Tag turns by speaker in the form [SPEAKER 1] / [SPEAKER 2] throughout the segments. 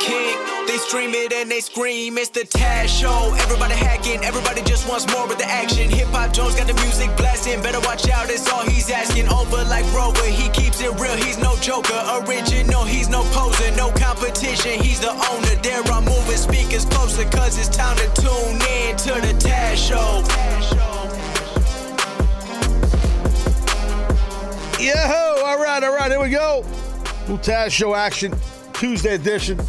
[SPEAKER 1] kick. They stream it and they scream. It's the Taz Show. Everybody hacking. Everybody just wants more with the action. Hip Hop Jones got the music blasting. Better watch out. That's all he's asking. Over like Rover. He keeps it real. He's no joker. Original. He's no poser. No competition. He's the owner. There I'm moving speakers closer. Cause it's time to tune in to the Taz Show.
[SPEAKER 2] Yo, all right, all right, here we go. Little Taz Show action, Tuesday edition.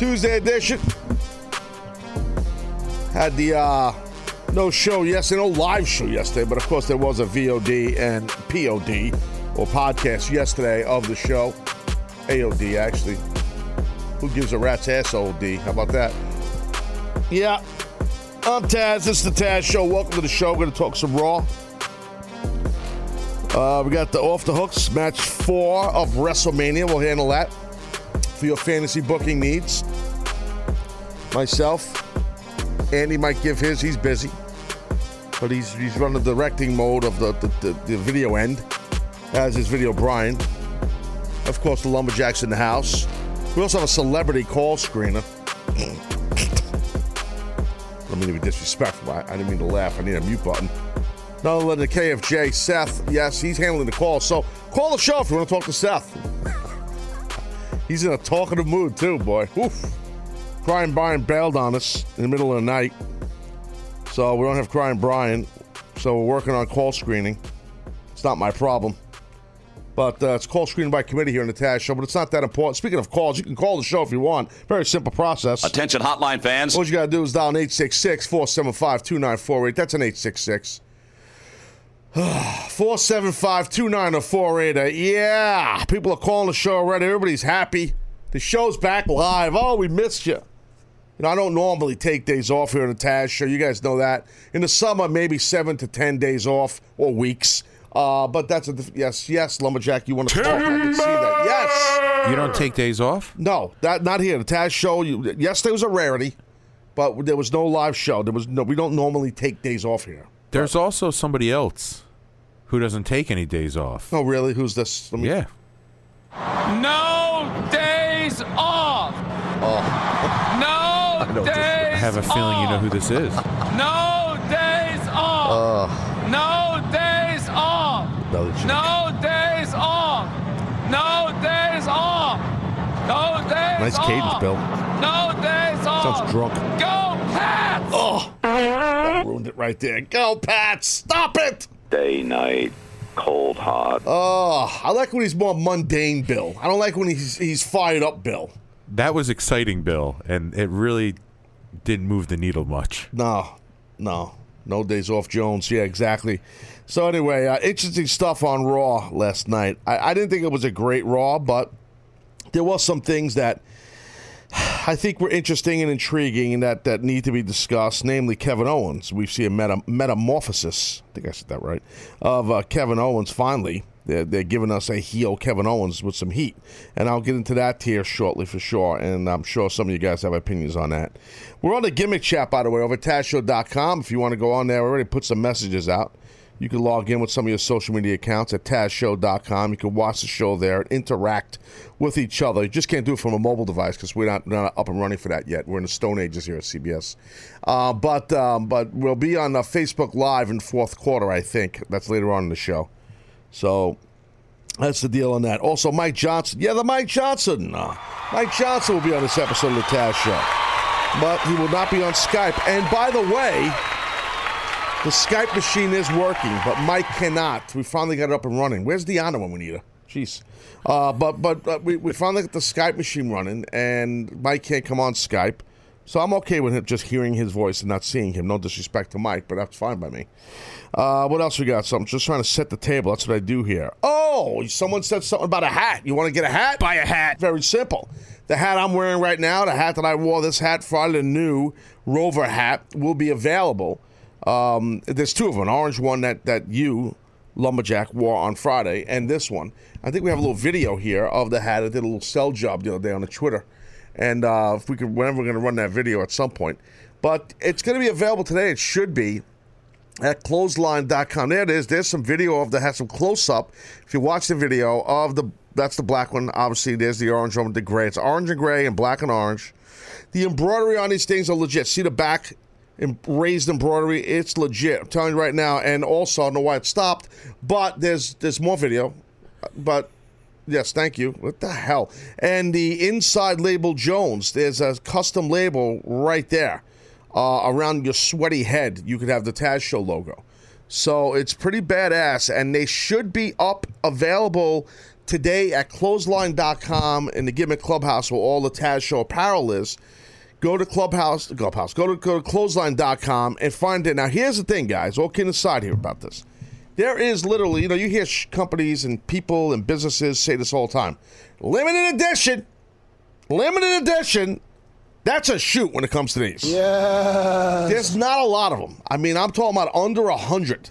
[SPEAKER 2] Tuesday edition. Had the uh, no show yesterday, no live show yesterday, but of course there was a VOD and POD or podcast yesterday of the show. AOD, actually. Who gives a rat's ass OD? How about that? Yeah. I'm Taz. This is the Taz Show. Welcome to the show. We're going to talk some Raw. Uh, we got the off the hooks match four of WrestleMania. We'll handle that for your fantasy booking needs. Myself, Andy might give his. He's busy, but he's he's running the directing mode of the the, the, the video end, as his video Brian. Of course, the lumberjacks in the house. We also have a celebrity call screener. I don't mean to be disrespectful. I, I didn't mean to laugh. I need a mute button. Other than the KFJ, Seth. Yes, he's handling the call. So call the show if you want to talk to Seth. he's in a talkative mood too, boy. Oof. Crying Brian bailed on us in the middle of the night. So we don't have Crying Brian. So we're working on call screening. It's not my problem. But uh, it's call screening by committee here in the Taz Show, but it's not that important. Speaking of calls, you can call the show if you want. Very simple process.
[SPEAKER 3] Attention, hotline fans.
[SPEAKER 2] All you got to do is dial an 866 475 2948. That's an 866 475 2948. Yeah, people are calling the show already. Everybody's happy. The show's back live. Oh, we missed you. You know, I don't normally take days off here in the Taz show. You guys know that. In the summer, maybe seven to ten days off or weeks. Uh, but that's a yes, yes, lumberjack. You want to talk? I can see that. Yes.
[SPEAKER 4] You don't take days off?
[SPEAKER 2] No, that not here. The Taz show. You, yesterday was a rarity, but there was no live show. There was no. We don't normally take days off here.
[SPEAKER 4] There's also somebody else who doesn't take any days off.
[SPEAKER 2] Oh, really? Who's this? Let me-
[SPEAKER 4] Yeah.
[SPEAKER 5] No days off. Oh. No
[SPEAKER 2] know
[SPEAKER 5] days
[SPEAKER 4] I have a feeling you know who this is.
[SPEAKER 5] No days off. no days off.
[SPEAKER 2] No, it's-
[SPEAKER 5] No days off. No days off. No days
[SPEAKER 2] Nice
[SPEAKER 5] off.
[SPEAKER 2] cadence, Bill.
[SPEAKER 5] No days off.
[SPEAKER 2] Sounds drunk.
[SPEAKER 5] Go Pats.
[SPEAKER 2] Oh, that ruined it right there. Go, Pat. Stop it.
[SPEAKER 6] day, night, cold, hot.
[SPEAKER 2] Oh, I like when he's more mundane, Bill. I don't like when he's he's fired up, Bill.
[SPEAKER 4] That was exciting, Bill, and it really didn't move the needle much.
[SPEAKER 2] No, no, no days off, Jones. Yeah, exactly. So anyway, uh, interesting stuff on Raw last night. I, I didn't think it was a great Raw, but there was some things that I think were interesting and intriguing and that, that need to be discussed, namely Kevin Owens. We see a meta, metamorphosis, I think I said that right, of uh, Kevin Owens finally. They're, they're giving us a heel Kevin Owens with some heat. And I'll get into that here shortly for sure. And I'm sure some of you guys have opinions on that. We're on the gimmick chat, by the way, over at TazShow.com. If you want to go on there, we already put some messages out. You can log in with some of your social media accounts at TazShow.com. You can watch the show there and interact with each other. You just can't do it from a mobile device because we're not, not up and running for that yet. We're in the Stone Ages here at CBS. Uh, but um, but we'll be on uh, Facebook Live in fourth quarter, I think. That's later on in the show. So that's the deal on that. Also, Mike Johnson. Yeah, the Mike Johnson. Uh, Mike Johnson will be on this episode of the Taz Show. But he will not be on Skype. And by the way, the Skype machine is working, but Mike cannot. We finally got it up and running. Where's Deanna when we need her? Jeez. Uh, but but uh, we, we finally got the Skype machine running, and Mike can't come on Skype. So I'm okay with him just hearing his voice and not seeing him. No disrespect to Mike, but that's fine by me. Uh, what else we got? Something just trying to set the table. That's what I do here. Oh, someone said something about a hat. You want to get a hat?
[SPEAKER 3] Buy a hat.
[SPEAKER 2] Very simple. The hat I'm wearing right now, the hat that I wore this hat Friday, the new Rover hat, will be available. Um, there's two of them. An orange one that, that you, Lumberjack, wore on Friday, and this one. I think we have a little video here of the hat. I did a little sell job the other day on the Twitter. And uh, if we could, whenever we're going to run that video at some point. But it's going to be available today. It should be at clothesline.com. There it is. There's some video of that has some close up. If you watch the video of the that's the black one. Obviously, there's the orange one with the gray. It's orange and gray and black and orange. The embroidery on these things are legit. See the back raised embroidery. It's legit. I'm telling you right now. And also, I don't know why it stopped, but there's there's more video. But yes, thank you. What the hell? And the inside label Jones. There's a custom label right there uh, around your sweaty head. You could have the Taz Show logo. So it's pretty badass, and they should be up available today at clothesline.com in the Gimmick Clubhouse where all the Taz Show apparel is. Go to Clubhouse, Clubhouse, go to, go to clothesline.com and find it. Now, here's the thing, guys, all kidding aside here about this. There is literally, you know, you hear sh- companies and people and businesses say this all the time limited edition, limited edition. That's a shoot when it comes to these.
[SPEAKER 3] Yeah.
[SPEAKER 2] There's not a lot of them. I mean, I'm talking about under a hundred,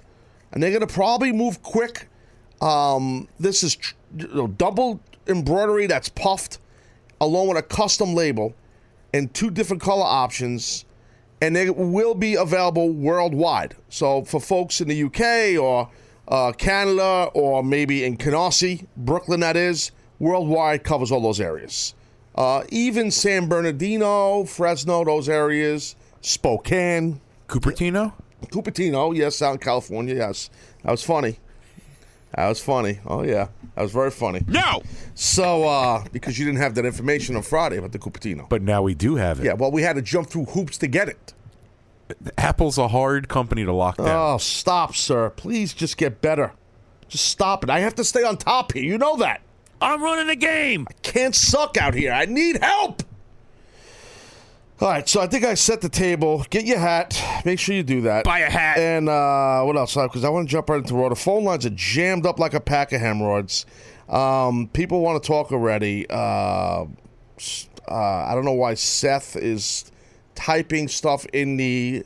[SPEAKER 2] and they're going to probably move quick. Um, this is tr- you know, double embroidery that's puffed, along with a custom label, and two different color options, and they will be available worldwide. So for folks in the UK or uh, Canada or maybe in Canarsie, Brooklyn, that is worldwide covers all those areas. Uh, even San Bernardino, Fresno, those areas, Spokane,
[SPEAKER 4] Cupertino?
[SPEAKER 2] Cupertino, yes, out in California, yes. That was funny. That was funny. Oh yeah, that was very funny.
[SPEAKER 4] No!
[SPEAKER 2] So, uh, because you didn't have that information on Friday about the Cupertino.
[SPEAKER 4] But now we do have it.
[SPEAKER 2] yeah, well, we had to jump through hoops to get it.
[SPEAKER 4] Apple's a hard company to lock down.
[SPEAKER 2] Oh, stop, sir. Please just get better. Just stop it. I have to stay on top here. You know that.
[SPEAKER 4] I'm running the game.
[SPEAKER 2] I Can't suck out here. I need help. All right, so I think I set the table. Get your hat. Make sure you do that.
[SPEAKER 4] Buy a hat.
[SPEAKER 2] And uh, what else? Because I want to jump right into Raw. The phone lines are jammed up like a pack of hemorrhoids. Um, people want to talk already. Uh, uh, I don't know why Seth is typing stuff in the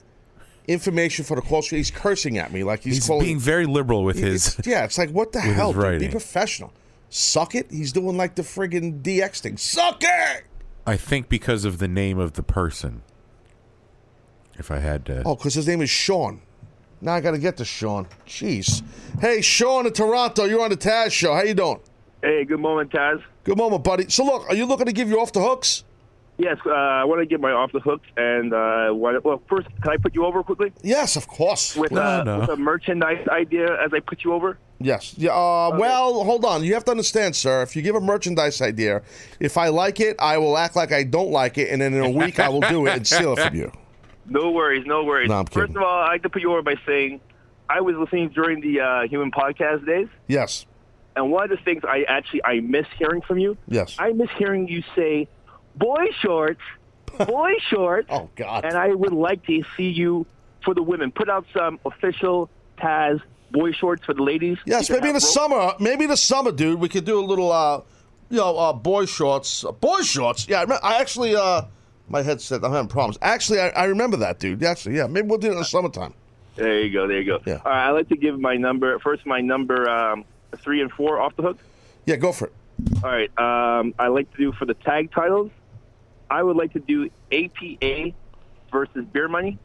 [SPEAKER 2] information for the call. He's cursing at me like he's,
[SPEAKER 4] He's
[SPEAKER 2] calling.
[SPEAKER 4] being very liberal with his.
[SPEAKER 2] It's- yeah, it's like what the hell? Dude? Be professional. Suck it. He's doing like the friggin' DX thing. Suck it.
[SPEAKER 4] I think because of the name of the person. If I had to.
[SPEAKER 2] Oh, because his name is Sean. Now I got to get to Sean. Jeez. Hey, Sean in Toronto. You're on the Taz show. How you doing?
[SPEAKER 7] Hey, good moment, Taz.
[SPEAKER 2] Good moment, buddy. So look, are you looking to give you off the hooks?
[SPEAKER 7] Yes, uh, I want to get my off the hooks and uh, what, well, first, can I put you over quickly
[SPEAKER 2] Yes, of course.
[SPEAKER 7] with,
[SPEAKER 4] No,
[SPEAKER 7] uh,
[SPEAKER 4] no.
[SPEAKER 7] with a merchandise idea as I put you over?
[SPEAKER 2] Yes. Yeah. Uh, Well, hold on. You have to understand, sir. If you give a merchandise idea, if I like it, I will act like I don't like it, and then in a week I will do it and steal it from you.
[SPEAKER 7] No worries, no worries.
[SPEAKER 2] No,
[SPEAKER 7] First of all, I like to put you over by saying I was listening during the uh, Human Podcast days,
[SPEAKER 2] Yes.
[SPEAKER 7] and one of the things I actually I miss hearing from you.
[SPEAKER 2] Yes.
[SPEAKER 7] I miss hearing you say, "Boy shorts, boy shorts."
[SPEAKER 2] Oh God.
[SPEAKER 7] And I would like to see you for the women put out some official Taz boy shorts for the ladies.
[SPEAKER 2] Yes, maybe in the
[SPEAKER 7] have ro-
[SPEAKER 2] summer. Maybe in the summer, dude. We could do a little, uh, you know, uh, boy shorts. Uh, boy shorts. Yeah, I, remem- I actually, uh, my headset. I'm having problems. Actually, I, I remember that, dude. Actually, yeah. Maybe we'll do it in the summertime.
[SPEAKER 7] There you go. There you go.
[SPEAKER 2] Yeah.
[SPEAKER 7] All right. I like to give my number first. My number um, three and four off the hook.
[SPEAKER 2] Yeah, go for it.
[SPEAKER 7] All right. Um, I like to do for the tag titles. I would like to do APA versus Beer Money.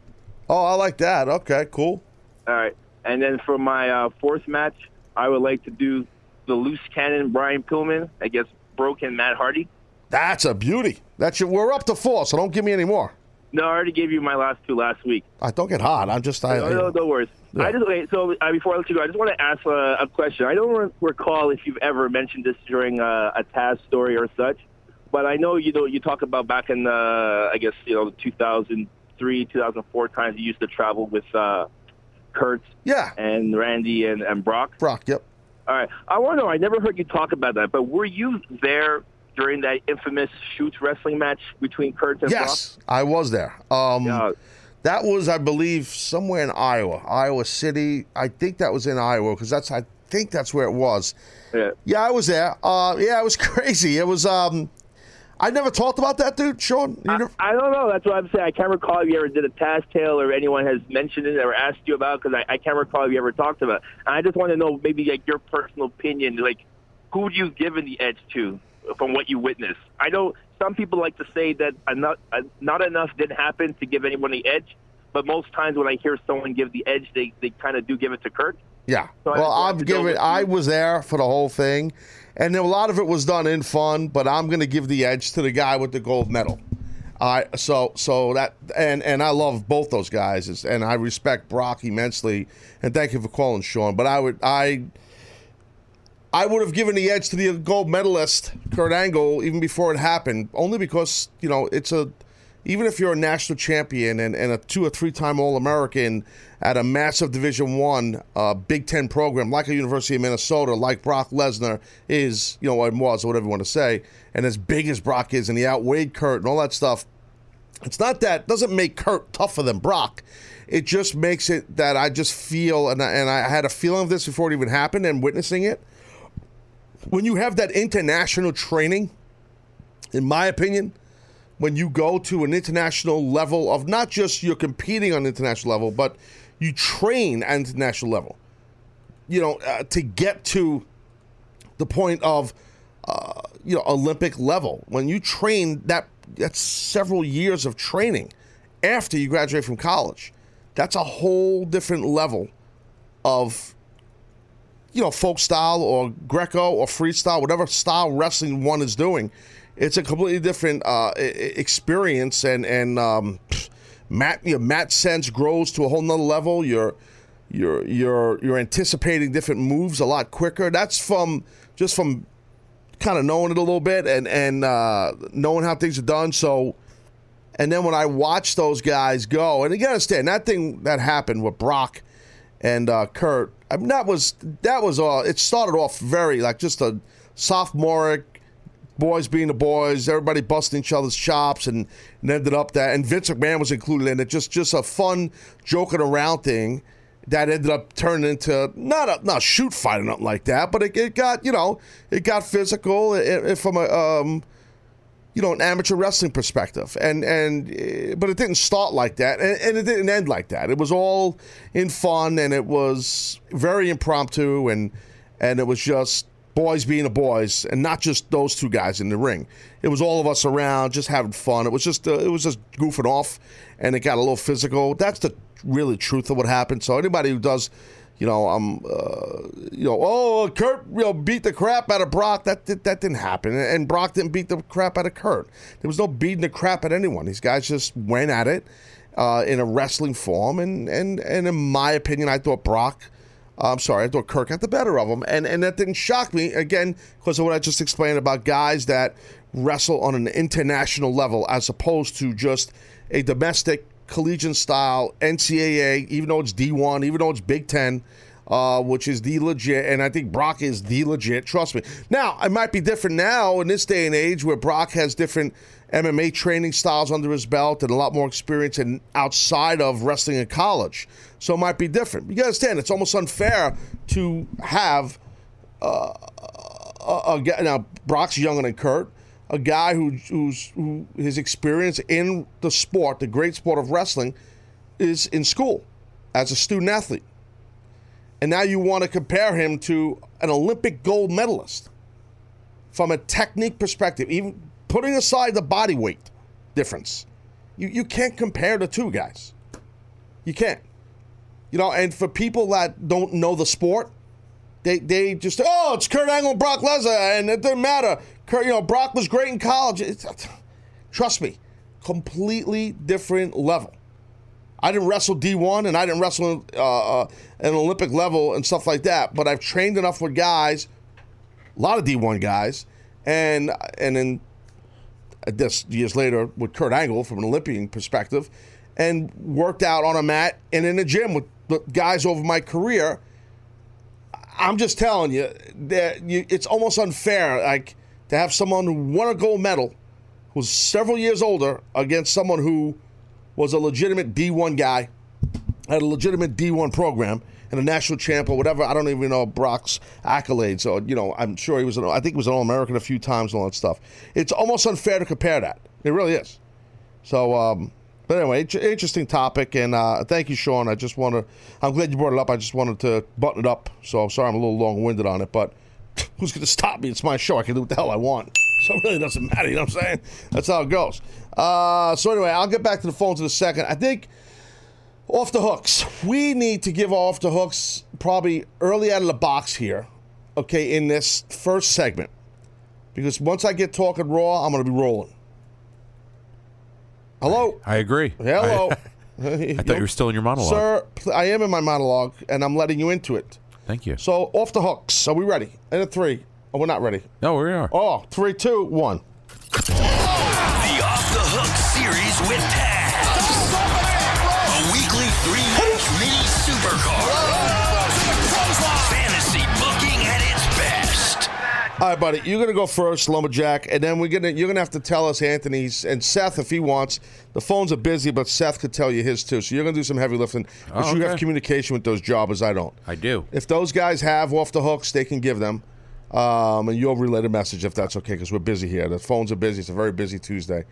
[SPEAKER 2] Oh, I like that. Okay, cool.
[SPEAKER 7] All right. And then for my uh, fourth match, I would like to do the loose cannon Brian Pillman against broken Matt Hardy.
[SPEAKER 2] That's a beauty. That's your, we're up to four, so don't give me any more.
[SPEAKER 7] No, I already gave you my last two last week.
[SPEAKER 2] I don't get hot. I'm just. I,
[SPEAKER 7] No, no, no worries.
[SPEAKER 2] Yeah.
[SPEAKER 7] I just wait. So uh, before I let you go, I just want to ask uh, a question. I don't re- recall if you've ever mentioned this during uh, a Taz story or such, but I know you know you talk about back in uh, I guess you know 2003, 2004 times you used to travel with uh, Kurt
[SPEAKER 2] yeah,
[SPEAKER 7] and Randy and, and Brock.
[SPEAKER 2] Brock. Yep.
[SPEAKER 7] All right. I want to know. I never heard you talk about that, but were you there during that infamous shoots wrestling match between Kurt and
[SPEAKER 2] Yes, I was there. Um,
[SPEAKER 7] Brock?
[SPEAKER 2] that was, I believe, somewhere in Iowa, Iowa City. I think that was in Iowa because that's. I think that's where it was.
[SPEAKER 7] Yeah. Yeah.
[SPEAKER 2] Yeah, I was there. Uh, yeah, it was crazy. It was. Um, I never talked about that, dude. Sean,
[SPEAKER 7] I,
[SPEAKER 2] never-
[SPEAKER 7] I don't know. That's what I'm saying. I can't recall if you ever did a Taz tale or anyone has mentioned it or asked you about because I, I can't recall if you ever talked about. it. And I just want to know maybe like your personal opinion. Like, who would you given the edge to from what you witnessed? I know some people like to say that enough, uh, not enough didn't happen to give anyone the edge. But most times when I hear someone give the edge, they, they kind of do give it to Kurt.
[SPEAKER 2] Yeah.
[SPEAKER 7] So
[SPEAKER 2] well,
[SPEAKER 7] go
[SPEAKER 2] given. I was there for the whole thing, and a lot of it was done in fun. But I'm going to give the edge to the guy with the gold medal. I so so that and and I love both those guys, and I respect Brock immensely. And thank you for calling, Sean. But I would I. I would have given the edge to the gold medalist, Kurt Angle, even before it happened, only because, you know, it's a, even if you're a national champion and, and a two or three time All American at a massive Division One uh, Big Ten program like a University of Minnesota, like Brock Lesnar is, you know, was, or whatever you want to say, and as big as Brock is, and he outweighed Kurt and all that stuff, it's not that doesn't make Kurt tougher than Brock. It just makes it that I just feel, and I, and I had a feeling of this before it even happened, and witnessing it. When you have that international training, in my opinion, when you go to an international level of not just you're competing on international level, but you train at international level. You know, uh, to get to the point of uh, you know Olympic level. When you train that that's several years of training after you graduate from college. That's a whole different level of you know folk style or Greco or freestyle, whatever style wrestling one is doing. It's a completely different uh, experience, and and um, mat you know, mat sense grows to a whole nother level. You're you're you're you're anticipating different moves a lot quicker. That's from just from kind of knowing it a little bit and and uh, knowing how things are done. So, and then when I watch those guys go, and you gotta understand that thing that happened with Brock and uh, Kurt. I mean, that was that was all. It started off very like just a sophomoric boys being the boys, everybody busting each other's chops, and, and ended up that. And Vince McMahon was included in it. Just just a fun joking around thing that ended up turning into not a not a shoot fight or nothing like that, but it, it got you know it got physical it, it- from a um, you know an amateur wrestling perspective, and and eh, but it didn't start like that, and, and it didn't end like that. It was all in fun, and it was very impromptu, and and it was just boys being the boys, and not just those two guys in the ring. It was all of us around, just having fun. It was just uh, it was just goofing off, and it got a little physical. That's the really truth of what happened. So anybody who does. You know, um, uh, you know, oh, Kurt, you know, beat the crap out of Brock. That that, that didn't happen, and Brock didn't beat the crap out of Kurt. There was no beating the crap at anyone. These guys just went at it uh, in a wrestling form, and and and in my opinion, I thought Brock. Uh, I'm sorry, I thought Kirk got the better of him, and and that didn't shock me again because of what I just explained about guys that wrestle on an international level as opposed to just a domestic collegiate style NCAA, even though it's D1, even though it's Big Ten. Uh, which is the legit, and I think Brock is the legit. Trust me. Now, it might be different now in this day and age where Brock has different MMA training styles under his belt and a lot more experience in outside of wrestling in college. So it might be different. You gotta understand, it's almost unfair to have uh, a, a now. Brock's younger than Kurt, a guy who who's who his experience in the sport, the great sport of wrestling, is in school as a student athlete, and now you want to compare him to an Olympic gold medalist from a technique perspective, even putting aside the body weight difference. You, you can't compare the two guys. You can't. You know, and for people that don't know the sport, they they just oh it's Kurt Angle and Brock Lesnar and it didn't matter. Kurt, you know Brock was great in college. It's, trust me, completely different level. I didn't wrestle D1 and I didn't wrestle uh, uh, an Olympic level and stuff like that. But I've trained enough with guys, a lot of D1 guys, and and then this years later with Kurt Angle from an Olympian perspective, and worked out on a mat and in a gym with the guys over my career. I'm just telling you that you, it's almost unfair, like to have someone who won a gold medal, who's several years older, against someone who was a legitimate D1 guy, had a legitimate D1 program, and a national champ or whatever. I don't even know Brock's accolades, or you know, I'm sure he was. An, I think he was an All American a few times and all that stuff. It's almost unfair to compare that. It really is. So, um, but anyway, int- interesting topic, and uh, thank you, Sean. I just want to. I'm glad you brought it up. I just wanted to button it up. So I'm sorry I'm a little long-winded on it, but who's going to stop me? It's my show. I can do what the hell I want. So it really doesn't matter. You know what I'm saying? That's how it goes. Uh, so anyway, I'll get back to the phones in a second. I think Off the hooks. We need to give off the hooks probably early out of the box here, okay, in this first segment. Because once I get talking raw, I'm going to be rolling. Hello?
[SPEAKER 4] I agree.
[SPEAKER 2] Hello?
[SPEAKER 4] I, I thought you were still in your monologue.
[SPEAKER 2] Sir, I am in my monologue, and I'm letting you into it.
[SPEAKER 4] Thank you.
[SPEAKER 2] So, off the hooks. Are we ready? In a three. Oh, we're not ready.
[SPEAKER 4] No, we are.
[SPEAKER 2] Oh, three, two, one.
[SPEAKER 3] The Off the Hook series with Taz. A weekly three-match mini supercard. Fantasy booking at its best.
[SPEAKER 2] All right, buddy. You're gonna go first, lumberjack, and then we're gonna you're gonna have to tell us Anthony's and Seth if he wants. The phones are busy, but Seth could tell you his too. So you're gonna do some heavy lifting. Because
[SPEAKER 4] Oh,
[SPEAKER 2] you have communication with those jobbers. I don't.
[SPEAKER 4] I do.
[SPEAKER 2] If those guys have off the hooks, they can give them, um, and you'll relay the message if that's okay. Because we're busy here. The phones are busy. It's a very busy Tuesday.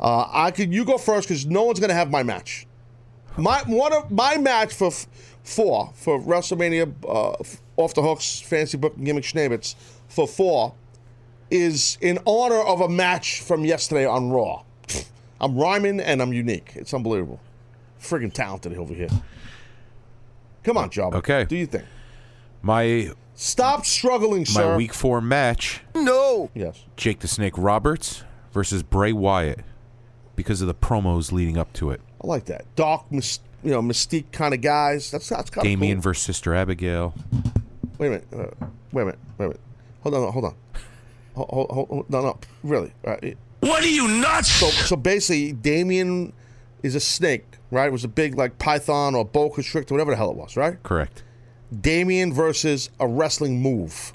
[SPEAKER 2] Uh, I could you go first because no one's gonna have my match. My one of my match for f- four for WrestleMania uh, f- off the hooks fancy booking gimmick schnabitz for four is in honor of a match from yesterday on Raw. I'm rhyming and I'm unique. It's unbelievable. Friggin' talented over here. Come on, Job.
[SPEAKER 4] Okay.
[SPEAKER 2] Do you think?
[SPEAKER 4] My
[SPEAKER 2] Stop struggling, sir.
[SPEAKER 4] my week four match: No.
[SPEAKER 2] Yes.
[SPEAKER 4] Jake the Snake Roberts versus Bray Wyatt, because of the promos leading up to it.
[SPEAKER 2] I like that. Dark, you know, mystique kind of guys. That's that's kind of
[SPEAKER 4] Damien
[SPEAKER 2] cool.
[SPEAKER 4] versus Sister Abigail.
[SPEAKER 2] Wait a minute. Uh, wait a minute. Wait a minute. Hold on. Hold on. Hold, hold, hold, hold- no, no. Really. All right.
[SPEAKER 3] What are you nuts?
[SPEAKER 2] So, so basically, Damien is a snake, right? It was a big like python or boa constrictor, whatever the hell it was, right?
[SPEAKER 4] Correct.
[SPEAKER 2] Damien versus a wrestling move.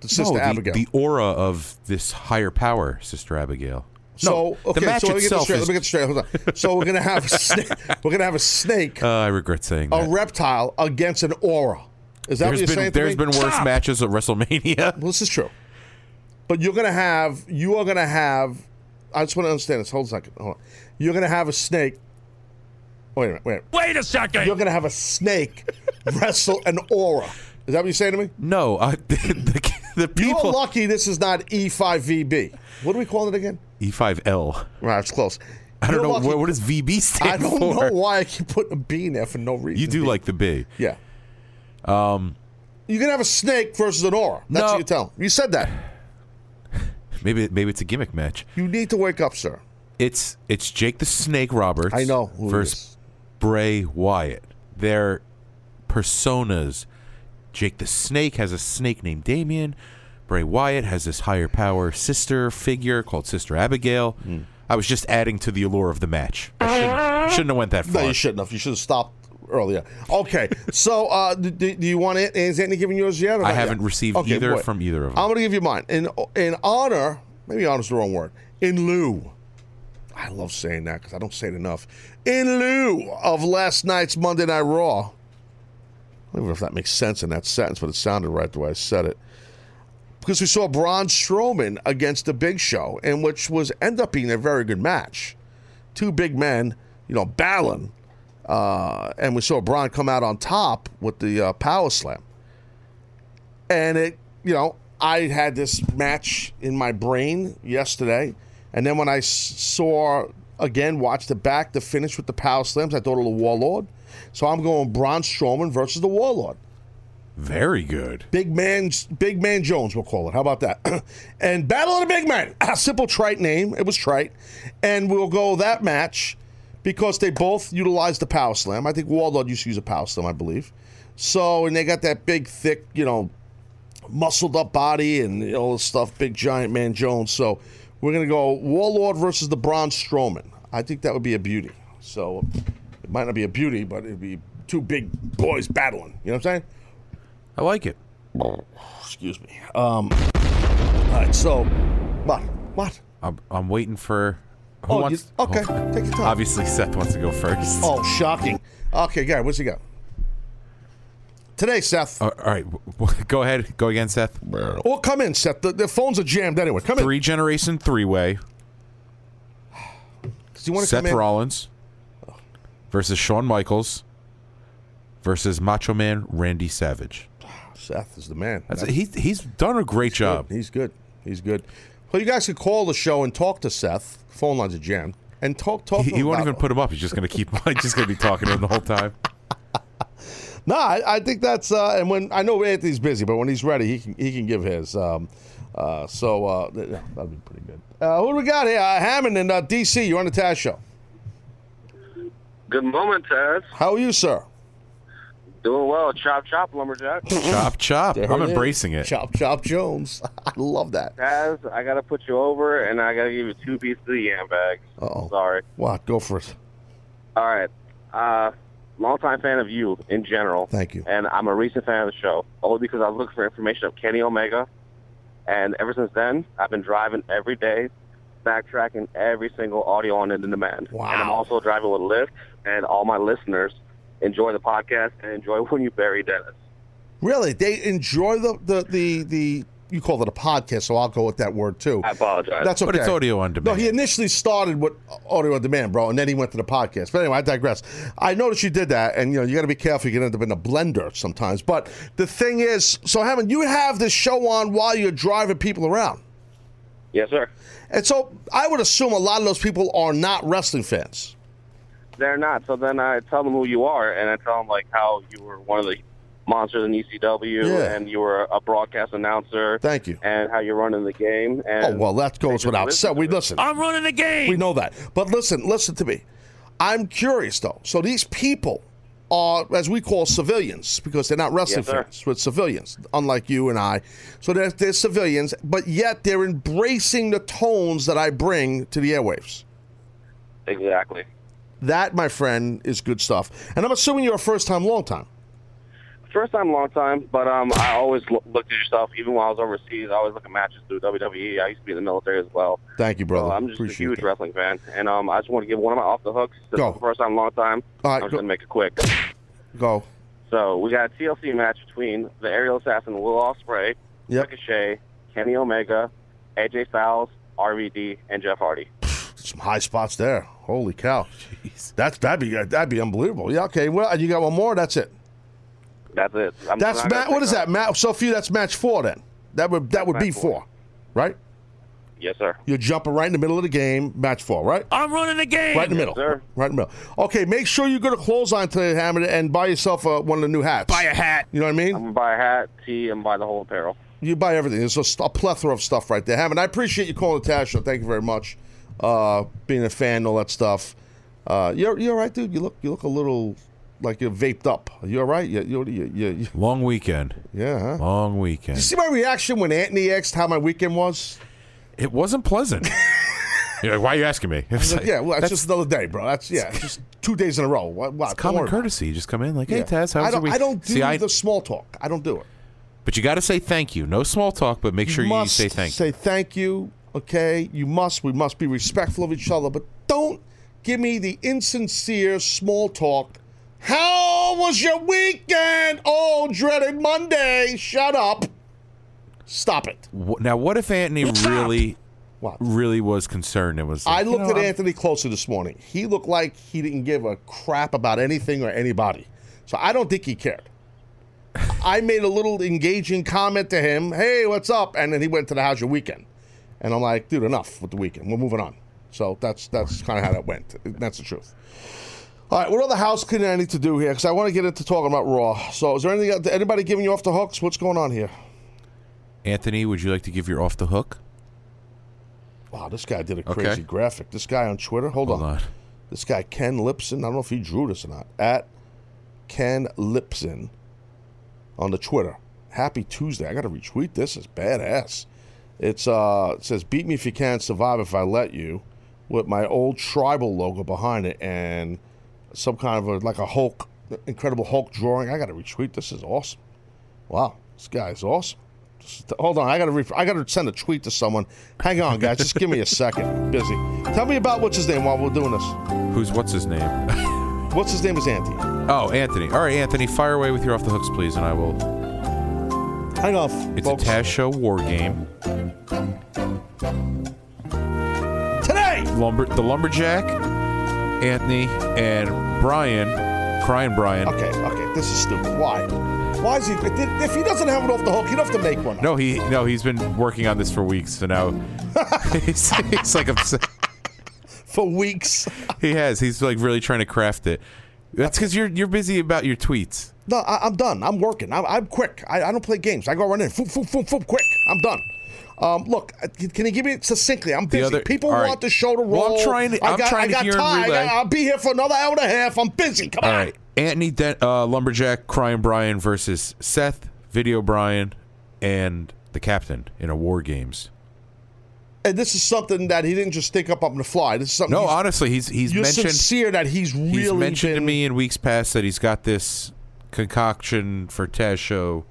[SPEAKER 2] The sister
[SPEAKER 4] no, the,
[SPEAKER 2] Abigail.
[SPEAKER 4] the aura of this higher power, Sister Abigail.
[SPEAKER 2] so
[SPEAKER 4] no,
[SPEAKER 2] okay,
[SPEAKER 4] the match
[SPEAKER 2] so let me get this
[SPEAKER 4] itself
[SPEAKER 2] straight.
[SPEAKER 4] is.
[SPEAKER 2] Let me get straight. Hold on. So we're gonna have a snake. We're gonna have a snake,
[SPEAKER 4] uh, I regret saying
[SPEAKER 2] a
[SPEAKER 4] that.
[SPEAKER 2] reptile against an aura. Is that what
[SPEAKER 4] There's
[SPEAKER 2] you're
[SPEAKER 4] been
[SPEAKER 2] saying? to
[SPEAKER 4] there's
[SPEAKER 2] me?
[SPEAKER 4] been worse matches at WrestleMania.
[SPEAKER 2] Well, this is true. But you're gonna have you are gonna have. I just want to understand this. Hold a second. Hold on. You're gonna have a snake. Wait a minute. Wait.
[SPEAKER 5] Wait a second.
[SPEAKER 2] You're gonna have a snake wrestle an aura. Is that what you're saying to me?
[SPEAKER 4] No, uh, the, the
[SPEAKER 2] You're lucky this is not E5VB. What do we call it again?
[SPEAKER 4] E5L.
[SPEAKER 2] Right, it's close.
[SPEAKER 4] I don't
[SPEAKER 2] You're
[SPEAKER 4] know
[SPEAKER 2] lucky-
[SPEAKER 4] what, what does VB stand for.
[SPEAKER 2] I don't
[SPEAKER 4] for.
[SPEAKER 2] know why I keep putting a B in there for no reason.
[SPEAKER 4] You do
[SPEAKER 2] B.
[SPEAKER 4] like the B.
[SPEAKER 2] yeah. Um, you're gonna have a snake versus an aura. That's
[SPEAKER 4] No.
[SPEAKER 2] what you tell. You said that.
[SPEAKER 4] Maybe maybe it's a gimmick match.
[SPEAKER 2] You need to wake up, sir.
[SPEAKER 4] It's it's Jake the Snake Roberts.
[SPEAKER 2] I know who
[SPEAKER 4] versus
[SPEAKER 2] is.
[SPEAKER 4] Bray Wyatt. Their personas. Jake the Snake has a snake named Damien. Bray Wyatt has this higher power sister figure called Sister Abigail.
[SPEAKER 2] Hmm.
[SPEAKER 4] I was just adding to the allure of the match. I shouldn't, shouldn't have went that far.
[SPEAKER 2] No, you shouldn't have. You should have stopped earlier. Okay, so uh, do, do you want it? Is Anthony giving yours yet? or
[SPEAKER 4] I haven't
[SPEAKER 2] yet?
[SPEAKER 4] received
[SPEAKER 2] Okay,
[SPEAKER 4] either
[SPEAKER 2] wait.
[SPEAKER 4] from either of them.
[SPEAKER 2] I'm going to give you mine in in honor. Maybe honor's the wrong word. In lieu. I love saying that because I don't say it enough. In lieu of last night's Monday Night Raw. I don't even know if that makes sense in that sentence, but it sounded right the way I said it. Because we saw Braun Strowman against the Big Show, and which was end up being a very good match. Two big men, you know, battling, uh, and we saw Braun come out on top with the uh, power slam. And it, you know, I had this match in my brain yesterday, and then when I saw again, watched the back, the finish with the power slams, I thought of the Warlord. So I'm going Braun Strowman versus the Warlord.
[SPEAKER 4] Very good.
[SPEAKER 2] Big man, Big Man Jones, we'll call it. How about that? and Battle of the Big Man, A ah, simple trite name. It was trite. And we'll go that match because they both utilized the power slam. I think Warlord used to use a power slam, I believe. So, and they got that big, thick, you know, muscled up body and all this stuff, big giant man Jones. So we're going to go Warlord versus the Braun Strowman. I think that would be a beauty. So might not be a beauty, but it'd be two big boys battling. You know what I'm saying?
[SPEAKER 4] I like it.
[SPEAKER 2] Excuse me. Um. All right. So, what? What?
[SPEAKER 4] I'm, I'm waiting for. Who
[SPEAKER 2] Oh,
[SPEAKER 4] wants,
[SPEAKER 2] you- okay,
[SPEAKER 4] oh,
[SPEAKER 2] take your time.
[SPEAKER 4] Obviously, Seth wants to go first.
[SPEAKER 2] Oh, shocking. Okay, Gary, what's he got? Today, Seth.
[SPEAKER 4] Uh, all right, go ahead. Go again, Seth.
[SPEAKER 2] oh, come in, Seth. The, the phones are jammed anyway. Come in.
[SPEAKER 4] Three generation three way.
[SPEAKER 2] Do you want to
[SPEAKER 4] Seth
[SPEAKER 2] come in?
[SPEAKER 4] Rollins versus Shawn Michaels versus Macho Man Randy Savage.
[SPEAKER 2] Seth is the man.
[SPEAKER 4] That's, he, he's done a great job.
[SPEAKER 2] He's good. He's good. Well, you guys could call the show and talk to Seth. Phone lines are jammed. and talk talk.
[SPEAKER 4] He, he won't even
[SPEAKER 2] it.
[SPEAKER 4] put him up. He's just going to keep. He's just going to be talking to him the whole time.
[SPEAKER 2] No, I, I think that's uh, and when I know Anthony's busy, but when he's ready, he can he can give his. Um, uh, so uh, that'll be pretty good. Uh, who do we got here? Uh, Hammond in uh, DC. You're on the Taz show.
[SPEAKER 8] Good moment, Taz.
[SPEAKER 2] How are you, sir?
[SPEAKER 8] Doing well. Chop, chop, lumberjack.
[SPEAKER 4] Chop chop.
[SPEAKER 2] There
[SPEAKER 4] I'm
[SPEAKER 2] it is.
[SPEAKER 4] embracing it.
[SPEAKER 2] Chop Chop Jones. I love that.
[SPEAKER 8] Taz, I gotta put you over, and I gotta give you two pieces of yam bags.
[SPEAKER 2] Uh-oh.
[SPEAKER 8] Sorry.
[SPEAKER 2] What? Go for it.
[SPEAKER 8] All right. Uh, longtime fan of you in general.
[SPEAKER 2] Thank you.
[SPEAKER 8] And I'm a recent fan of the show, only because I was looking for information of Kenny Omega. And ever since then, I've been driving every day, backtracking every single audio on it in Demand.
[SPEAKER 2] Wow.
[SPEAKER 8] And I'm also driving with Lyft, and all my listeners enjoy the podcast and enjoy When You Bury Dennis.
[SPEAKER 2] Really, they enjoy the the the, the you called it a podcast, so I'll go with that word too.
[SPEAKER 8] I apologize.
[SPEAKER 2] That's okay.
[SPEAKER 4] But it's audio on demand.
[SPEAKER 2] No, he initially started with audio on demand, bro, and then he went to the podcast. But anyway, I digress. I noticed you did that, and you know you got to be careful. You can end up in a blender sometimes. But the thing is, so Hammond, you have this show on while you're driving people around,
[SPEAKER 8] yes, sir.
[SPEAKER 2] and so I would assume a lot of those people are not wrestling fans.
[SPEAKER 8] They're not. So then I tell them who you are, and I tell them like how you were one of the monsters in ECW,
[SPEAKER 2] Yeah.
[SPEAKER 8] and you were a broadcast announcer.
[SPEAKER 2] Thank you.
[SPEAKER 8] And how you're running the game. Oh, and
[SPEAKER 2] Oh well, that goes without
[SPEAKER 8] listen
[SPEAKER 2] said. We listen.
[SPEAKER 3] I'm running the game.
[SPEAKER 2] We know that. But listen, listen to me. I'm curious though. So these people are, as we call civilians, because they're not wrestling
[SPEAKER 8] Yes, sir.
[SPEAKER 2] fans, but civilians, unlike you and I. So they're, they're civilians, but yet they're embracing the tones that I bring to the airwaves.
[SPEAKER 8] Exactly.
[SPEAKER 2] That, my friend, is good stuff. And I'm assuming you're a first time, long time.
[SPEAKER 8] First time, long time, but um, I always lo- looked at yourself. Even while I was overseas, I always look at matches through WWE. I used to be in the military as well.
[SPEAKER 2] Thank you, brother.
[SPEAKER 8] So I'm just
[SPEAKER 2] Appreciate
[SPEAKER 8] a huge
[SPEAKER 2] that.
[SPEAKER 8] wrestling fan, and um, I just want to give one of my off the hooks. This
[SPEAKER 2] Go.
[SPEAKER 8] first time, long time.
[SPEAKER 2] All right,
[SPEAKER 8] I'm just gonna make it quick.
[SPEAKER 2] Go.
[SPEAKER 8] So we got a TLC match between the aerial assassin Will Ospreay,
[SPEAKER 2] Yep.
[SPEAKER 8] Ricochet, Kenny Omega, AJ Styles, RVD, and Jeff Hardy.
[SPEAKER 2] Some high spots there. Holy cow. Jeez. That's that'd be that'd be unbelievable. Yeah. Okay. Well, you got one more. That's it.
[SPEAKER 8] That's it. I'm
[SPEAKER 2] That's
[SPEAKER 8] not gonna
[SPEAKER 2] ma- what
[SPEAKER 8] take
[SPEAKER 2] is that?
[SPEAKER 8] off.
[SPEAKER 2] Ma- so few. that's match four. Then that would that would be
[SPEAKER 8] four.
[SPEAKER 2] four, right?
[SPEAKER 8] Yes, sir.
[SPEAKER 2] You're jumping right in the middle of the game, match four, right?
[SPEAKER 3] I'm running the game.
[SPEAKER 2] Right in the middle.
[SPEAKER 8] sir.
[SPEAKER 2] Right in the middle. Okay, make sure you go to Clothesline today, Hammond, and buy yourself uh, one of the new hats.
[SPEAKER 3] Buy a hat.
[SPEAKER 2] You know what I mean?
[SPEAKER 8] I'm gonna buy a hat, tee, and buy the whole apparel.
[SPEAKER 2] You buy everything. There's a, a plethora of stuff right there. Hammond, I appreciate you calling the Taz Show. Thank you very much. Uh, being a fan, and all that stuff. Uh, you're you're all right, dude. You look you look a little like you're vaped up. You all right? You you you, you, you
[SPEAKER 4] Long weekend.
[SPEAKER 2] yeah. Huh?
[SPEAKER 4] Long weekend.
[SPEAKER 2] You see my reaction when Anthony asked how my weekend was?
[SPEAKER 4] It wasn't pleasant. You're like, why are you asking me? It's like,
[SPEAKER 2] Yeah, well, it's
[SPEAKER 4] that's
[SPEAKER 2] just another day, bro. That's yeah, just two days in a row. What? what?
[SPEAKER 4] Common courtesy. You just come in like, hey,
[SPEAKER 2] Yeah.
[SPEAKER 4] Taz, how's your week?
[SPEAKER 2] I don't do
[SPEAKER 4] See, I,
[SPEAKER 2] the small talk. I don't do it.
[SPEAKER 4] but you got to say thank you. No small talk, but make sure you
[SPEAKER 2] must
[SPEAKER 4] say thank you.
[SPEAKER 2] say thank you. Okay, you must. We must be respectful of each other, but don't give me the insincere small talk. How was your weekend? Oh, dreaded Monday. Shut up. Stop it.
[SPEAKER 4] Now, what if Anthony really,
[SPEAKER 2] What?
[SPEAKER 4] really was concerned and was?
[SPEAKER 2] I
[SPEAKER 4] Like, you
[SPEAKER 2] looked
[SPEAKER 4] know,
[SPEAKER 2] at
[SPEAKER 4] I'm-
[SPEAKER 2] Anthony closer this morning. He looked like he didn't give a crap about anything or anybody. So I don't think he cared. I made a little engaging comment to him, hey, what's up? And then he went to the how's your weekend? And I'm like, dude, enough with the weekend. We're moving on. So that's that's kind of how that went. That's the truth. All right, what other house cleaning I need to do here? Because I want to get into talking about Raw. So is there anything, anybody giving you off the hooks? What's going on here?
[SPEAKER 4] Anthony, would you like to give your off the hook?
[SPEAKER 2] Wow, this guy did a
[SPEAKER 4] Okay.
[SPEAKER 2] crazy graphic. This guy on Twitter, hold,
[SPEAKER 4] Hold on.
[SPEAKER 2] This guy Ken Lipson, I don't know if he drew this or not. At Ken Lipson on the Twitter. Happy Tuesday. I got to retweet this. It's badass. It's uh it says beat me if you can, survive if I let you with my old tribal logo behind it and some kind of a, like a Hulk incredible Hulk drawing. I got to retweet. This is awesome. Wow. This guy is awesome. Just- hold on, I gotta re- I gotta send a tweet to someone. Hang on, guys, just give me a second. Busy. Tell me about what's his name while we're doing this.
[SPEAKER 4] Who's what's his name?
[SPEAKER 2] What's his name is Anthony.
[SPEAKER 4] oh, Anthony. All right, Anthony, fire away with your off the hooks, please, and I will.
[SPEAKER 2] Hang off.
[SPEAKER 4] It's
[SPEAKER 2] folks.
[SPEAKER 4] a Taz Show war game.
[SPEAKER 2] Today.
[SPEAKER 4] Lumber, the lumberjack, Anthony, and Brian, crying Brian.
[SPEAKER 2] Okay, okay, this is stupid. Why? Why is he? If he doesn't have it off the hook, he'd have to make one. up.
[SPEAKER 4] No, he no, he's been working on this for weeks, so now he's, he's like upset.
[SPEAKER 2] for weeks.
[SPEAKER 4] He has. He's like really trying to craft it. That's because you're you're busy about your tweets.
[SPEAKER 2] No, I, I'm done. I'm working. I'm, I'm quick. I, I don't play games. I go run in. Foop, foop, foop, foop, quick. I'm done. Um, look, uh, can you give me it succinctly? I'm busy.
[SPEAKER 4] other-
[SPEAKER 2] People
[SPEAKER 4] all
[SPEAKER 2] want
[SPEAKER 4] right.
[SPEAKER 2] the show to roll.
[SPEAKER 4] Well, I'm trying to-
[SPEAKER 2] I
[SPEAKER 4] I'm
[SPEAKER 2] got,
[SPEAKER 4] trying
[SPEAKER 2] I
[SPEAKER 4] to
[SPEAKER 2] got
[SPEAKER 4] in
[SPEAKER 2] time. I
[SPEAKER 4] relay.
[SPEAKER 2] got- I'll be here for another hour and a half. I'm busy. Come
[SPEAKER 4] All
[SPEAKER 2] on.
[SPEAKER 4] right, Anthony Den- uh, Lumberjack, Crying Brian versus Seth, Video Brian, and the Captain in a War Games.
[SPEAKER 2] And this is something that he didn't just think up on the fly. This is something.
[SPEAKER 4] No,
[SPEAKER 2] he's,
[SPEAKER 4] honestly, he's he's
[SPEAKER 2] you're
[SPEAKER 4] mentioned
[SPEAKER 2] sincere that he's really
[SPEAKER 4] he's mentioned to me in weeks past that he's got this concoction for Taz show.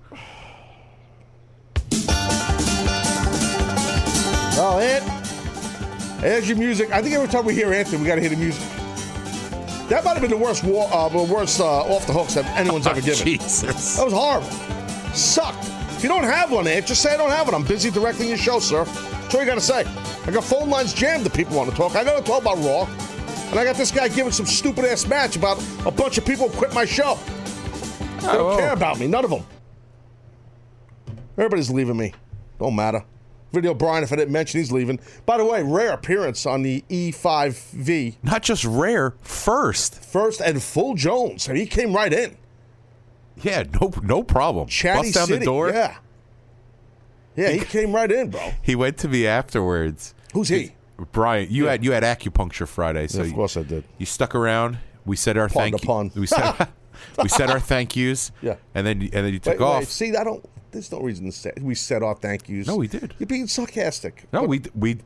[SPEAKER 2] Oh, Ant. There's your music. I think every time we hear Anthony, we got to hear the music. That might have been the worst, war, uh, the worst uh, off the hooks that anyone's ever given.
[SPEAKER 4] Jesus.
[SPEAKER 2] That was horrible. Sucked. If you don't have one, Ant, just say I don't have one. I'm busy directing your show, sir. That's all you got to say. I got phone lines jammed that people want to talk. I got to talk about Raw. And I got this guy giving some stupid ass match about a bunch of people quit my show. They don't
[SPEAKER 4] Oh.
[SPEAKER 2] care about me. None of them. Everybody's leaving me. Don't matter. Video Brian, if I didn't mention, he's leaving. By the way, rare appearance on the E5V.
[SPEAKER 4] Not just rare, first.
[SPEAKER 2] First and full Jones. And he came right in.
[SPEAKER 4] Yeah, no no problem.
[SPEAKER 2] Chatty
[SPEAKER 4] Bust down
[SPEAKER 2] City.
[SPEAKER 4] the door.
[SPEAKER 2] Yeah. Yeah, he came right in, bro.
[SPEAKER 4] He went to me afterwards.
[SPEAKER 2] Who's he?
[SPEAKER 4] Brian, you had you had acupuncture Friday, so
[SPEAKER 2] Yeah, of
[SPEAKER 4] you-
[SPEAKER 2] course I did.
[SPEAKER 4] You stuck around. We said our
[SPEAKER 2] Pardon
[SPEAKER 4] thank
[SPEAKER 2] pun.
[SPEAKER 4] We said we said our thank yous.
[SPEAKER 2] Yeah.
[SPEAKER 4] and then and then you took
[SPEAKER 2] Wait,
[SPEAKER 4] off.
[SPEAKER 2] wait, see, I don't. There's no reason to say we said our thank yous.
[SPEAKER 4] No, we did.
[SPEAKER 2] You're being sarcastic.
[SPEAKER 4] no,
[SPEAKER 2] But
[SPEAKER 4] we we.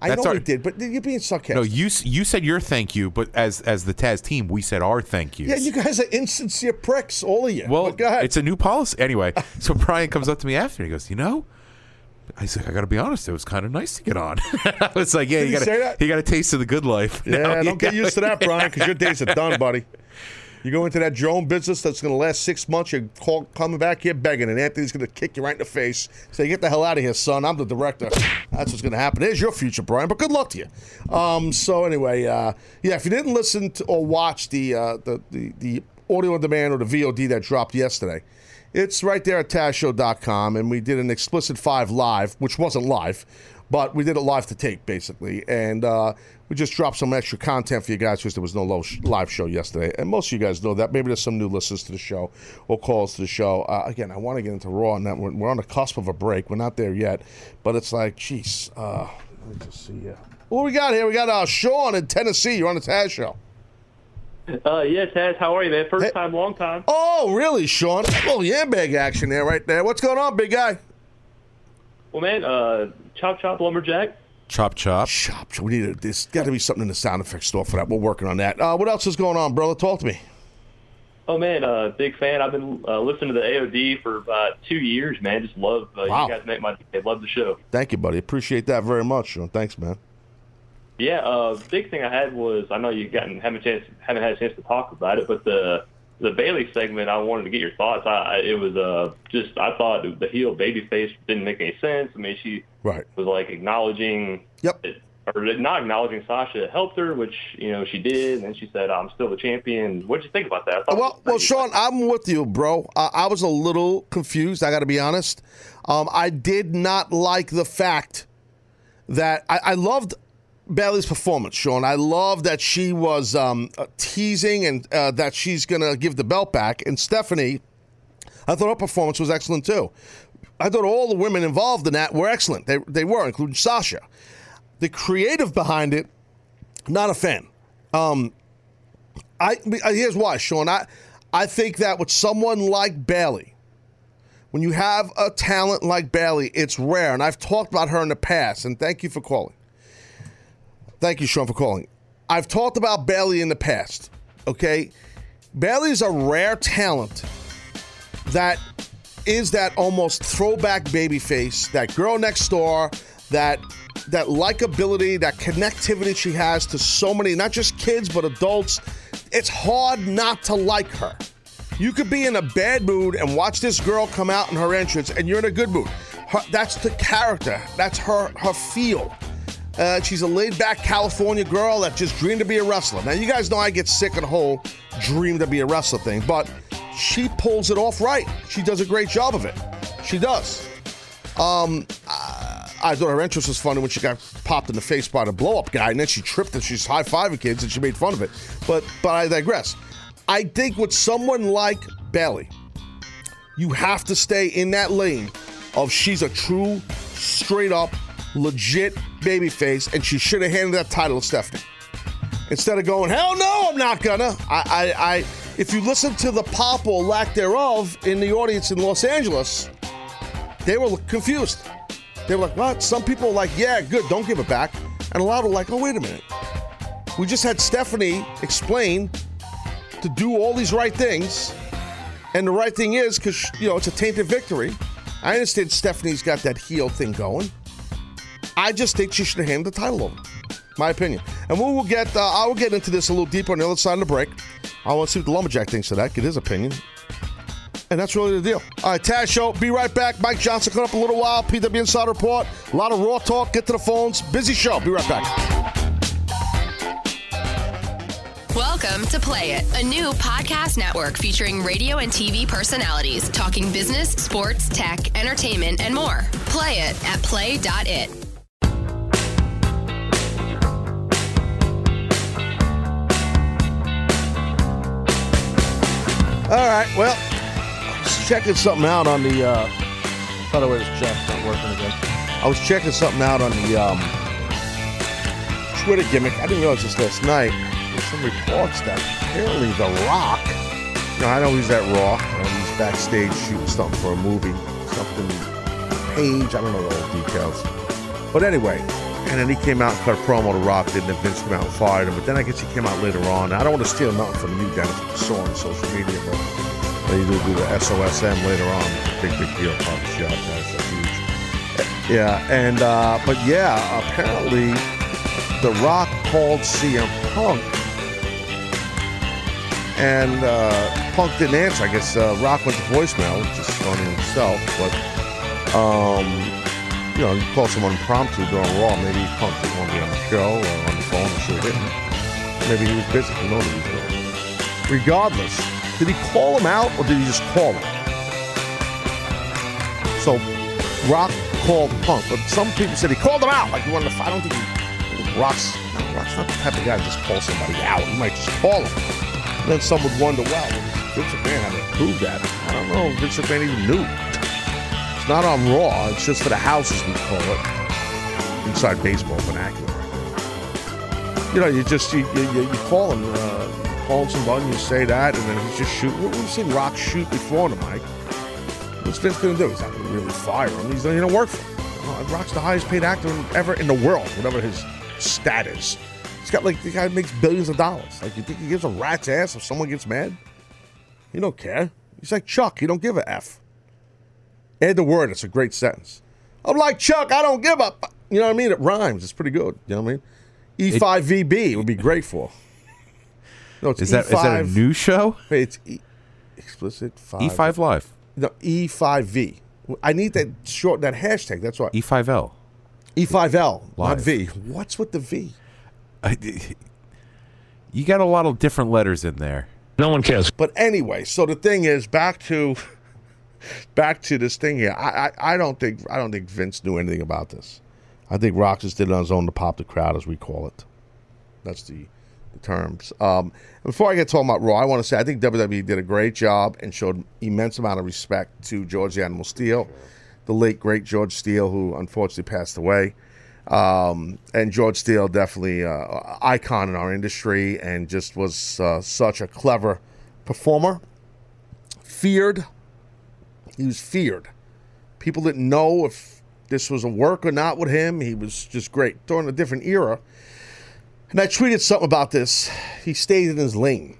[SPEAKER 2] I know
[SPEAKER 4] our,
[SPEAKER 2] we did, but you're being sarcastic.
[SPEAKER 4] No, you you said your thank you, but as as the Taz team, we said our thank yous.
[SPEAKER 2] Yeah, you guys are insincere pricks, all of you.
[SPEAKER 4] Well,
[SPEAKER 2] ahead.
[SPEAKER 4] it's a new policy anyway. So Brian comes up to me after. He goes, "You know." I said, "I got to be honest. It was kind of nice to get on." I was like, "Yeah,
[SPEAKER 2] Did
[SPEAKER 4] you got a, you got a taste of the good life."
[SPEAKER 2] Yeah,
[SPEAKER 4] Now,
[SPEAKER 2] don't get used to that, Brian, because your days are done, buddy. You go into that drone business that's going to last six months. You're call, coming back here begging, and Anthony's going to kick you right in the face. Say, "Get the hell out of here, son! I'm the director." That's what's going to happen. There's your future, Brian. But good luck to you. Um, so anyway, uh, yeah, if you didn't listen to or watch the, uh, the the the audio on demand or the VOD that dropped yesterday, it's right there at TazShow.com, and we did an explicit five live, which wasn't live, but we did it live to tape basically, and uh, we just dropped some extra content for you guys because there was no live show yesterday, and most of you guys know that. Maybe there's some new listeners to the show or calls to the show. Uh, again, I want to get into Raw, and that we're, we're on the cusp of a break. We're not there yet, but it's like, jeez, uh, let me just see here. What we got here? We got uh, Sean in Tennessee. You're on the Taz show.
[SPEAKER 9] Uh, yeah, Taz, how are you, man? First time, long time.
[SPEAKER 2] Oh, really, Sean? A little yambag action there, right there. What's going on, big guy?
[SPEAKER 9] Well, man, uh, chop chop lumberjack.
[SPEAKER 4] Chop chop.
[SPEAKER 2] Chop. chop. We need a, there's got to be something in the sound effects store for that. We're working on that. Uh, what else is going on, brother? Talk to me.
[SPEAKER 9] Oh man, uh, big fan. I've been uh, listening to the AOD for about two years, man. Just love uh,
[SPEAKER 2] Wow.
[SPEAKER 9] you guys make my day. Love the show.
[SPEAKER 2] Thank you, buddy. Appreciate that very much, Thanks, man.
[SPEAKER 9] Yeah, uh, big thing I had was I know you gotten haven't chance haven't had a chance to talk about it, but the the Bayley segment I wanted to get your thoughts. I, I it was uh just I thought the heel babyface didn't make any sense. I mean she
[SPEAKER 2] Right.
[SPEAKER 9] was like acknowledging
[SPEAKER 2] Yep.
[SPEAKER 9] it, or not acknowledging Sasha helped her, which you know she did, and then she said I'm still the champion. What did you think about that? I
[SPEAKER 2] Well, well, Sean, I'm with you, bro. Uh, I was a little confused. I got to be honest. Um, I did not like the fact that I, I loved Bayley's performance, Sean. I love that she was um, uh, teasing and uh, that she's going to give the belt back. And Stephanie, I thought her performance was excellent too. I thought all the women involved in that were excellent. They, they were, including Sasha. The creative behind it, not a fan. Um, I here's why, Sean. I I think that with someone like Bayley, when you have a talent like Bayley, it's rare. And I've talked about her in the past. And thank you for calling. Thank you, Sean, for calling. I've talked about Bayley in the past. Okay, Bayley's a rare talent that is that almost throwback baby face, that girl next door, that that likability, that connectivity she has to so many, not just kids but adults. It's hard not to like her. You could be in a bad mood and watch this girl come out in her entrance, and you're in a good mood. Her, that's the character. That's her her feel. Uh, she's a laid-back California girl that just dreamed to be a wrestler. Now, you guys know I get sick of the whole dream to be a wrestler thing, but she pulls it off right. She does a great job of it. She does. Um, I thought her entrance was funny when she got popped in the face by the blow up guy, and then she tripped and she's high fiving kids and she made fun of it. But but I digress. I think with someone like Bayley, you have to stay in that lane of she's a true, straight up, legit babyface, and she should have handed that title to Stephanie. Instead of going, hell no, I'm not gonna. I, I, I if you listen to the pop or lack thereof in the audience in Los Angeles, they were confused. They were like, what? Some people were like, yeah, good, don't give it back. And a lot were like, oh, wait a minute. We just had Stephanie explain to do all these right things. And the right thing is, because, you know, it's a tainted victory. I understand Stephanie's got that heel thing going. I just think she should have handed the title over. My opinion. And we will get, uh, I will get into this a little deeper on the other side of the break. I want to see what the Lumberjack thinks of that, get his opinion. And that's really the deal. All right, Taz Show. Be right back. Mike Johnson coming up a little while. PW Inside Report. A lot of raw talk. Get to the phones. Busy show. Be right back.
[SPEAKER 10] Welcome to Play It, a new podcast network featuring radio and TV personalities talking business, sports, tech, entertainment, and more. Play it at play.it.
[SPEAKER 2] All right. Well, checking something out on the. Uh, by the way, this jack's not working again. I was checking something out on the um, Twitter gimmick. I didn't realize this last night. There's some reports that apparently The Rock. You know, I know he's at Raw and he's backstage shooting something for a movie, something page. I don't know all the details. But anyway, and then he came out and cut a promo to Rock, didn't and Vince came out and fired him. But then I guess he came out later on. I don't want to steal nothing from you, what you saw on social media, but they do do the SOSM later on. Big, big deal the show. That's a huge. Yeah, and, uh, but yeah, apparently The Rock called CM Punk. And uh, Punk didn't answer. I guess uh, Rock went to voicemail, which is funny in itself. But um, you know, you call someone impromptu during Raw, maybe Punk didn't want to be on the show or on the phone, I'm sure he didn't. Maybe he was busy, who knows he. Regardless, did he call him out or did he just call him? So, Rock called Punk, but some people said he called him out, like he wanted to fight. I don't think he, Rock's, no, Rock's not the type of guy to just call somebody out. He might just call him. And then some would wonder, well, Vince McMahon had to prove that. I don't know Vince McMahon even knew. It's not on Raw. It's just for the house, as we call it, inside baseball vernacular. You know, you just you you, you, call him, uh, call somebody, you say that, and then he's just shoot. We've seen Rock shoot before on the mic. What's Vince gonna do? He's not gonna really fire him. He's not gonna work for him. Rock's the highest paid actor ever in the world, whatever his status. He's got like the guy makes billions of dollars. Like you think he gives a rat's ass if someone gets mad? He don't care. He's like Chuck. He don't give a f. Add the word. It's a great sentence. I'm like Chuck. I don't give a. You know what I mean? It rhymes. It's pretty good. You know what I mean? E5VB would be great for. No, it's
[SPEAKER 4] Is that is that a
[SPEAKER 2] E5
[SPEAKER 4] new show?
[SPEAKER 2] It's e, explicit five.
[SPEAKER 4] E5 Live.
[SPEAKER 2] No, E5V. I need that short that hashtag. That's why.
[SPEAKER 4] E5L.
[SPEAKER 2] E5L, not V. What's with the V?
[SPEAKER 4] You got a lot of different letters in there.
[SPEAKER 2] No one cares. But anyway, so the thing is, back to back to this thing here. I, I, I don't think I don't think Vince knew anything about this. I think just did it on his own to pop the crowd, as we call it. That's the, the terms. Um, before I get talking about Raw, I want to say I think WWE did a great job and showed immense amount of respect to George the Animal Steele, the late great George Steele, who unfortunately passed away. Um, and George Steele definitely uh, icon in our industry and just was uh, such a clever performer. Feared, he was feared. People didn't know if this was a work or not with him. He was just great during a different era. And I tweeted something about this. He stayed in his lane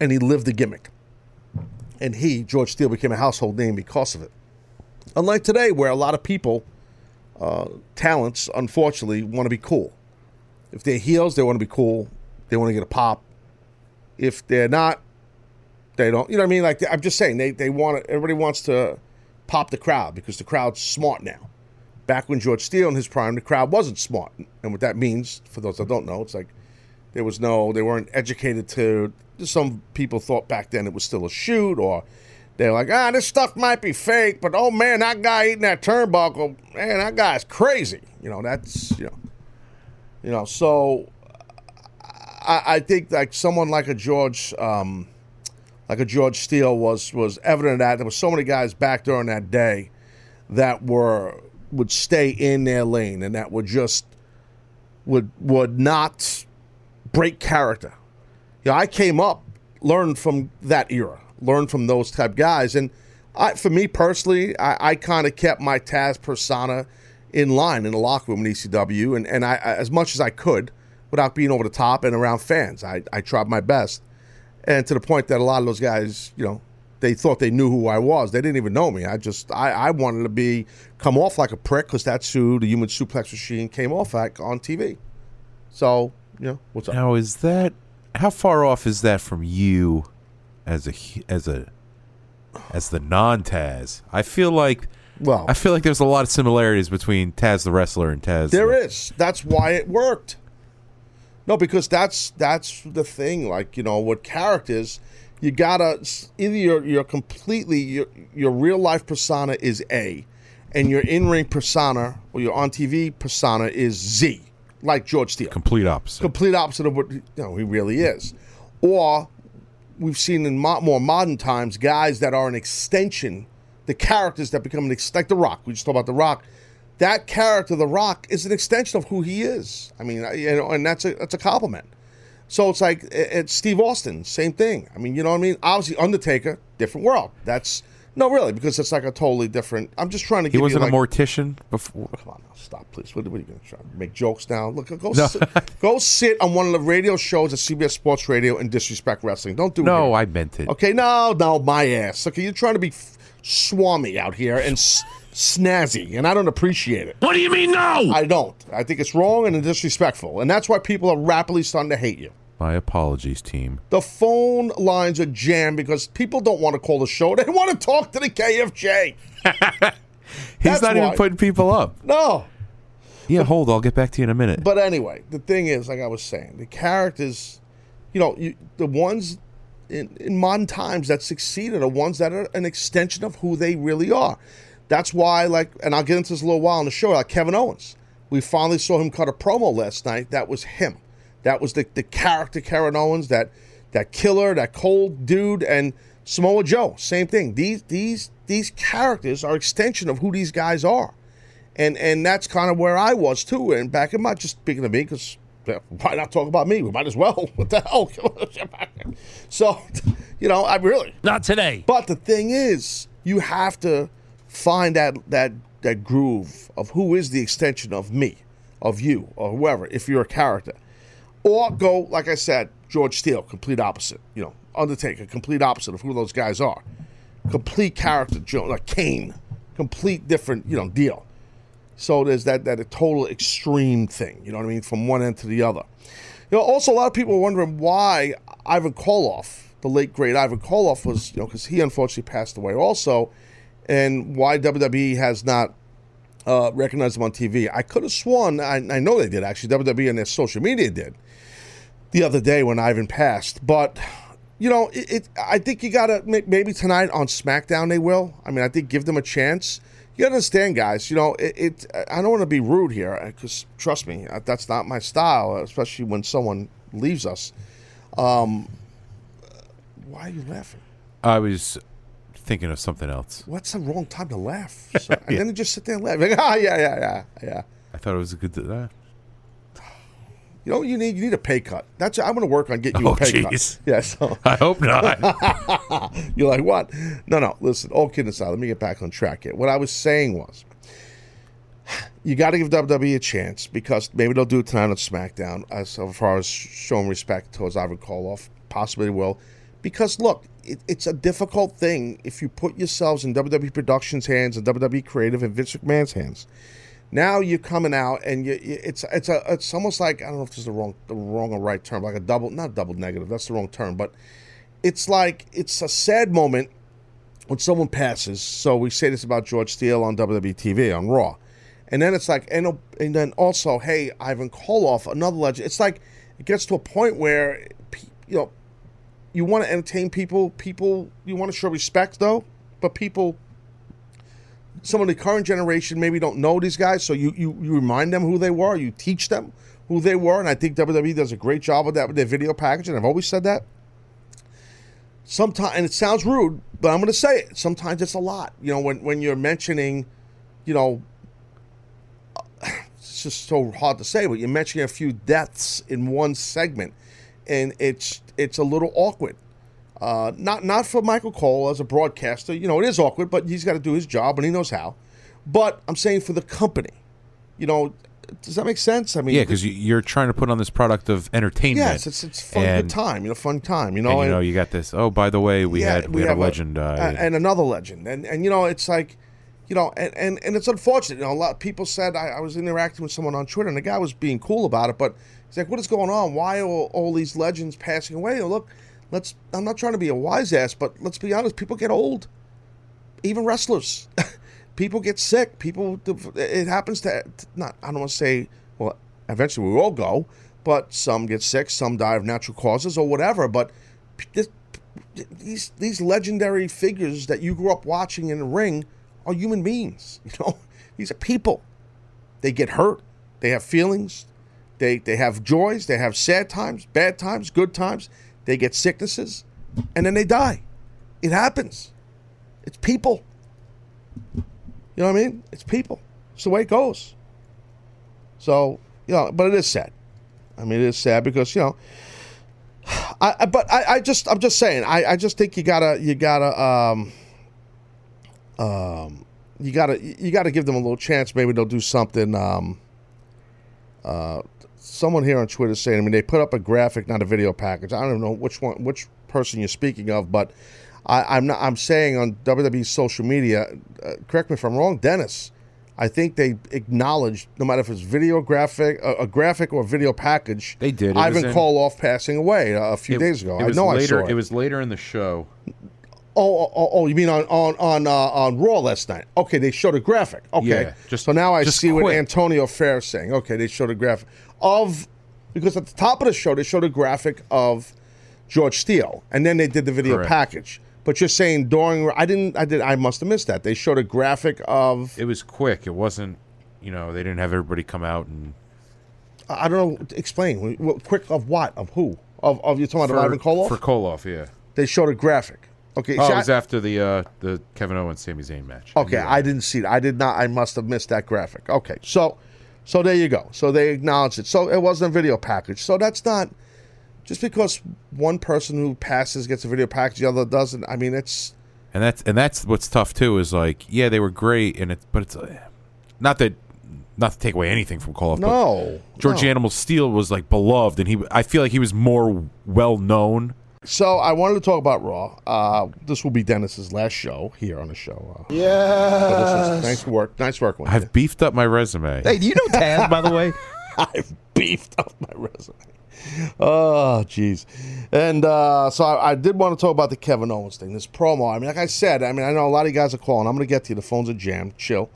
[SPEAKER 2] and he lived the gimmick. And he, George Steele, became a household name because of it. Unlike today, where a lot of people, uh, talents, unfortunately, want to be cool. If they're heels, they want to be cool. They want to get a pop. If they're not, they don't. You know what I mean? Like I'm just saying, they they want everybody wants to pop the crowd because the crowd's smart now. Back when George Steele in his prime, the crowd wasn't smart, and what that means for those that don't know, it's like there was no, they weren't educated to. Some people thought back then it was still a shoot, or they're like, ah, this stuff might be fake, but oh man, that guy eating that turnbuckle, man, that guy's crazy. You know, that's you know, you know. So I, I think like someone like a George, um, like a George Steele was was evident that there were so many guys back during that day that were would stay in their lane and that would just would would not break character. You know, I came up, learned from that era, learned from those type guys, and I, for me personally, I, I kind of kept my Taz persona in line in the locker room in ECW, and and I as much as I could without being over the top and around fans, I I tried my best, and to the point that a lot of those guys, you know. They thought they knew who I was. They didn't even know me. I just I, I wanted to be come off like a prick because that's who the human suplex machine came off like on TV. So you know what's up?
[SPEAKER 4] Now is that how far off is that from you as a as a as the non Taz? I feel like
[SPEAKER 2] well,
[SPEAKER 4] I feel like there's a lot of similarities between Taz the wrestler and Taz.
[SPEAKER 2] There
[SPEAKER 4] the,
[SPEAKER 2] is. That's why it worked. No, because that's that's the thing. Like you know, with characters, you gotta either you're you're completely your your real life persona is A, and your in ring persona or your on TV persona is Z, like George Steele.
[SPEAKER 4] complete opposite.
[SPEAKER 2] Complete opposite of what you know he really is, or we've seen in mo- more modern times guys that are an extension, the characters that become an ex- like the Rock. We just talked about the Rock. That character, the Rock, is an extension of who he is. I mean, you know, and that's a that's a compliment. So it's like it's Steve Austin, same thing. I mean, you know what I mean? Obviously, Undertaker, different world. That's no, really, because it's like a totally different. I'm just trying to.
[SPEAKER 4] he wasn't
[SPEAKER 2] you,
[SPEAKER 4] a mortician before.
[SPEAKER 2] Come on, now, stop, please. What, what are you going to try to make jokes now? Look, go
[SPEAKER 4] No.
[SPEAKER 2] sit, go sit on one of the radio shows at CBS Sports Radio and disrespect wrestling. Don't do it.
[SPEAKER 4] No. I meant it.
[SPEAKER 2] Okay, no, no, my ass. Okay, you're trying to be f- swami out here and s- snazzy, and I don't appreciate it.
[SPEAKER 3] What do you mean no?
[SPEAKER 2] I don't. I think it's wrong and disrespectful, and that's why people are rapidly starting to hate you.
[SPEAKER 4] My apologies, team.
[SPEAKER 2] The phone lines are jammed because people don't want to call the show. They want to talk to the KFJ.
[SPEAKER 4] He's
[SPEAKER 2] That's
[SPEAKER 4] not
[SPEAKER 2] why.
[SPEAKER 4] even putting people up.
[SPEAKER 2] No,
[SPEAKER 4] Yeah, hold. I'll get back to you in a minute.
[SPEAKER 2] But anyway, the thing is, like I was saying, the characters, you know, you, the ones in, in modern times that succeeded are ones that are an extension of who they really are. That's why, like, and I'll get into this a little while on the show, like Kevin Owens. We finally saw him cut a promo last night. That was him. That was the, the character Kevin Owens, that that killer, that cold dude, and Samoa Joe. Same thing. These these these characters are extension of who these guys are and and that's kind of where I was too. And back in my just speaking of me, because why not talk about me? We might as well. What the hell? so, you know, I really
[SPEAKER 3] Not today.
[SPEAKER 2] But the thing is, you have to find that that that groove of who is the extension of me, of you, or whoever. If you're a character, or go like I said, George Steele, complete opposite. You know, Undertaker, complete opposite of who those guys are. Complete character, like uh, Kane, complete different, you know, deal. So there's that that a total extreme thing. You know what I mean? From one end to the other. You know, also a lot of people are wondering why Ivan Koloff, the late great Ivan Koloff, was you know because he unfortunately passed away also, and why WWE has not uh, recognized him on TV. I could have sworn I, I know they did actually. WWE and their social media did the other day when Ivan passed, but. You know, it, it. I think you gotta maybe tonight on SmackDown they will. I mean, I think give them a chance. You understand, guys. You know, it. it I don't want to be rude here because trust me, uh, that's not my style. Especially when someone leaves us. Um, why are you laughing?
[SPEAKER 4] I was thinking of something else.
[SPEAKER 2] What's the wrong time to laugh? So- and then just sit there and laugh. Like, ah, yeah, yeah, yeah, yeah.
[SPEAKER 4] I thought it was a good. Uh,
[SPEAKER 2] You know, what you need you need a pay cut. That's I'm going to work on getting you
[SPEAKER 4] Oh,
[SPEAKER 2] a pay
[SPEAKER 4] jeez.
[SPEAKER 2] cut. Yeah, so
[SPEAKER 4] I hope not.
[SPEAKER 2] You're like, what? No, no. Listen, all kidding aside, let me get back on track here. What I was saying was, you got to give WWE a chance because maybe they'll do it tonight on SmackDown as far as showing respect towards Ivan Koloff. Possibly will. Because, look, it, it's a difficult thing if you put yourselves in WWE Productions' hands and WWE Creative and Vince McMahon's hands. Now you're coming out and you, it's it's a it's almost like I don't know if this is the wrong the wrong or right term like a double not double negative that's the wrong term but it's like it's a sad moment when someone passes. So we say this about George Steele on WWE TV on Raw, and then it's like, and, and then also, hey, Ivan Koloff, another legend. It's like it gets to a point where, you know, you want to entertain people. People, you want to show respect though, but people, some of the current generation maybe don't know these guys, so you you, you remind them who they were. You teach them who they were, and I think WWE does a great job of that with their video package. And I've always said that. Sometimes, and it sounds rude, but I'm going to say it. Sometimes it's a lot. You know, when when you're mentioning, you know, it's just so hard to say, but you're mentioning a few deaths in one segment, and it's it's a little awkward. Uh, not not for Michael Cole as a broadcaster, you know, it is awkward, but he's got to do his job and he knows how. But I'm saying for the company, you know, does that make sense? I mean,
[SPEAKER 4] yeah, because you're trying to put on this product of entertainment.
[SPEAKER 2] yes, it's it's fun,
[SPEAKER 4] and,
[SPEAKER 2] good time, you know, fun time, you know.
[SPEAKER 4] and, you
[SPEAKER 2] and-
[SPEAKER 4] know, you got this. Oh, by the way, we
[SPEAKER 2] yeah,
[SPEAKER 4] had we, had a legend
[SPEAKER 2] a- and another legend, and and you know, it's like, you know, and and, and it's unfortunate. You know, a lot of people said I, I was interacting with someone on Twitter, and the guy was being cool about it, but like, "What is going on? Why are all, all these legends passing away?" Oh, look, let's. I'm not trying to be a wise ass, but let's be honest. People get old, even wrestlers. people get sick. People, it happens to not. I don't want to say. Well, eventually we all go, but some get sick. Some die of natural causes or whatever. But this, these these legendary figures that you grew up watching in the ring are human beings. You know, these are people. They get hurt. They have feelings. They they have joys. They have sad times, bad times, good times. They get sicknesses, and then they die. It happens. It's people. You know what I mean? It's people. It's the way it goes. So you know, but it is sad. I mean, it is sad because you know. I, I- but I, I just I'm just saying I, I just think you gotta you gotta um um you gotta you gotta give them a little chance maybe they'll do something um uh someone here on Twitter is saying I mean they put up a graphic not a video package I don't know which one which person you're speaking of but I, I'm not I'm saying on WWE social media uh, correct me if I'm wrong Dennis I think they acknowledged no matter if it's video graphic a, a graphic or video package
[SPEAKER 4] They did. It
[SPEAKER 2] Ivan Koloff passing away uh, a few
[SPEAKER 4] It-
[SPEAKER 2] days ago I know
[SPEAKER 4] later.
[SPEAKER 2] I saw it.
[SPEAKER 4] It was later in the show.
[SPEAKER 2] Oh, oh, oh, oh, you mean on on on uh, on Raw last night? Okay, they showed a graphic. Okay,
[SPEAKER 4] Yeah, just-
[SPEAKER 2] so now I see what. Antonio Fair is saying. Okay, they showed a graphic of because at the top of the show they showed a graphic of George Steele, and then they did the video
[SPEAKER 4] Correct.
[SPEAKER 2] package. But you're saying during I didn't I did I must have missed that they showed a graphic of
[SPEAKER 4] It was quick. It wasn't. You know, they didn't have everybody come out and
[SPEAKER 2] I don't know. Explain quick of what of who of of you talking about
[SPEAKER 4] for,
[SPEAKER 2] Ivan Koloff?
[SPEAKER 4] for Koloff. Yeah.
[SPEAKER 2] they showed a graphic. Okay,
[SPEAKER 4] Oh,
[SPEAKER 2] see,
[SPEAKER 4] it
[SPEAKER 2] I-
[SPEAKER 4] was after the uh, the Kevin Owens Sami Zayn match.
[SPEAKER 2] Okay, I didn't see it. I did not. I must have missed that graphic. Okay, so, so there you go. So they acknowledged it. So it wasn't a video package. So that's not just because one person who passes gets a video package, the other doesn't. I mean, it's
[SPEAKER 4] and that's and that's what's tough too. Is like, yeah, they were great, and it's but it's uh, not that not to take away anything from Koloff
[SPEAKER 2] no.
[SPEAKER 4] George
[SPEAKER 2] no.
[SPEAKER 4] Animal Steele was like beloved, and he I feel like he was more well known.
[SPEAKER 2] So I wanted to talk about Raw. Uh, this will be Dennis's last show here on the show. Uh,
[SPEAKER 11] Yeah.
[SPEAKER 2] nice work. Nice work. With
[SPEAKER 4] I've beefed up my resume.
[SPEAKER 11] Hey, do you know Taz, by the way?
[SPEAKER 2] I've beefed up my resume. Oh, jeez. And uh, so I, I did want to talk about the Kevin Owens thing, this promo. I mean, like I said, I mean, I know a lot of you guys are calling. I'm going to get to you. The phones are jammed. Chill.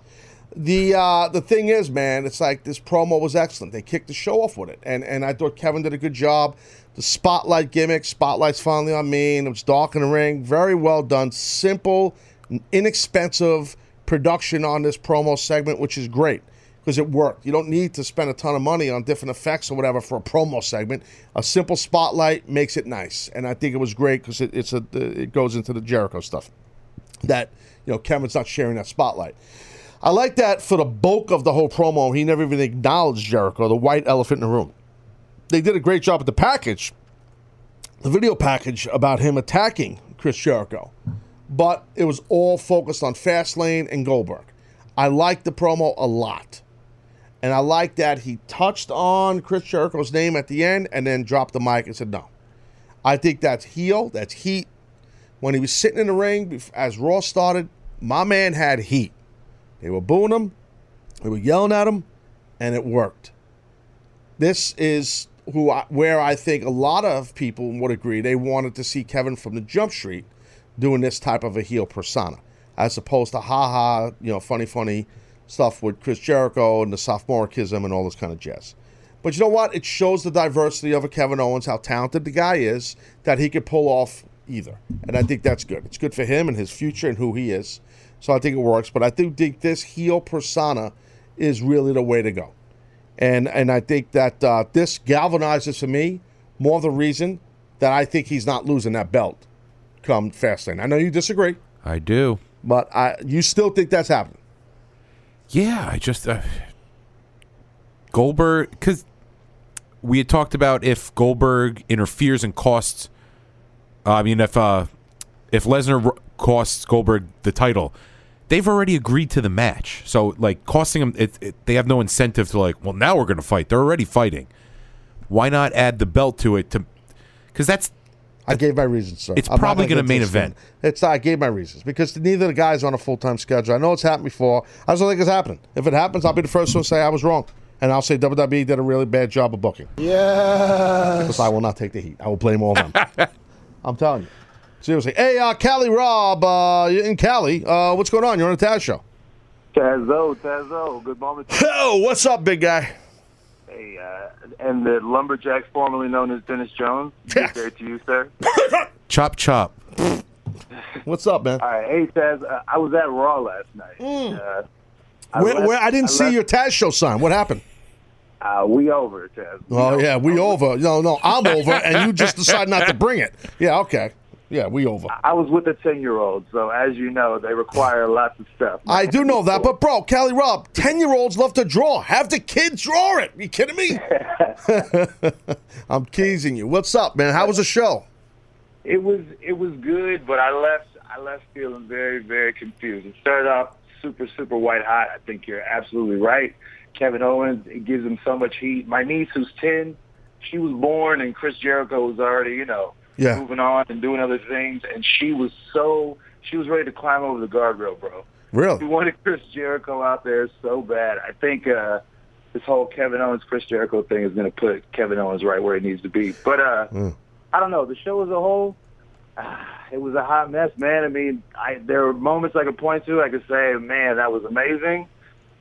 [SPEAKER 2] The uh, the thing is, man, it's like this promo was excellent. They kicked the show off with it, and and I thought Kevin did a good job. The spotlight gimmick, spotlight's finally on me, and it was dark in the ring. Very well done, simple, inexpensive production on this promo segment, which is great because it worked. You don't need to spend a ton of money on different effects or whatever for a promo segment. A simple spotlight makes it nice, and I think it was great because it, it's a it goes into the Jericho stuff that you know Kevin's not sharing that spotlight. I like that for the bulk of the whole promo. He never even acknowledged Jericho, the white elephant in the room. They did a great job with the package, the video package about him attacking Chris Jericho, but it was all focused on Fastlane and Goldberg. I liked the promo a lot. And I like that he touched on Chris Jericho's name at the end and then dropped the mic and said no. I think that's heel, that's heat. When he was sitting in the ring as Raw started, my man had heat. They were booing him, they were yelling at him, and it worked. This is who I, where I think a lot of people would agree they wanted to see Kevin from the Jump Street doing this type of a heel persona, as opposed to haha, you know, funny, funny stuff with Chris Jericho and the sophomoricism and all this kind of jazz. But you know what? It shows the diversity of a Kevin Owens, how talented the guy is, that he could pull off either. And I think that's good. It's good for him and his future and who he is. So I think it works. But I do think this heel persona is really the way to go. And and I think that uh, this galvanizes for me more the reason that I think he's not losing that belt come Fastlane. I know you disagree,
[SPEAKER 4] I do.
[SPEAKER 2] but I you still think that's happening.
[SPEAKER 4] Yeah, I just uh, Goldberg because we had talked about if Goldberg interferes and costs. I mean, if uh, if Lesnar costs Goldberg the title, they've already agreed to the match. So like costing them, it, it, they have no incentive to like. Well, now we're going to fight. They're already fighting. Why not add the belt to it to? Because that's
[SPEAKER 2] I gave my reasons, sir.
[SPEAKER 4] It's
[SPEAKER 2] I'm
[SPEAKER 4] probably
[SPEAKER 2] gonna
[SPEAKER 4] gonna main event.
[SPEAKER 2] one. It's I gave my reasons because neither of the guys on a full time schedule. I know it's happened before. I just don't think it's happening. If it happens, I'll be the first one to say I was wrong, and I'll say WWE did a really bad job of booking.
[SPEAKER 12] Yeah.
[SPEAKER 2] Because I will not take the heat. I will blame all of them. I'm telling you, seriously. Hey, uh, Cali Rob, uh, in Cali, uh, what's going on? You're on the Taz show.
[SPEAKER 13] Tazzo, Tazzo, good moment.
[SPEAKER 2] Oh, what's up, big guy?
[SPEAKER 13] Hey, uh, and the lumberjack formerly known as Dennis Jones. Good day to you, sir.
[SPEAKER 4] chop chop.
[SPEAKER 2] What's up, man?
[SPEAKER 13] All right, hey Taz, uh, I was at Raw last night. Uh, I
[SPEAKER 2] Where,
[SPEAKER 13] left-
[SPEAKER 2] where I didn't
[SPEAKER 13] I
[SPEAKER 2] see
[SPEAKER 13] left-
[SPEAKER 2] your Taz show sign. What happened?
[SPEAKER 13] Uh, we over, Taz.
[SPEAKER 2] Oh yeah, we over. No, no, I'm over, and you just decide not to bring it. Yeah, okay. Yeah, we over.
[SPEAKER 13] I was with a ten-year-old, so as you know, they require lots of stuff.
[SPEAKER 2] I do know that, but bro, Cali Rob, ten year olds love to draw. Have the kids draw it. you kidding me? I'm teasing you. What's up, man? How was the show?
[SPEAKER 13] It was it was good, but I left I left feeling very very confused. It started off super super white hot. I think you're absolutely right. Kevin Owens it gives him so much heat. My niece who's ten, she was born and Chris Jericho was already you know
[SPEAKER 2] Yeah.
[SPEAKER 13] moving on and doing other things, and she was so she was ready to climb over the guardrail, bro.
[SPEAKER 2] Really?
[SPEAKER 13] She wanted Chris Jericho out there so bad. I think uh, this whole Kevin Owens Chris Jericho thing is going to put Kevin Owens right where he needs to be. But uh,
[SPEAKER 2] Mm.
[SPEAKER 13] I don't know. The show as a whole, ah, it was a hot mess, man. I mean, I there were moments I could point to. I could say, man, that was amazing.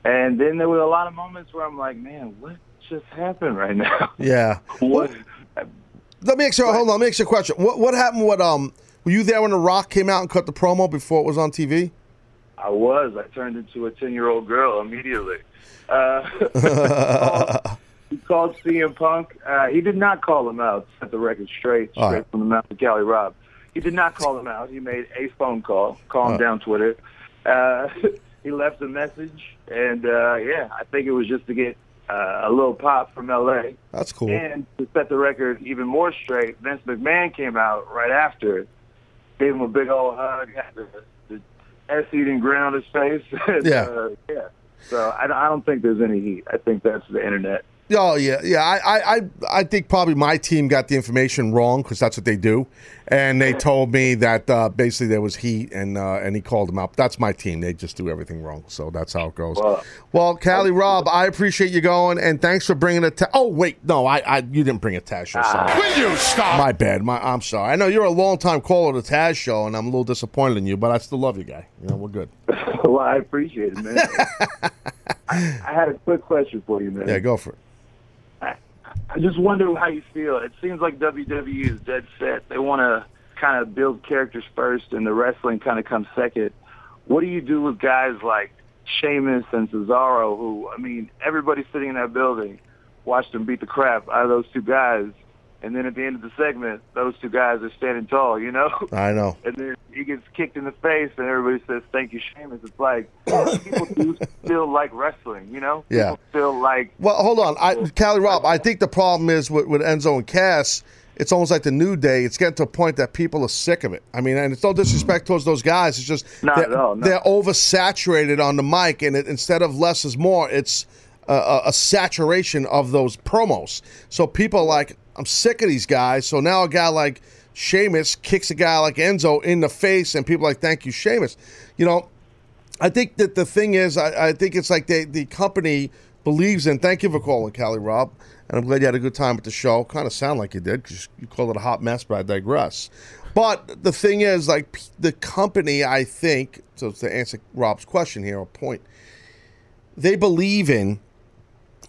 [SPEAKER 13] And then there were a lot of moments where I'm like, man, what just happened right now?
[SPEAKER 2] Yeah.
[SPEAKER 13] What?
[SPEAKER 2] Let me ask you. Hold on. Let me ask you a question. What What happened? What um? Were you there when The Rock came out and cut the promo before it was on TV?
[SPEAKER 13] I was. I turned into a ten-year-old girl immediately. Uh, he called CM Punk. Uh, he did not call him out. Set the record straight, straight
[SPEAKER 2] right.
[SPEAKER 13] from the mouth of Cali Rob. He did not call him out. He made a phone call. Calm
[SPEAKER 2] right.
[SPEAKER 13] down, Twitter. Uh, he left a message, and uh, yeah, I think it was just to get uh, a little pop from LA.
[SPEAKER 2] That's cool.
[SPEAKER 13] And to set the record even more straight, Vince McMahon came out right after, gave him a big old hug, had the, the ass-eating grin on his face.
[SPEAKER 2] Yeah.
[SPEAKER 13] uh, yeah. So I, I don't think there's any heat. I think that's the internet.
[SPEAKER 2] Oh yeah, yeah. I, I, I- think probably my team got the information wrong because that's what they do, and they told me that uh, basically there was heat, and uh, and he called them out. That's my team. They just do everything wrong, so that's how it goes.
[SPEAKER 13] Well-
[SPEAKER 2] Well, Cali Rob, I appreciate you going, and thanks for bringing it. Ta- oh wait, no, I, I you didn't bring a Taz show. Sorry.
[SPEAKER 3] Will you stop?
[SPEAKER 2] My bad. My, I'm sorry. I know you're a long time caller to the Taz show, and I'm a little disappointed in you, but I still love you, guy. You know, we're good.
[SPEAKER 13] well, I appreciate it, man. I, I had a quick question for you, man.
[SPEAKER 2] Yeah, go for it.
[SPEAKER 13] I just wonder how you feel. It seems like WWE is dead set. They want to kind of build characters first, and the wrestling kind of comes second. What do you do with guys like Sheamus and Cesaro, who, I mean, everybody sitting in that building watched them beat the crap out of those two guys, and then at the end of the segment, those two guys are standing tall, you know?
[SPEAKER 2] I know.
[SPEAKER 13] and then he gets kicked in the face, and everybody says, "Thank you, Sheamus." It's like people do still like wrestling, you know?
[SPEAKER 2] Yeah.
[SPEAKER 13] People still like
[SPEAKER 2] Well, hold on, I, Cali Rob. I think the problem is with, with Enzo and Cass. It's almost like the new day. It's getting to a point that people are sick of it. I mean, and it's no disrespect towards those guys. It's just
[SPEAKER 13] Not
[SPEAKER 2] they're,
[SPEAKER 13] at all, no.
[SPEAKER 2] they're oversaturated on the mic, and it, instead of less is more, it's a, a, a saturation of those promos. So people are like, I'm sick of these guys. So now a guy like Sheamus kicks a guy like Enzo in the face, and people like, thank you, Sheamus. You know, I think that the thing is, I, I think it's like they, the company believes in. Thank you for calling, Cali Rob, and I'm glad you had a good time at the show. Kind of sound like you did because you called it a hot mess, but I digress. But the thing is, like the company, I think, so to answer Rob's question here, or point, they believe in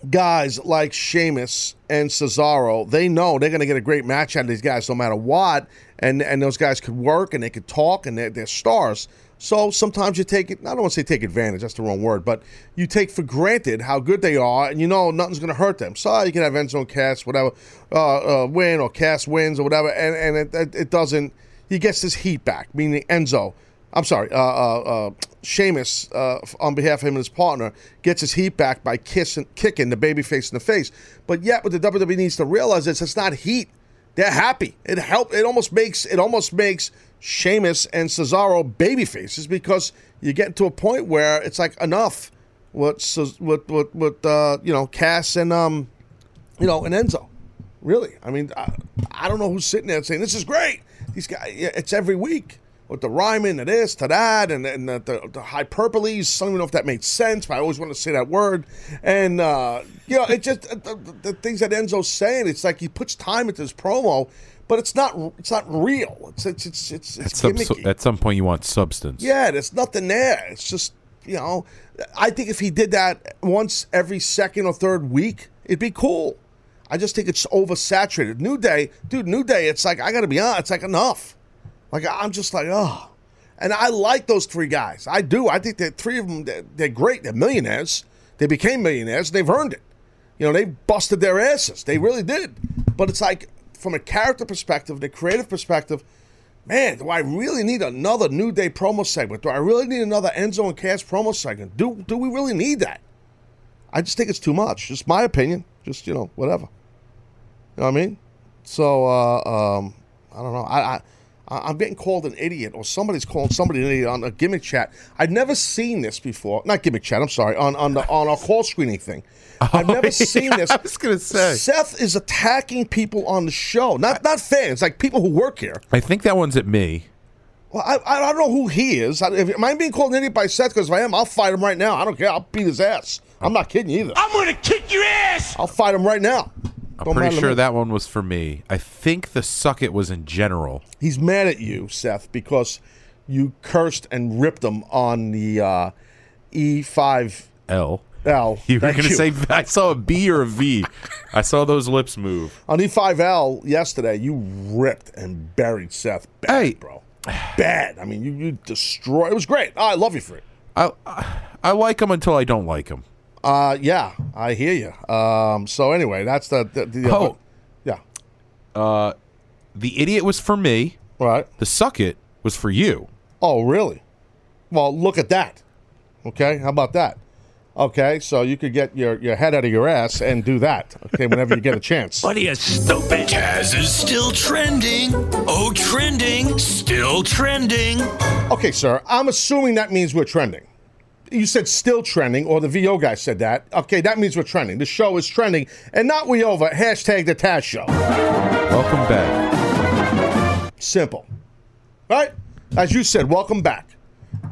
[SPEAKER 2] guys like Sheamus and Cesaro, they know they're going to get a great match out of these guys no matter what. And and those guys could work and they could talk and they're, they're stars. So sometimes you take it, I don't want to say take advantage, that's the wrong word, but you take for granted how good they are and you know nothing's going to hurt them. So you can have Enzo and Cass, whatever, uh, uh, win or cast wins or whatever, and, and it, it doesn't, he gets his heat back, meaning Enzo. I'm sorry, uh, uh, uh, Sheamus, uh, on behalf of him and his partner, gets his heat back by kissing, kicking the babyface in the face. But yet, what the WWE needs to realize is it's not heat. They're happy. It help. It almost makes it almost makes Sheamus and Cesaro baby faces because you get to a point where it's like enough. What what what what uh, you know Cass and um you know and Enzo. Really, I mean, I, I don't know who's sitting there saying this is great. These guys, it's every week with the rhyming to this to that and, and the, the, the hyperboles. I don't even know if that made sense, but I always want to say that word. And uh, you know, it just the, the, things that Enzo's saying. It's like he puts time into his promo, but it's not it's not real. It's it's it's it's,
[SPEAKER 4] At some, at some point, you want substance.
[SPEAKER 2] Yeah, there's nothing there. It's just, you know, I think if he did that once every second or third week, it'd be cool. I just think it's oversaturated. New Day, dude, New Day, it's like, I got to be honest, it's like enough. Like, I'm just like, oh. And I like those three guys. I do. I think that three of them, they're, great. They're millionaires. They became millionaires. They've earned it. You know, they busted their asses. They really did. But it's like, from a character perspective, the creative perspective, man, do I really need another New Day promo segment? Do I really need another Enzo and Cass promo segment? Do do we really need that? I just think it's too much. Just my opinion. Just you know, whatever. You know what I mean? So uh, um, I don't know. I I- I'm getting called an idiot, or somebody's calling somebody an idiot on a gimmick chat. I've never seen this before. Not gimmick chat. I'm sorry. On on the on our call screening thing. I've oh, never seen this.
[SPEAKER 4] I was gonna say.
[SPEAKER 2] Seth is attacking people on the show, not not fans, like people who work here.
[SPEAKER 4] I think that one's at me.
[SPEAKER 2] Well, I, I don't know who he is. I, if, am I being called an idiot by Seth? Because if I am, I'll fight him right now. I don't care. I'll beat his ass. I'm not kidding either.
[SPEAKER 3] I'm gonna kick your ass!
[SPEAKER 2] I'll fight him right now.
[SPEAKER 4] I'm pretty sure that one was for me. I think the suck it was in general.
[SPEAKER 2] He's mad at you, Seth, because you cursed and ripped him on the uh, E5L.
[SPEAKER 4] L.
[SPEAKER 2] L.
[SPEAKER 4] You were going to say I saw a B or a V. I saw those lips move.
[SPEAKER 2] on E5L yesterday. You ripped and buried Seth bad,
[SPEAKER 4] Hey.
[SPEAKER 2] bro. Bad. I mean, you you destroyed. It was great. I love you for it.
[SPEAKER 4] I I like him until I don't like him.
[SPEAKER 2] Uh, yeah, I hear you. Um, so anyway, that's the the, the
[SPEAKER 4] Oh.
[SPEAKER 2] yeah.
[SPEAKER 4] Uh, the idiot was for me.
[SPEAKER 2] Right.
[SPEAKER 4] The suck it was for you.
[SPEAKER 2] Oh, really? Well, look at that. Okay, how about that? Okay, so you could get your, your head out of your ass and do that. Okay, whenever you get a chance.
[SPEAKER 3] What are you stupid? Taz is still trending. Oh, trending. Still trending.
[SPEAKER 2] Okay, sir, I'm assuming that means we're trending. You said still trending, or the VO guy said that. Okay, that means we're trending. The show is trending, and not we over. Hashtag the Taz Show.
[SPEAKER 4] Welcome back.
[SPEAKER 2] Simple. Right? As you said, welcome back.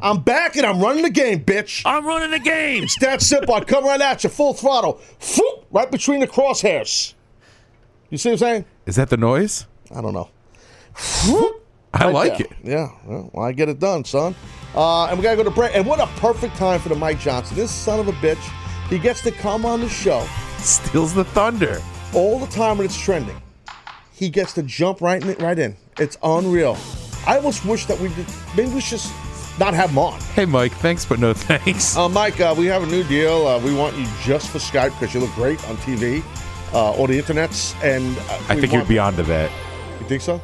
[SPEAKER 2] I'm back and I'm running the game, bitch.
[SPEAKER 3] I'm running the game.
[SPEAKER 2] It's that simple. I come right at you, full throttle, Phoop, right between the crosshairs. You see what I'm saying?
[SPEAKER 4] Is that the noise?
[SPEAKER 2] I don't know.
[SPEAKER 4] I
[SPEAKER 2] Right
[SPEAKER 4] like
[SPEAKER 2] there.
[SPEAKER 4] it.
[SPEAKER 2] Yeah, well, I get it done, son. Uh, and we gotta go to break. And what a perfect time for the Mike Johnson. This son of a bitch, he gets to come on the show
[SPEAKER 4] Steals the thunder.
[SPEAKER 2] all the time when it's trending. He gets to jump right in, right in. It's unreal. I almost wish that we did, maybe we should just not have him on.
[SPEAKER 4] Hey, Mike. Thanks, but no thanks.
[SPEAKER 2] Uh, Mike, uh, we have a new deal. Uh, we want you just for Skype because you look great on TV uh, or the internets. And uh,
[SPEAKER 4] I think you're
[SPEAKER 2] want-
[SPEAKER 4] beyond to that.
[SPEAKER 2] You think so?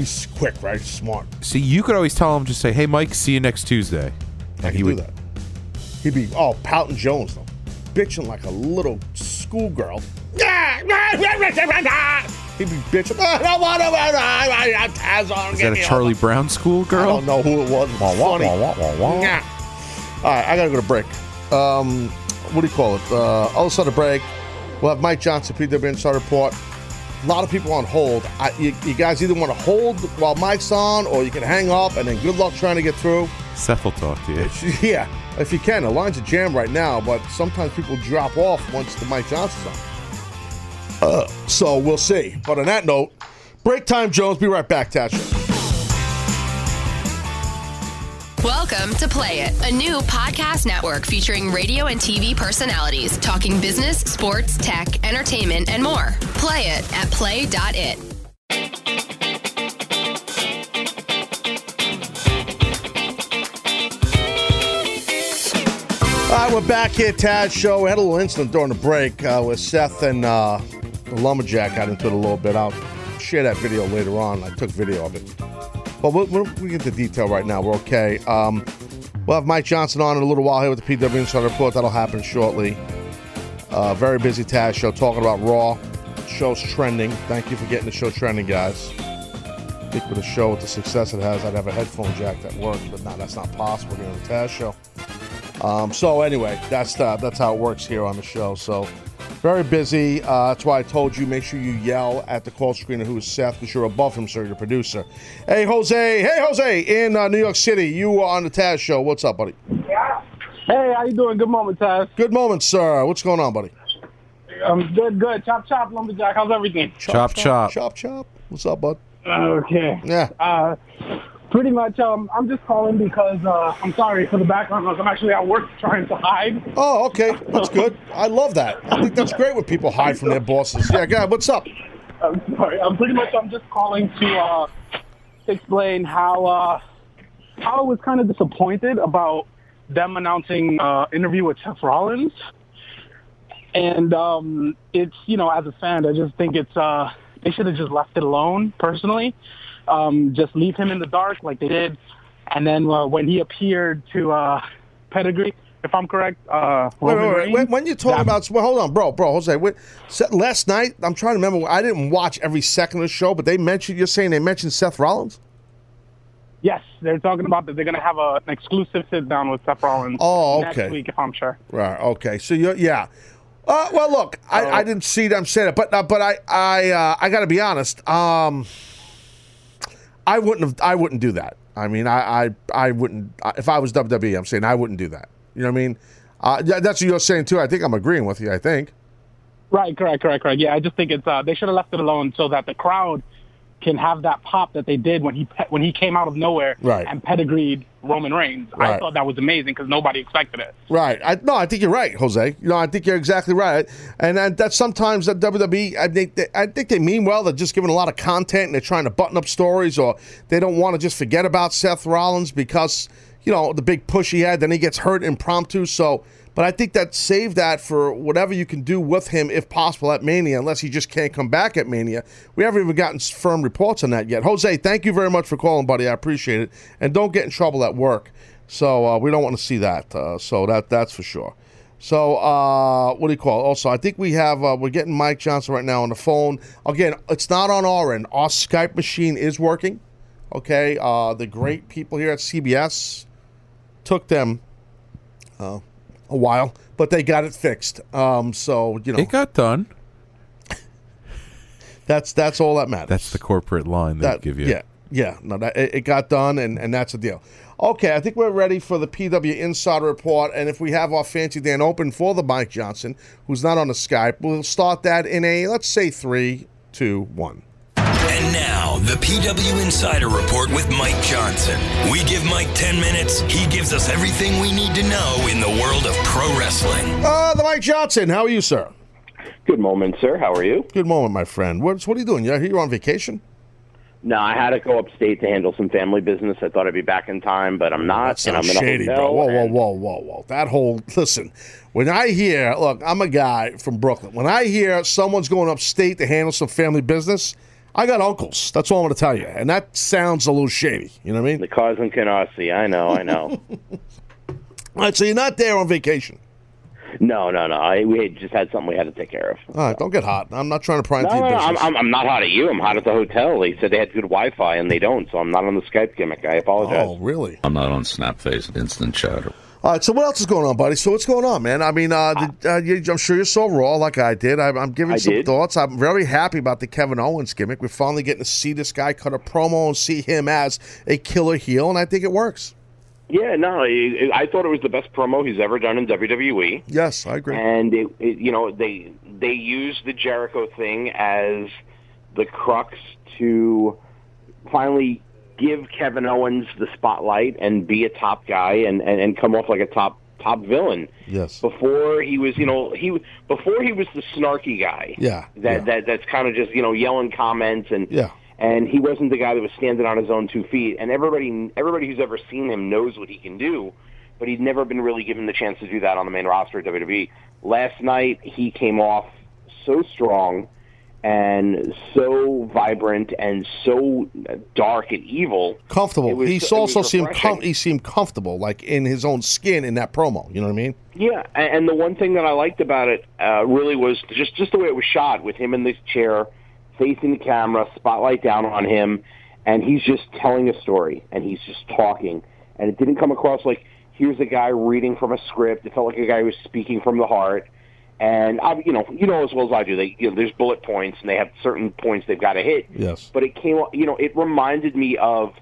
[SPEAKER 2] He's quick, right? Smart.
[SPEAKER 4] See, you could always tell him, just say, "Hey, Mike, see you next Tuesday," and
[SPEAKER 2] I
[SPEAKER 4] he would.
[SPEAKER 2] do that. He'd be oh pouting Jones though, bitching like a little schoolgirl. He'd be bitching. I don't want to. Taz on.
[SPEAKER 4] Is that a Charlie
[SPEAKER 2] over."
[SPEAKER 4] Brown school
[SPEAKER 2] I don't know who it was. It's funny. All right, I gotta go to break. Um, what do you call it? Uh, other side of break. We'll have Mike Johnson, PW Insider Report. A lot of people on hold. I, you, you guys either want to hold while Mike's on, or you can hang up, and then good luck trying to get through.
[SPEAKER 4] Seth will talk to you.
[SPEAKER 2] Yeah, if you can. The lines are jammed right now, but sometimes people drop off once the Mike Johnson's on. Uh, so we'll see. But on that note, break time, Jones. Be right back, Taz Show.
[SPEAKER 10] Welcome to Play It, a new podcast network featuring radio and TV personalities talking business, sports, tech, entertainment, and more. Play it at play.it.
[SPEAKER 2] All right, we're back here, Taz Show. We had a little incident during the break uh, with Seth and uh, the Lumberjack got into it a little bit. I'll share that video later on. I took video of it. But we'll, we'll, we get the detail right now. We're okay. Um, we'll have Mike Johnson on in a little while here with the PW Insider Report. That'll happen shortly. Uh, very busy Taz Show talking about Raw. Show's trending. Thank you for getting the show trending, guys. I think with a show with the success it has, I'd have a headphone jack that works, but now that's not possible here on the Taz Show. Um, so anyway, that's the, that's how it works here on the show. So very busy. Uh, that's why I told you make sure you yell at the call screener who is Seth because you're above him, sir. Your producer. Hey Jose. Hey Jose in uh, New York City. You are on the Taz show. What's up, buddy?
[SPEAKER 12] Hey, how you doing? Good moment, Taz.
[SPEAKER 2] Good moment, sir. What's going on, buddy?
[SPEAKER 12] I'm good, good. Chop, chop, lumberjack. How's everything?
[SPEAKER 2] Chop, chop chop chop. What's up, bud?
[SPEAKER 12] Okay.
[SPEAKER 2] Yeah.
[SPEAKER 12] Uh, pretty much. Um, I'm just calling because uh, I'm sorry for the background noise. I'm actually at work trying to hide.
[SPEAKER 2] Oh, okay. That's good. I love that. I think that's great when people hide from their bosses. Yeah, guy. What's up?
[SPEAKER 12] I'm sorry. I'm pretty much. I'm just calling to uh, explain how uh, how I was kind of disappointed about them announcing uh, interview with Seth Rollins. And um, it's you know, as a fan, I just think it's uh, they should have just left it alone. Personally, um, just leave him in the dark like they did. And then uh, when he appeared to uh, Pedigree, if I'm correct, uh,
[SPEAKER 2] Wait, wait, wait. When, when you talk about, well, hold on, bro, bro, Jose. Last night, I'm trying to remember. I didn't watch every second of the show, but they mentioned. You're saying they mentioned Seth Rollins?
[SPEAKER 12] Yes, they're talking about that they're going to have a, an exclusive sit down with Seth Rollins
[SPEAKER 2] Oh,
[SPEAKER 12] next
[SPEAKER 2] okay.
[SPEAKER 12] week, if I'm sure.
[SPEAKER 2] Right. Okay. So you, yeah. Uh, well, look, I, I didn't see them say that, but uh, but I I uh, I got to be honest. Um, I wouldn't have. I wouldn't do that. I mean, I I, I wouldn't. If I was WWE, I'm saying I wouldn't do that. You know what I mean? Uh, that's what you're saying too. I think I'm agreeing with you. I think.
[SPEAKER 12] Right, correct, correct, correct. Yeah, I just think it's uh, they should have left it alone so that the crowd can have that pop that they did when he pe- when he came out of nowhere
[SPEAKER 2] Right.
[SPEAKER 12] and pedigreed Roman Reigns. I thought that was amazing because nobody expected it.
[SPEAKER 2] Right. I, no, I think you're right, Jose. You know, I think you're exactly right. And that, that's sometimes that WWE. I think they, I think they mean well. They're just giving a lot of content and they're trying to button up stories, or they don't want to just forget about Seth Rollins because you know the big push he had. Then he gets hurt impromptu. So, but I think that save that for whatever you can do with him, if possible, at Mania, unless he just can't come back at Mania. We haven't even gotten firm reports on that yet. Jose, thank you very much for calling, buddy. I appreciate it. And don't get in trouble at work. So uh, we don't want to see that. Uh, so that that's for sure. So uh, what do you call it? Also, I think we have uh, we're getting Mike Johnson right now on the phone. Again, it's not on our end. Our Skype machine is working. Okay, uh, the great people here at CBS took them uh, a while, but they got it fixed. Um, so you know,
[SPEAKER 4] It got done.
[SPEAKER 2] that's that's all that matters.
[SPEAKER 4] That's the corporate line they
[SPEAKER 2] that,
[SPEAKER 4] give you.
[SPEAKER 2] Yeah, yeah. No, that it, it got done, and and that's the deal. Okay, I think we're ready for the PW Insider Report, and if we have our fancy Dan open for the Mike Johnson, who's not on the Skype, we'll start that in a let's say three, two, one.
[SPEAKER 3] And now, the PW Insider Report with Mike Johnson. We give Mike 10 minutes, he gives us everything we need to know in the world of pro wrestling.
[SPEAKER 2] Uh, the Mike Johnson. How are you, sir?
[SPEAKER 14] Good moment, sir. How are you?
[SPEAKER 2] Good moment, my friend. What's what are you doing? You you're on vacation?
[SPEAKER 14] No, I had to go upstate to handle some family business. I thought I'd be back in time, but I'm not.
[SPEAKER 2] That
[SPEAKER 14] and I'm
[SPEAKER 2] sounds
[SPEAKER 14] in a
[SPEAKER 2] shady,
[SPEAKER 14] hotel.
[SPEAKER 2] bro. Whoa, whoa, whoa, whoa, whoa. That whole listen. When I hear, look, I'm a guy from Brooklyn. When I hear someone's going upstate to handle some family business, I got uncles. That's all I'm going to tell you, and that sounds a little shady. You know what I mean?
[SPEAKER 14] The cars in Canarsie. I know, I know.
[SPEAKER 2] All right, so you're not there on vacation.
[SPEAKER 14] no, no, no. I, we had just had something we had to take care of.
[SPEAKER 2] All right, don't get hot. I'm not trying to pry
[SPEAKER 14] No,
[SPEAKER 2] into
[SPEAKER 14] no,
[SPEAKER 2] your
[SPEAKER 14] no, I'm,
[SPEAKER 2] business.
[SPEAKER 14] I'm, I'm not hot at you. I'm hot at the hotel. They said they had good Wi-Fi, and they don't, so I'm not on the Skype gimmick. I apologize.
[SPEAKER 2] Oh, really?
[SPEAKER 15] I'm not on Snapface Instant Chatter.
[SPEAKER 2] All right, so what else is going on, buddy? So what's going on, man? I mean, uh, did, uh, you, I'm sure you saw Raw like I did. I'm, I'm giving
[SPEAKER 14] I
[SPEAKER 2] some
[SPEAKER 14] did.
[SPEAKER 2] thoughts. I'm very happy about the Kevin Owens gimmick. We're finally getting to see this guy cut a promo and see him as a killer heel, and I think it works.
[SPEAKER 14] Yeah, no, I, I thought it was the best promo he's ever done in WWE.
[SPEAKER 2] Yes, I agree.
[SPEAKER 14] And it, it, you know, they they used the Jericho thing as the crux to finally give Kevin Owens the spotlight and be a top guy and, and, and come off like a top top villain.
[SPEAKER 2] Yes.
[SPEAKER 14] Before he was, you know, he before he was the snarky guy.
[SPEAKER 2] Yeah.
[SPEAKER 14] That that that's kind of just you know yelling comments and
[SPEAKER 2] Yeah.
[SPEAKER 14] and he wasn't the guy that was standing on his own two feet. And everybody everybody who's ever seen him knows what he can do, but he'd never been really given the chance to do that on the main roster of WWE. Last night he came off so strong and so vibrant and so dark and evil.
[SPEAKER 2] Comfortable. He also seemed com- he seemed comfortable, like in his own skin in that promo. You know what I mean?
[SPEAKER 14] Yeah, and the one thing that I liked about it uh, really was just just the way it was shot with him in this chair, facing the camera, spotlight down on him, and he's just telling a story and he's just talking, and it didn't come across like here's a guy reading from a script. It felt like a guy who was speaking from the heart. And I, you know, you know as well as I do, they you know, there's bullet points and they have certain points they've got to hit.
[SPEAKER 2] Yes.
[SPEAKER 14] But it came, you know, it reminded me of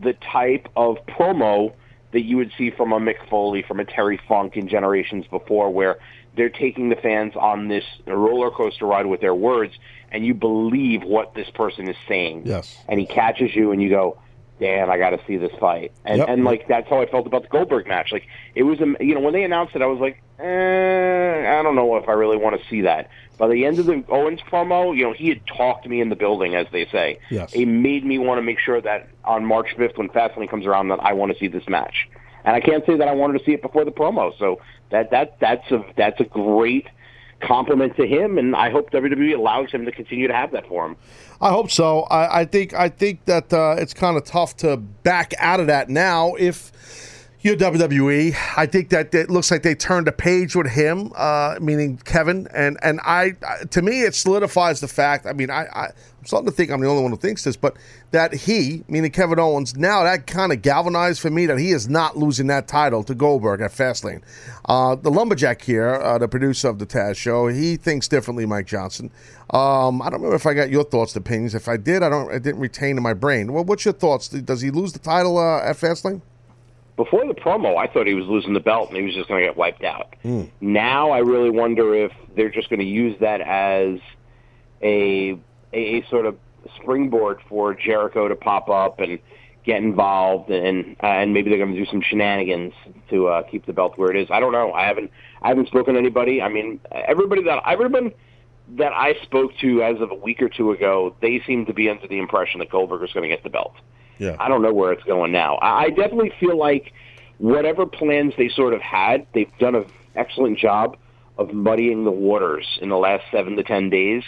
[SPEAKER 14] the type of promo that you would see from a Mick Foley, from a Terry Funk in generations before, where they're taking the fans on this roller coaster ride with their words, and you believe what this person is saying.
[SPEAKER 2] Yes.
[SPEAKER 14] And he catches you, and you go, "Damn, I got to see this fight." And
[SPEAKER 2] Yep.
[SPEAKER 14] and like that's how I felt about the Goldberg match. Like it was, you know, when they announced it, I was like, eh, I don't know if I really want to see that. By the end of the Owens promo, you know, he had talked me in the building, as they say.
[SPEAKER 2] Yes.
[SPEAKER 14] It made me want to make sure that on March 5th, when Fastlane comes around, that I want to see this match. And I can't say that I wanted to see it before the promo. So that that that's a that's a great compliment to him, and I hope WWE allows him to continue to have that for him.
[SPEAKER 2] I hope so. I, I think I think that uh, it's kind of tough to back out of that now. If you're WWE, I think that it looks like they turned a page with him, uh, meaning Kevin, and and I I- to me it solidifies the fact. I mean, I, I I'm starting to think I'm the only one who thinks this, but that he, meaning Kevin Owens, now that kind of galvanized for me that he is not losing that title to Goldberg at Fastlane. Uh, the lumberjack here, uh, the producer of the Taz show, he thinks differently. Mike Johnson. Um, I don't remember if I got your thoughts, opinions. If I did, I don't. I didn't retain in my brain. Well, what's your thoughts? Does he lose the title uh, at Fastlane?
[SPEAKER 14] Before the promo, I thought he was losing the belt and he was just going to get wiped out. Now I really wonder if they're just going to use that as a, a a sort of springboard for Jericho to pop up and get involved, and and maybe they're going to do some shenanigans to uh, keep the belt where it is. I don't know. I haven't I haven't spoken to anybody. I mean, everybody that everyone that I spoke to as of a week or two ago, they seem to be under the impression that Goldberg is going to get the belt.
[SPEAKER 2] Yeah.
[SPEAKER 14] I don't know where it's going now. I I definitely feel like whatever plans they sort of had, they've done an excellent job of muddying the waters in the last seven to ten days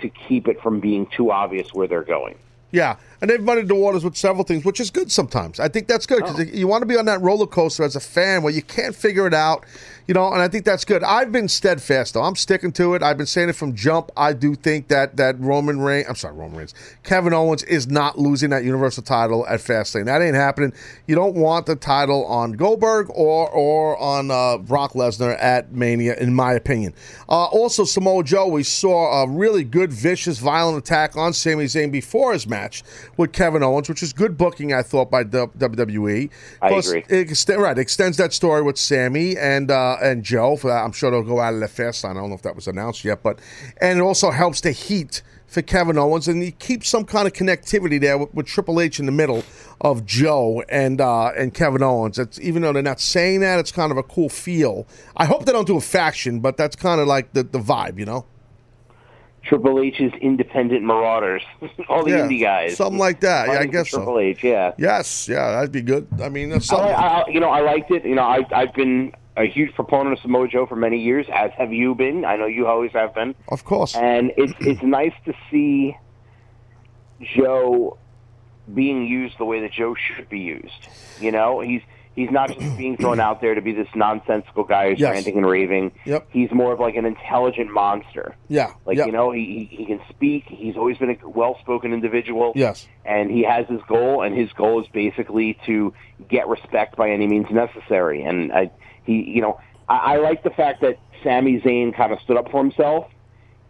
[SPEAKER 14] to keep it from being too obvious where they're going.
[SPEAKER 2] Yeah, and they've muddied the waters with several things, which is good sometimes. I think that's good because oh. you want to be on that roller coaster as a fan where you can't figure it out, you know. And I think that's good. I've been steadfast though. I'm sticking to it. I've been saying it from jump. I do think that that Roman Reigns, I'm sorry, Roman Reigns, Kevin Owens is not losing that Universal title at Fastlane. That ain't happening. You don't want the title on Goldberg or or on uh, Brock Lesnar at Mania, in my opinion. Uh, also, Samoa Joe, we saw a really good, vicious, violent attack on Sami Zayn before his match with Kevin Owens, which is good booking, I thought, by WWE.
[SPEAKER 14] I
[SPEAKER 2] Plus,
[SPEAKER 14] agree.
[SPEAKER 2] It right, extends that story with Sami and uh, and Joe. For that, I'm sure they'll go out of the Fastlane. I don't know if that was announced yet, but and it also helps the heat for Kevin Owens, and you keep some kind of connectivity there with, with Triple H in the middle of Joe and uh, and Kevin Owens. It's even though they're not saying that, it's kind of a cool feel. I hope they don't do a faction, but that's kind of like the, the vibe, you know.
[SPEAKER 14] Triple H's independent marauders, all the
[SPEAKER 2] Yeah,
[SPEAKER 14] indie guys,
[SPEAKER 2] something like that. Yeah, I guess so.
[SPEAKER 14] Triple H, yeah.
[SPEAKER 2] Yes, yeah, that'd be good. I mean, that's
[SPEAKER 14] I. I, you know, I liked it. You know, I, I've been a huge proponent of Samoa Joe for many years, as have you been. I know you always have been.
[SPEAKER 2] Of course.
[SPEAKER 14] And it's it's nice to see Joe being used the way that Joe should be used. You know, he's he's not just being thrown out there to be this nonsensical guy who's
[SPEAKER 2] Yes.
[SPEAKER 14] ranting and raving.
[SPEAKER 2] Yep.
[SPEAKER 14] He's more of like an intelligent monster.
[SPEAKER 2] yeah,
[SPEAKER 14] Like
[SPEAKER 2] yep.
[SPEAKER 14] you know, he he he can speak. He's always been a well-spoken individual.
[SPEAKER 2] Yes.
[SPEAKER 14] And he has his goal, and his goal is basically to get respect by any means necessary. And I, he, you know, I, I like the fact that Sami Zayn kind of stood up for himself,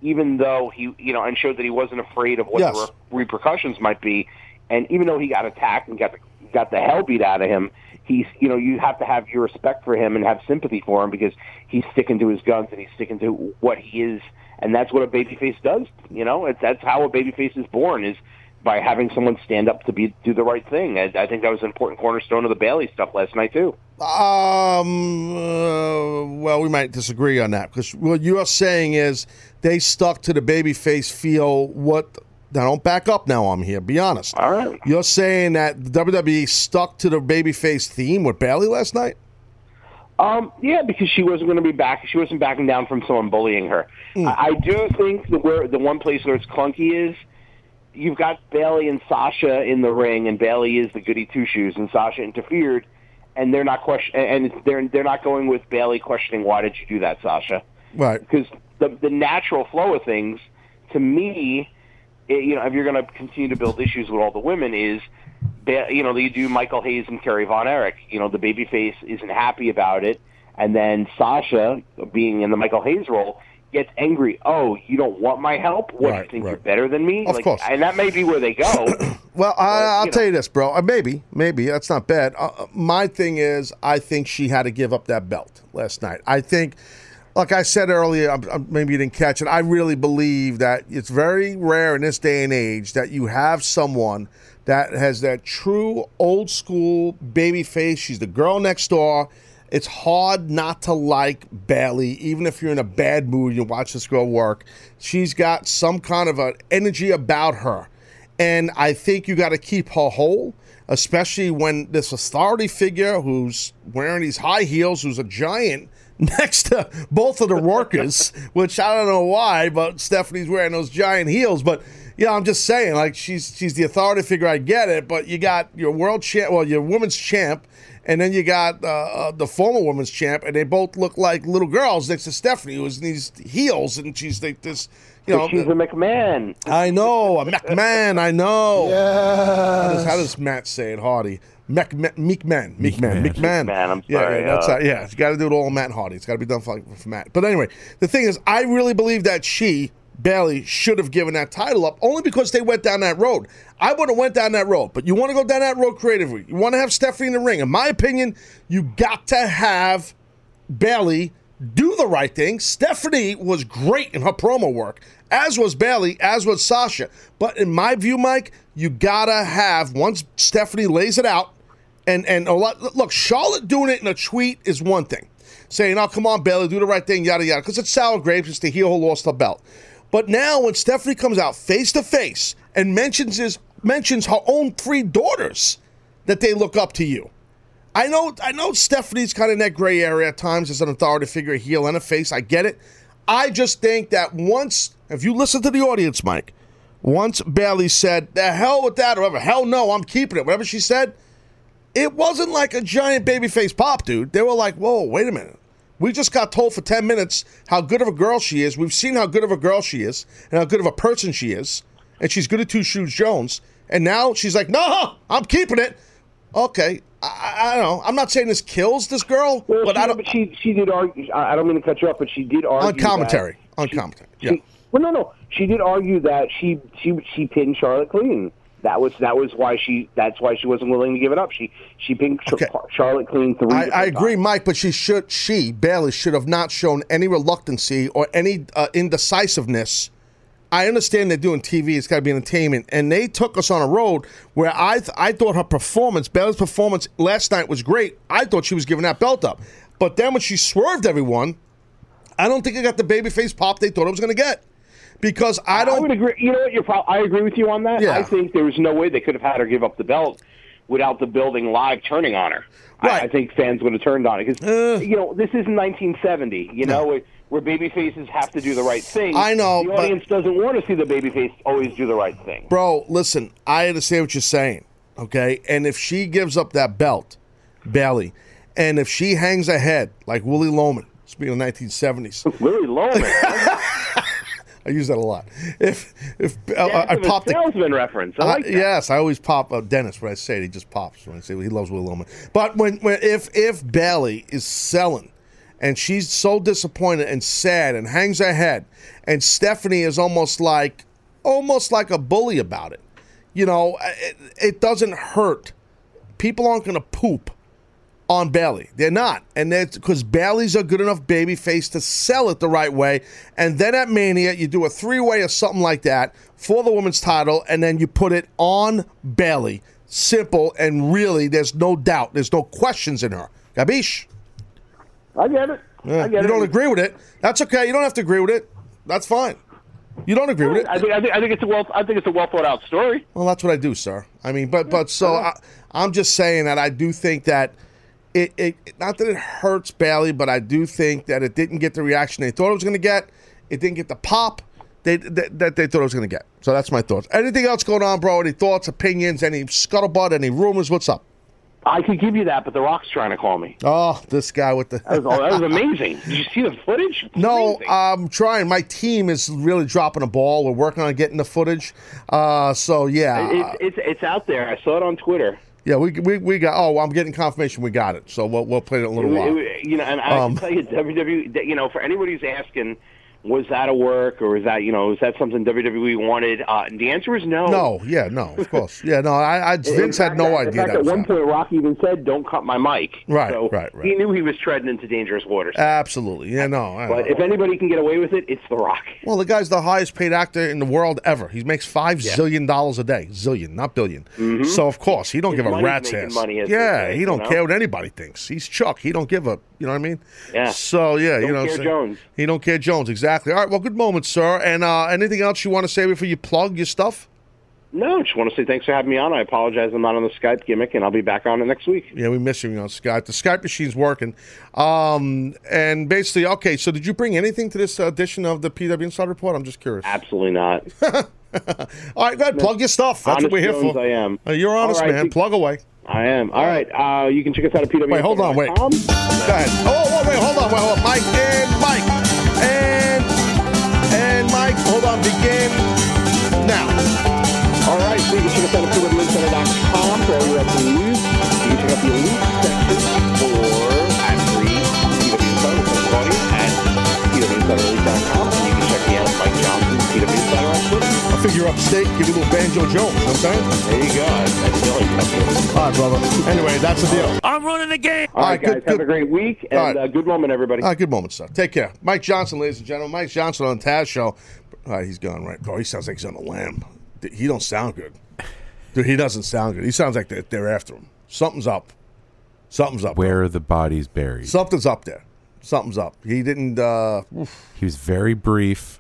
[SPEAKER 14] even though he, you know, and showed that he wasn't afraid of what
[SPEAKER 2] Yes.
[SPEAKER 14] the re- repercussions might be. And even though he got attacked and got the got the hell beat out of him, he's, you know, you have to have your respect for him and have sympathy for him because he's sticking to his guns and he's sticking to what he is, and that's what a babyface does. You know, it's, that's how a babyface is born is by having someone stand up to be do the right thing. I, I think that was an important cornerstone of the Bayley stuff last night too.
[SPEAKER 2] Um. uh, well, we might disagree on that because what you're saying is they stuck to the babyface feel. What? Now, don't back up. Now I'm here. Be honest.
[SPEAKER 14] All right.
[SPEAKER 2] You're saying that WWE stuck to the babyface theme with Bayley last night.
[SPEAKER 14] Um, yeah, because she wasn't going to be back. She wasn't backing down from someone bullying her. I, I do think that where the one place where it's clunky is you've got Bayley and Sasha in the ring, and Bayley is the goody two shoes, and Sasha interfered, and they're not question, and they're they're not going with Bayley questioning why did you do that, Sasha?
[SPEAKER 2] Right.
[SPEAKER 14] Because the the natural flow of things, to me, it, you know, if you're going to continue to build issues with all the women, is Ba- you know, you do Michael Hayes and Kerry Von Erich. You know, the babyface isn't happy about it, and then Sasha, being in the Michael Hayes role, gets angry. Oh, you don't want my help? What
[SPEAKER 2] Right,
[SPEAKER 14] you think
[SPEAKER 2] right.
[SPEAKER 14] you're better than me?
[SPEAKER 2] Of
[SPEAKER 14] like,
[SPEAKER 2] course.
[SPEAKER 14] and that may be where they go.
[SPEAKER 2] Well, I, I'll
[SPEAKER 14] you
[SPEAKER 2] tell you this, bro. Uh, maybe, maybe that's not bad. Uh, uh, my thing is, I think she had to give up that belt last night. I think, like I said earlier, maybe you didn't catch it. I really believe that it's very rare in this day and age that you have someone that has that true old school baby face. She's the girl next door. It's hard not to like Bayley, even if you're in a bad mood. You watch this girl work. She's got some kind of an energy about her and I think you got to keep her whole, especially when this authority figure who's wearing these high heels, who's a giant next to both of the workers, which I don't know why, but Stephanie's wearing those giant heels. But yeah, I'm just saying, like she's she's the authority figure. I get it, but you got your world champ, well, your women's champ. And then you got uh, uh, the former women's champ, and they both look like little girls next to Stephanie, who's in these heels, and she's like this, you know.
[SPEAKER 14] She's a McMahon.
[SPEAKER 2] I know, a McMahon. I know. How does, how does Matt say it, Hardy? Mc, Mc, McMahon. McMahon. McMahon.
[SPEAKER 14] McMahon, I'm
[SPEAKER 2] Yeah,
[SPEAKER 14] sorry,
[SPEAKER 2] yeah, that's
[SPEAKER 14] uh,
[SPEAKER 2] how- yeah. You got to do it all Matt Hardy. It's got to be done for, for Matt. But anyway, the thing is, I really believe that she, Bayley, should have given that title up only because they went down that road. I would have went down that road, but you want to go down that road creatively. You want to have Stephanie in the ring. In my opinion, you got to have Bayley do the right thing. Stephanie was great in her promo work, as was Bayley, as was Sasha. But in my view, Mike, you gotta have once Stephanie lays it out, and and a lot, look, Charlotte doing it in a tweet is one thing, saying, "Oh, come on, Bayley, do the right thing," yada yada, because it's sour grapes. It's the heel who lost the belt. But now when Stephanie comes out face to face and mentions his mentions her own three daughters that they look up to you. I know I know Stephanie's kind of in that gray area at times as an authority figure, a heel and a face. I get it. I just think that once, if you listen to the audience, Mike, once Bayley said, the hell with that, or whatever, hell no, I'm keeping it, whatever she said, it wasn't like a giant babyface pop, dude. They were like, whoa, wait a minute. We just got told for 10 minutes how good of a girl she is. We've seen how good of a girl she is and how good of a person she is. And she's good at Two Shoes Jones. And now she's like, no, I'm keeping it. Okay. I, I, don't know. I'm not saying this kills this girl,
[SPEAKER 14] Well,
[SPEAKER 2] but
[SPEAKER 14] she,
[SPEAKER 2] I don't.
[SPEAKER 14] But she she did argue. I I don't mean to cut you off, but she did argue
[SPEAKER 2] on commentary. On
[SPEAKER 14] she-
[SPEAKER 2] commentary. Yeah.
[SPEAKER 14] she- well, no, no. She did argue that she she she pinned Charlotte clean. That was that was why she that's why she wasn't willing to give it up. She she pinned Ch- Charlotte clean three.
[SPEAKER 2] I, I agree, Mike, but she should, she, Bayley, should have not shown any reluctancy or any uh, indecisiveness. I understand they're doing TV; it's got to be entertainment, and they took us on a road where I, th- I thought her performance, Bayley's performance last night was great. I thought she was giving that belt up, but then when she swerved everyone, I don't think it got the babyface pop they thought it was going to get, because I don't.
[SPEAKER 14] I would agree. You know what? You're pro- I agree with you on that.
[SPEAKER 2] Yeah.
[SPEAKER 14] I think there was no way they could have had her give up the belt without the building live turning on her. I, I think fans would have turned on it because
[SPEAKER 2] Uh.
[SPEAKER 14] you know this is 1970. You know where, where baby faces have to do the right thing.
[SPEAKER 2] I know,
[SPEAKER 14] the audience doesn't want to see the baby face always do the right thing.
[SPEAKER 2] Bro, listen, I understand what you're saying, okay? And if she gives up that belt, Bayley, and if she hangs ahead like Willy Loman, speaking of 1970s,
[SPEAKER 14] Willy Loman,
[SPEAKER 2] I use that a lot. If if uh,
[SPEAKER 14] Yeah,
[SPEAKER 2] I popped the
[SPEAKER 14] salesman reference. I like
[SPEAKER 2] Uh, yes, I always pop uh, Dennis when I say it. He just pops when I say it. he loves Willy Loman. But when, when if if Bayley is selling, and she's so disappointed and sad and hangs her head, and Stephanie is almost like almost like a bully about it. You know, it, it doesn't hurt. People aren't going to poop on Bayley. They're not, and that's because Bayley's a good enough baby face to sell it the right way. And then at Mania, you do a three way or something like that for the women's title, and then you put it on Bayley. Simple and really, there's no doubt, there's no questions in her. Gabish?
[SPEAKER 14] I get it.
[SPEAKER 2] Yeah,
[SPEAKER 14] I get
[SPEAKER 2] you
[SPEAKER 14] it.
[SPEAKER 2] don't agree with it. That's okay. You don't have to agree with it. That's fine. You don't agree with it.
[SPEAKER 14] I think, I think I think it's a well I think it's a well thought out story.
[SPEAKER 2] Well, that's what I do, sir. I mean, but but so I, I'm just saying that I do think that it, it not that it hurts Bayley, but I do think that it didn't get the reaction they thought it was going to get. It didn't get the pop they, that, that they thought it was going to get. So that's my thoughts. Anything else going on, bro? Any thoughts, opinions, any scuttlebutt, any rumors? What's up?
[SPEAKER 14] I could give you that, but The Rock's trying to call me.
[SPEAKER 2] Oh, this guy with the
[SPEAKER 14] That was, that was amazing. Did you see the footage?
[SPEAKER 2] No, I'm trying. My team is really dropping a ball. We're working on getting the footage. Uh, so yeah,
[SPEAKER 14] It, it's it's out there. I saw it on Twitter.
[SPEAKER 2] Yeah, we, we we got. Oh, I'm getting confirmation we got it. So we'll we'll play it in a little
[SPEAKER 14] It-
[SPEAKER 2] while.
[SPEAKER 14] you know, and I
[SPEAKER 2] Um,
[SPEAKER 14] can tell you, WWE. You know, for anybody who's asking, was that a work or was that you know, is that something WWE wanted? Uh, and the answer is no.
[SPEAKER 2] No, yeah, no, of course, yeah, no. I, I
[SPEAKER 14] In
[SPEAKER 2] Vince had
[SPEAKER 14] fact,
[SPEAKER 2] no
[SPEAKER 14] in
[SPEAKER 2] idea
[SPEAKER 14] fact,
[SPEAKER 2] that.
[SPEAKER 14] at one
[SPEAKER 2] happening.
[SPEAKER 14] point, Rock even said, "Don't cut my mic."
[SPEAKER 2] Right,
[SPEAKER 14] so
[SPEAKER 2] right, right.
[SPEAKER 14] He knew he was treading into dangerous waters.
[SPEAKER 2] Absolutely, yeah, no. I
[SPEAKER 14] but
[SPEAKER 2] know.
[SPEAKER 14] if anybody can get away with it, it's The Rock.
[SPEAKER 2] well, the guy's the highest paid actor in the world ever. He makes five
[SPEAKER 14] Yeah.
[SPEAKER 2] zillion dollars a day, zillion, not 1000000000 So of course he don't
[SPEAKER 14] His
[SPEAKER 2] give a rat's ass.
[SPEAKER 14] money,
[SPEAKER 2] yeah,
[SPEAKER 14] say,
[SPEAKER 2] he don't
[SPEAKER 14] know?
[SPEAKER 2] care what anybody thinks. He's Chuck. He don't give a. You know what I mean?
[SPEAKER 14] Yeah.
[SPEAKER 2] So yeah, you
[SPEAKER 14] Don't
[SPEAKER 2] know.
[SPEAKER 14] care Jones.
[SPEAKER 2] He don't care Jones. Exactly. All right. Well, good moment, sir. And uh, anything else you want to say before you plug your stuff?
[SPEAKER 14] No, just want to say thanks for having me on. I apologize I'm not on the Skype gimmick, and I'll be back on it next week.
[SPEAKER 2] Yeah, we miss you on Skype. The Skype machine's working. Um, and basically, okay, so did you bring anything to this edition of the PW Inside Report? I'm just curious.
[SPEAKER 14] Absolutely not.
[SPEAKER 2] All right, go ahead, plug your stuff. That's what we're here
[SPEAKER 14] Jones
[SPEAKER 2] for.
[SPEAKER 14] I am.
[SPEAKER 2] Uh, you're honest,
[SPEAKER 14] right,
[SPEAKER 2] man.
[SPEAKER 14] the-
[SPEAKER 2] Plug away.
[SPEAKER 14] I am. All right. Uh, you can check us out at PW.
[SPEAKER 2] Wait, hold on, wait. Go ahead. Oh, wait, hold on, wait, hold on. Mike and
[SPEAKER 14] Twitter.
[SPEAKER 2] I figure upstate, give you a little Banjo Jones. You know what I'm saying?
[SPEAKER 14] There you go. That's the only
[SPEAKER 2] All right, brother. Anyway, that's the deal.
[SPEAKER 3] I'm running the game.
[SPEAKER 14] All right, guys.
[SPEAKER 2] good-
[SPEAKER 14] have
[SPEAKER 2] good-
[SPEAKER 14] a great week and
[SPEAKER 2] All right.
[SPEAKER 14] uh, good moment, everybody.
[SPEAKER 2] All right, good moment, sir. Take care. Mike Johnson, ladies and gentlemen. Mike Johnson on Taz Show. All right, he's gone right. Bro, he sounds like he's on a lam. He don't sound good. Dude, he doesn't sound good. He sounds like they're, they're after him. Something's up. Something's up.
[SPEAKER 4] Where are the bodies buried?
[SPEAKER 2] Something's up there. Something's up. He didn't. uh
[SPEAKER 4] He was very brief.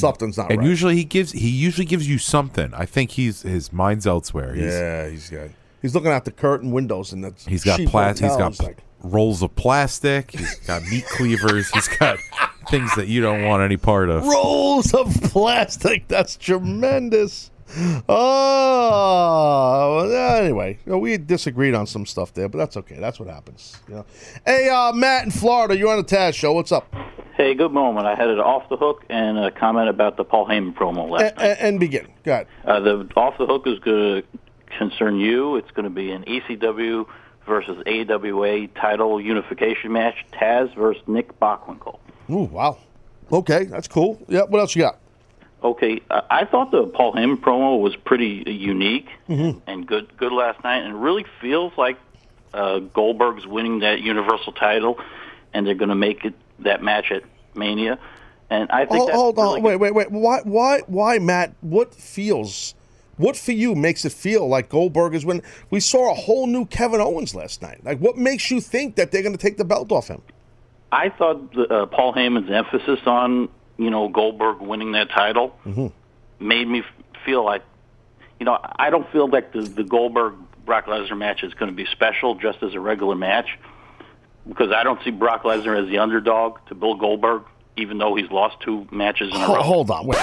[SPEAKER 2] Something's not
[SPEAKER 4] and
[SPEAKER 2] right.
[SPEAKER 4] usually he gives he usually gives you something. I think he's his mind's elsewhere. He's,
[SPEAKER 2] yeah, he's got. He's looking out the curtain windows and that's.
[SPEAKER 4] He's got
[SPEAKER 2] cheap
[SPEAKER 4] plas- He's got
[SPEAKER 2] like,
[SPEAKER 4] rolls of plastic. He's got meat cleavers. He's got things that you don't want any part of.
[SPEAKER 2] rolls of plastic. That's tremendous. Oh, well, anyway, you know, we disagreed on some stuff there, but that's okay. That's what happens. You know. Hey, uh, Matt in Florida, you're on the Taz show. What's up?
[SPEAKER 16] Hey, good moment. I had it off the hook and a comment about the Paul Heyman promo last
[SPEAKER 2] A- a- and begin. Go ahead.
[SPEAKER 16] Uh, the off the hook is going to concern you. It's going to be an ECW versus AWA title unification match. Taz versus Nick Bockwinkel.
[SPEAKER 2] Ooh, wow. Okay, that's cool. Yeah, what else you got?
[SPEAKER 16] Okay, I thought the Paul Heyman promo was pretty unique
[SPEAKER 2] Mm-hmm.
[SPEAKER 16] and good. Good last night, and it really feels like uh, Goldberg's winning that Universal title, and they're going to make it that match at Mania. And I think
[SPEAKER 2] Hold,
[SPEAKER 16] that's
[SPEAKER 2] hold
[SPEAKER 16] really
[SPEAKER 2] on. Wait, wait, wait. Why, why, why, Matt? What feels? What for you makes it feel like Goldberg is when we saw a whole new Kevin Owens last night? Like, what makes you think that they're going to take the belt off him?
[SPEAKER 16] I thought the, uh, Paul Heyman's emphasis on you know Goldberg winning that title
[SPEAKER 2] Mm-hmm.
[SPEAKER 16] made me feel like you know I don't feel like the, the Goldberg Brock Lesnar match is going to be special just as a regular match because I don't see Brock Lesnar as the underdog to Bill Goldberg even though he's lost two matches in a
[SPEAKER 2] Ho-
[SPEAKER 16] row.
[SPEAKER 2] Hold on, wait,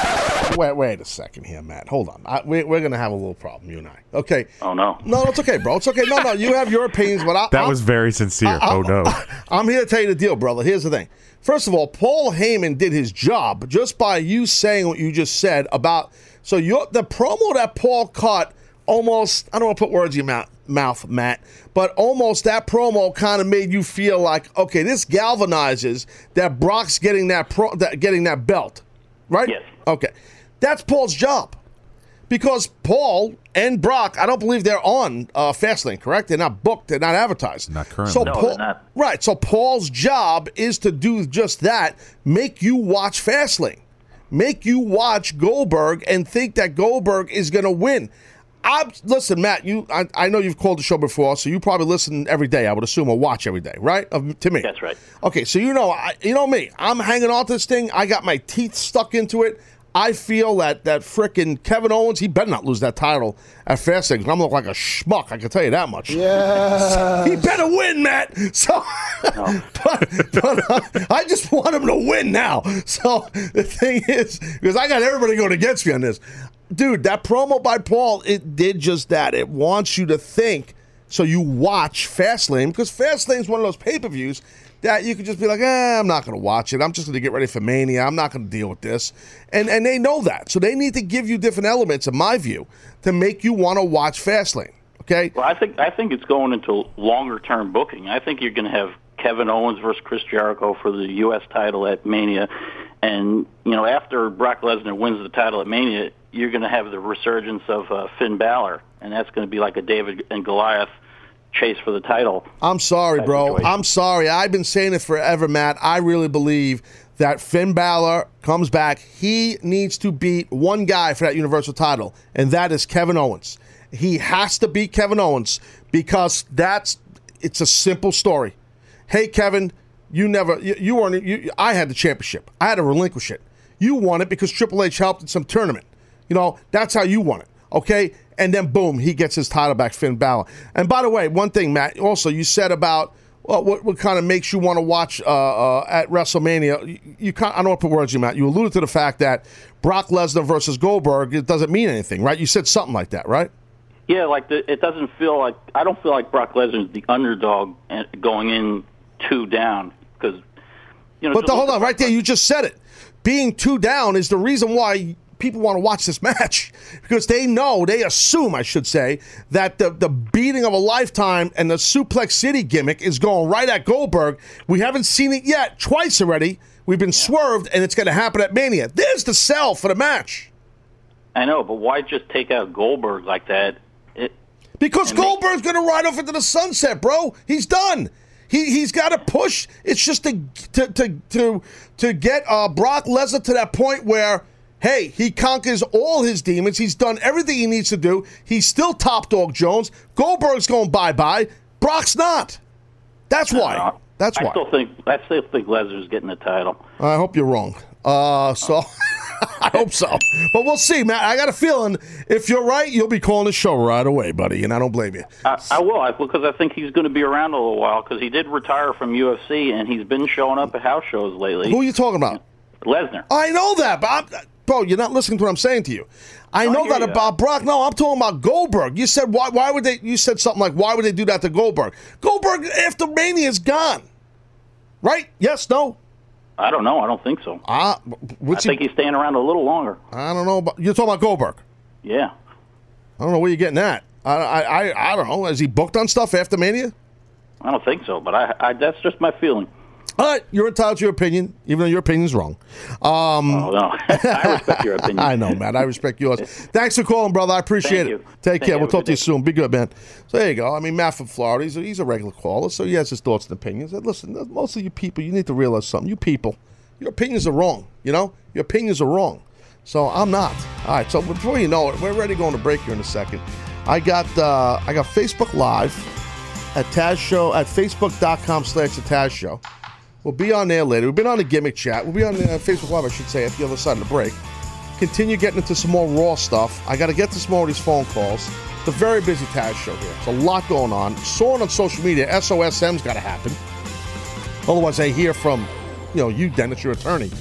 [SPEAKER 2] wait, wait a second here, Matt. Hold on, I, we, we're going to have a little problem, you and I. Okay.
[SPEAKER 16] Oh no.
[SPEAKER 2] No, it's okay, bro. It's okay. No, no, you have your opinions, but I,
[SPEAKER 4] That
[SPEAKER 2] I'm,
[SPEAKER 4] was very sincere.
[SPEAKER 2] I-
[SPEAKER 4] oh no.
[SPEAKER 2] I'm here to tell you the deal, brother. Here's the thing. First of all, Paul Heyman did his job just by you saying what you just said about. So your the promo that Paul cut almost. I don't want to put words in your mouth, mouth, Matt, but almost that promo kind of made you feel like, okay, this galvanizes that Brock's getting that pro, that getting that belt, right? Yes. Okay, that's Paul's job. because Paul and Brock, I don't believe they're on uh, Fastlane. Correct? They're not booked. They're not advertised.
[SPEAKER 4] Not currently.
[SPEAKER 2] So
[SPEAKER 16] No,
[SPEAKER 2] Paul,
[SPEAKER 16] they're not.
[SPEAKER 2] right. So Paul's job is to do just that: make you watch Fastlane, make you watch Goldberg, and think that Goldberg is going to win. I'm, listen, Matt. You, I, I know you've called the show before, so you probably listen every day. I would assume or watch every day, right? Of, to me,
[SPEAKER 16] That's right.
[SPEAKER 2] Okay, so you know, I, you know me. I'm hanging on to this thing. I got my teeth stuck into it. I feel that that frickin' Kevin Owens, he better not lose that title at Fastlane. 'cause I'm look like a schmuck. I can tell you that much.
[SPEAKER 17] Yeah.
[SPEAKER 2] he better win, Matt. So, but, but uh, I just want him to win now. So the thing is, because I got everybody going against me on this, dude. That promo by Paul, it did just that. It wants you to think. So you watch Fastlane because Fastlane is one of those pay per views that you could just be like, eh, I'm not going to watch it. I'm just going to get ready for Mania. I'm not going to deal with this. And and they know that. So they need to give you different elements, in my view, to make you want to watch Fastlane. Okay?
[SPEAKER 16] Well, I think I think it's going into longer term booking. I think you're going to have Kevin Owens versus Chris Jericho for the U.S. title at Mania, and you know after Brock Lesnar wins the title at Mania, you're going to have the resurgence of uh, Finn Balor, and that's going to be like a David and Goliath chase for the title.
[SPEAKER 2] I'm sorry, bro.
[SPEAKER 16] situation.
[SPEAKER 2] I'm sorry. I've been saying it forever, Matt. I really believe that Finn Balor comes back. He needs to beat one guy for that Universal title, and that is Kevin Owens. He has to beat Kevin Owens because that's it's a simple story. Hey, Kevin, you never you, you weren't you, I had the championship. I had to relinquish it. You won it because Triple H helped in some tournament. You know, that's how you want it. Okay? And then boom, he gets his title back, Finn Balor. And by the way, one thing, Matt, also you said about well, what, what kind of makes you want to watch uh, uh, at WrestleMania? You, you I don't want to put words in your mouth. You alluded to the fact that Brock Lesnar versus Goldberg it doesn't mean anything, right? You said something like that, right?
[SPEAKER 16] Yeah, like the, it doesn't feel like I don't feel like Brock Lesnar's the underdog going in two down because you know.
[SPEAKER 2] But the, hold on, right there, you just said it. Being two down is the reason why people want to watch this match because they know, they assume, I should say, that the, the beating of a lifetime and the Suplex City gimmick is going right at Goldberg. We haven't seen it yet, twice already. We've been swerved, and it's going to happen at Mania. There's the sell for the match.
[SPEAKER 16] I know, but why just take out Goldberg like that? It,
[SPEAKER 2] Because
[SPEAKER 16] And they-
[SPEAKER 2] Goldberg's going to ride off into the sunset, bro. He's done. He he's got to push. It's just to to to to, to get uh, Brock Lesnar to that point where. Hey, he conquers all his demons. He's done everything he needs to do. He's still top dog Jones. Goldberg's going bye bye. Brock's not. That's why. That's why.
[SPEAKER 16] I still think I still think Lesnar's getting the title.
[SPEAKER 2] I hope you're wrong. Uh, so I hope so, but we'll see, Matt. I got a feeling if you're right, you'll be calling the show right away, buddy, and I don't blame you.
[SPEAKER 16] I, I will I, because I think he's going to be around a little while because he did retire from UFC and he's been showing up at house shows lately.
[SPEAKER 2] Who are you talking about?
[SPEAKER 16] Lesnar.
[SPEAKER 2] I know that, but I'm, bro, you're not listening to what I'm saying to you. I know that
[SPEAKER 16] you.
[SPEAKER 2] about Brock. No, I'm talking about Goldberg. You said why? Why would they? You said something like, "Why would they do that to Goldberg?" Goldberg after Mania is gone, right? Yes, no.
[SPEAKER 16] I don't know. I don't think so.
[SPEAKER 2] Ah,
[SPEAKER 16] I think he's staying around a little longer.
[SPEAKER 2] I don't know. About, you're talking about Goldberg.
[SPEAKER 16] Yeah.
[SPEAKER 2] I don't know where you're getting that. I, I, I, I don't know. Is he booked on stuff after Mania?
[SPEAKER 16] I don't think so, but I, I that's just my feeling.
[SPEAKER 2] All right, you're entitled to your opinion, even though your opinion's wrong. Um,
[SPEAKER 16] Oh no, I respect your opinion.
[SPEAKER 2] I know, man. I respect yours. Thanks for calling, brother. I appreciate
[SPEAKER 16] Thank
[SPEAKER 2] it.
[SPEAKER 16] you.
[SPEAKER 2] Take
[SPEAKER 16] Thank
[SPEAKER 2] care.
[SPEAKER 16] you.
[SPEAKER 2] We'll talk to you soon. Be good, man. So there you go. I mean, Matt from Florida, he's a, he's a regular caller, so he has his thoughts and opinions. And listen, most of you people, you need to realize something. You people, your opinions are wrong. You know, your opinions are wrong. So I'm not. All right. So before you know it, we're ready going to break here in a second. I got uh, I got Facebook Live at Taz Show at Facebook.com slash the Taz Show. We'll be on there later. We've been on the gimmick chat. We'll be on uh, Facebook Live, I should say, at the other side of the break. Continue getting into some more raw stuff. I got to get to some more of these phone calls. It's a very busy Taz show here. There's a lot going on. Saw it on social media. SOSM's got to happen. Otherwise, I hear from, you know, you, Dennis, your attorney.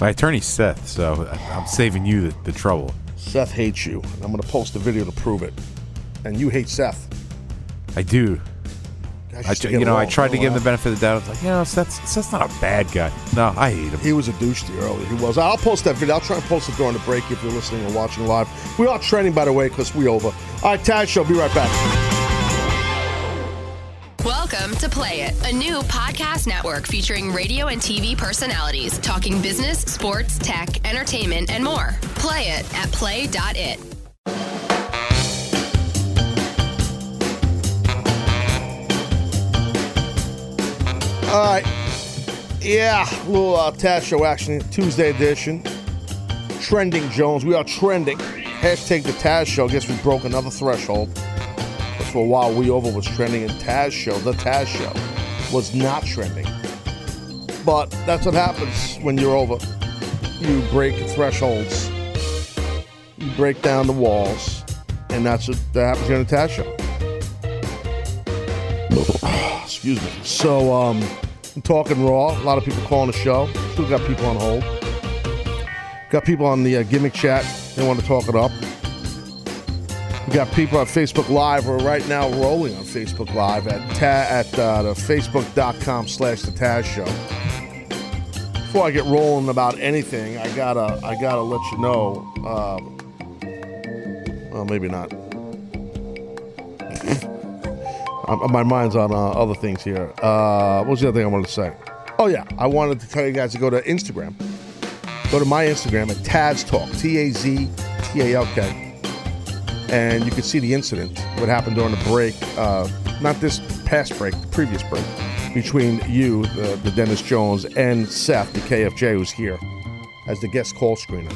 [SPEAKER 4] My attorney's Seth, so I'm saving you the, the trouble.
[SPEAKER 2] Seth hates you. and I'm going to post a video to prove it. And you hate Seth.
[SPEAKER 4] I do.
[SPEAKER 2] Guys
[SPEAKER 4] I,
[SPEAKER 2] used to
[SPEAKER 4] you know, I tried to give him the benefit of the doubt. I was like, you know, Seth's, Seth's not a bad guy. No, I hate him.
[SPEAKER 2] He was a douche to you earlier. He was. I'll post that video. I'll try and post it during the break if you're listening or watching live. We are trending, by the way, because we over. All right, Taz Show. Be right back.
[SPEAKER 10] Welcome to Play It, a new podcast network featuring radio and TV personalities talking business, sports, tech, entertainment, and more. Play it at play.it.
[SPEAKER 2] All right. Yeah, little uh, Taz show action, Tuesday edition. Trending Jones. We are trending. Hashtag the Taz show. Guess we broke another threshold. For a while, We Over was trending, and Taz show, the Taz show, was not trending. But that's what happens when you're over. You break thresholds. You break down the walls. And that's what that happens here on the Taz show. Excuse me. So, um, I'm talking raw. A lot of people calling the show. Still got people on hold. Got people on the uh, gimmick chat. They want to talk it up. We got people on Facebook Live. We're right now rolling on Facebook Live at ta- at uh, the facebook.com slash the Taz Show. Before I get rolling about anything, I gotta I gotta let you know. Um, well, maybe not. Um, my mind's on uh, other things here. Uh, what was the other thing I wanted to say? Oh yeah, I wanted to tell you guys to go to Instagram. Go to my Instagram at Taz Talk, T A Z T A L K, and you can see the incident, what happened during the break. Uh, not this past break, the previous break, between you, the, the Dennis Jones, and Seth, the KFJ, who's here as the guest call screener.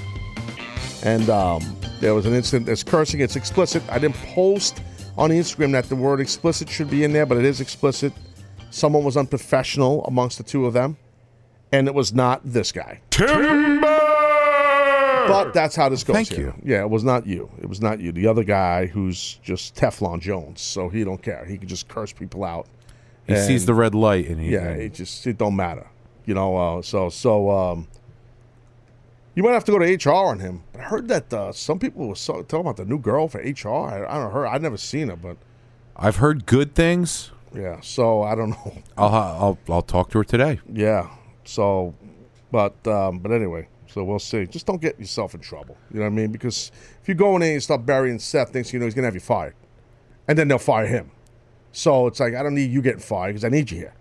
[SPEAKER 2] And um, there was an incident. There's cursing. It's explicit. I didn't post on Instagram that the word explicit should be in there, but it is explicit. Someone was unprofessional amongst the two of them, and it was not this guy. But that's how this goes.
[SPEAKER 4] Thank
[SPEAKER 2] here. Yeah, it was not you. It was not you. The other guy who's just Teflon Jones, so he don't care. He can just curse people out.
[SPEAKER 4] He sees the red light and he
[SPEAKER 2] yeah, it just it don't matter. You know, uh, so so um, you might have to go to HR on him. But I heard that uh, some people were so, talking about the new girl for HR. I, I don't know her. I've never seen her, but
[SPEAKER 4] I've heard good things.
[SPEAKER 2] yeah. So I don't know.
[SPEAKER 4] I'll I'll I'll talk to her today.
[SPEAKER 2] Yeah. So, but um, but anyway, so we'll see. Just don't get yourself in trouble. You know what I mean? Because if you go in there and you start burying Seth, thinks you know he's gonna have you fired, and then they'll fire him. So it's like I don't need you getting fired because I need you here.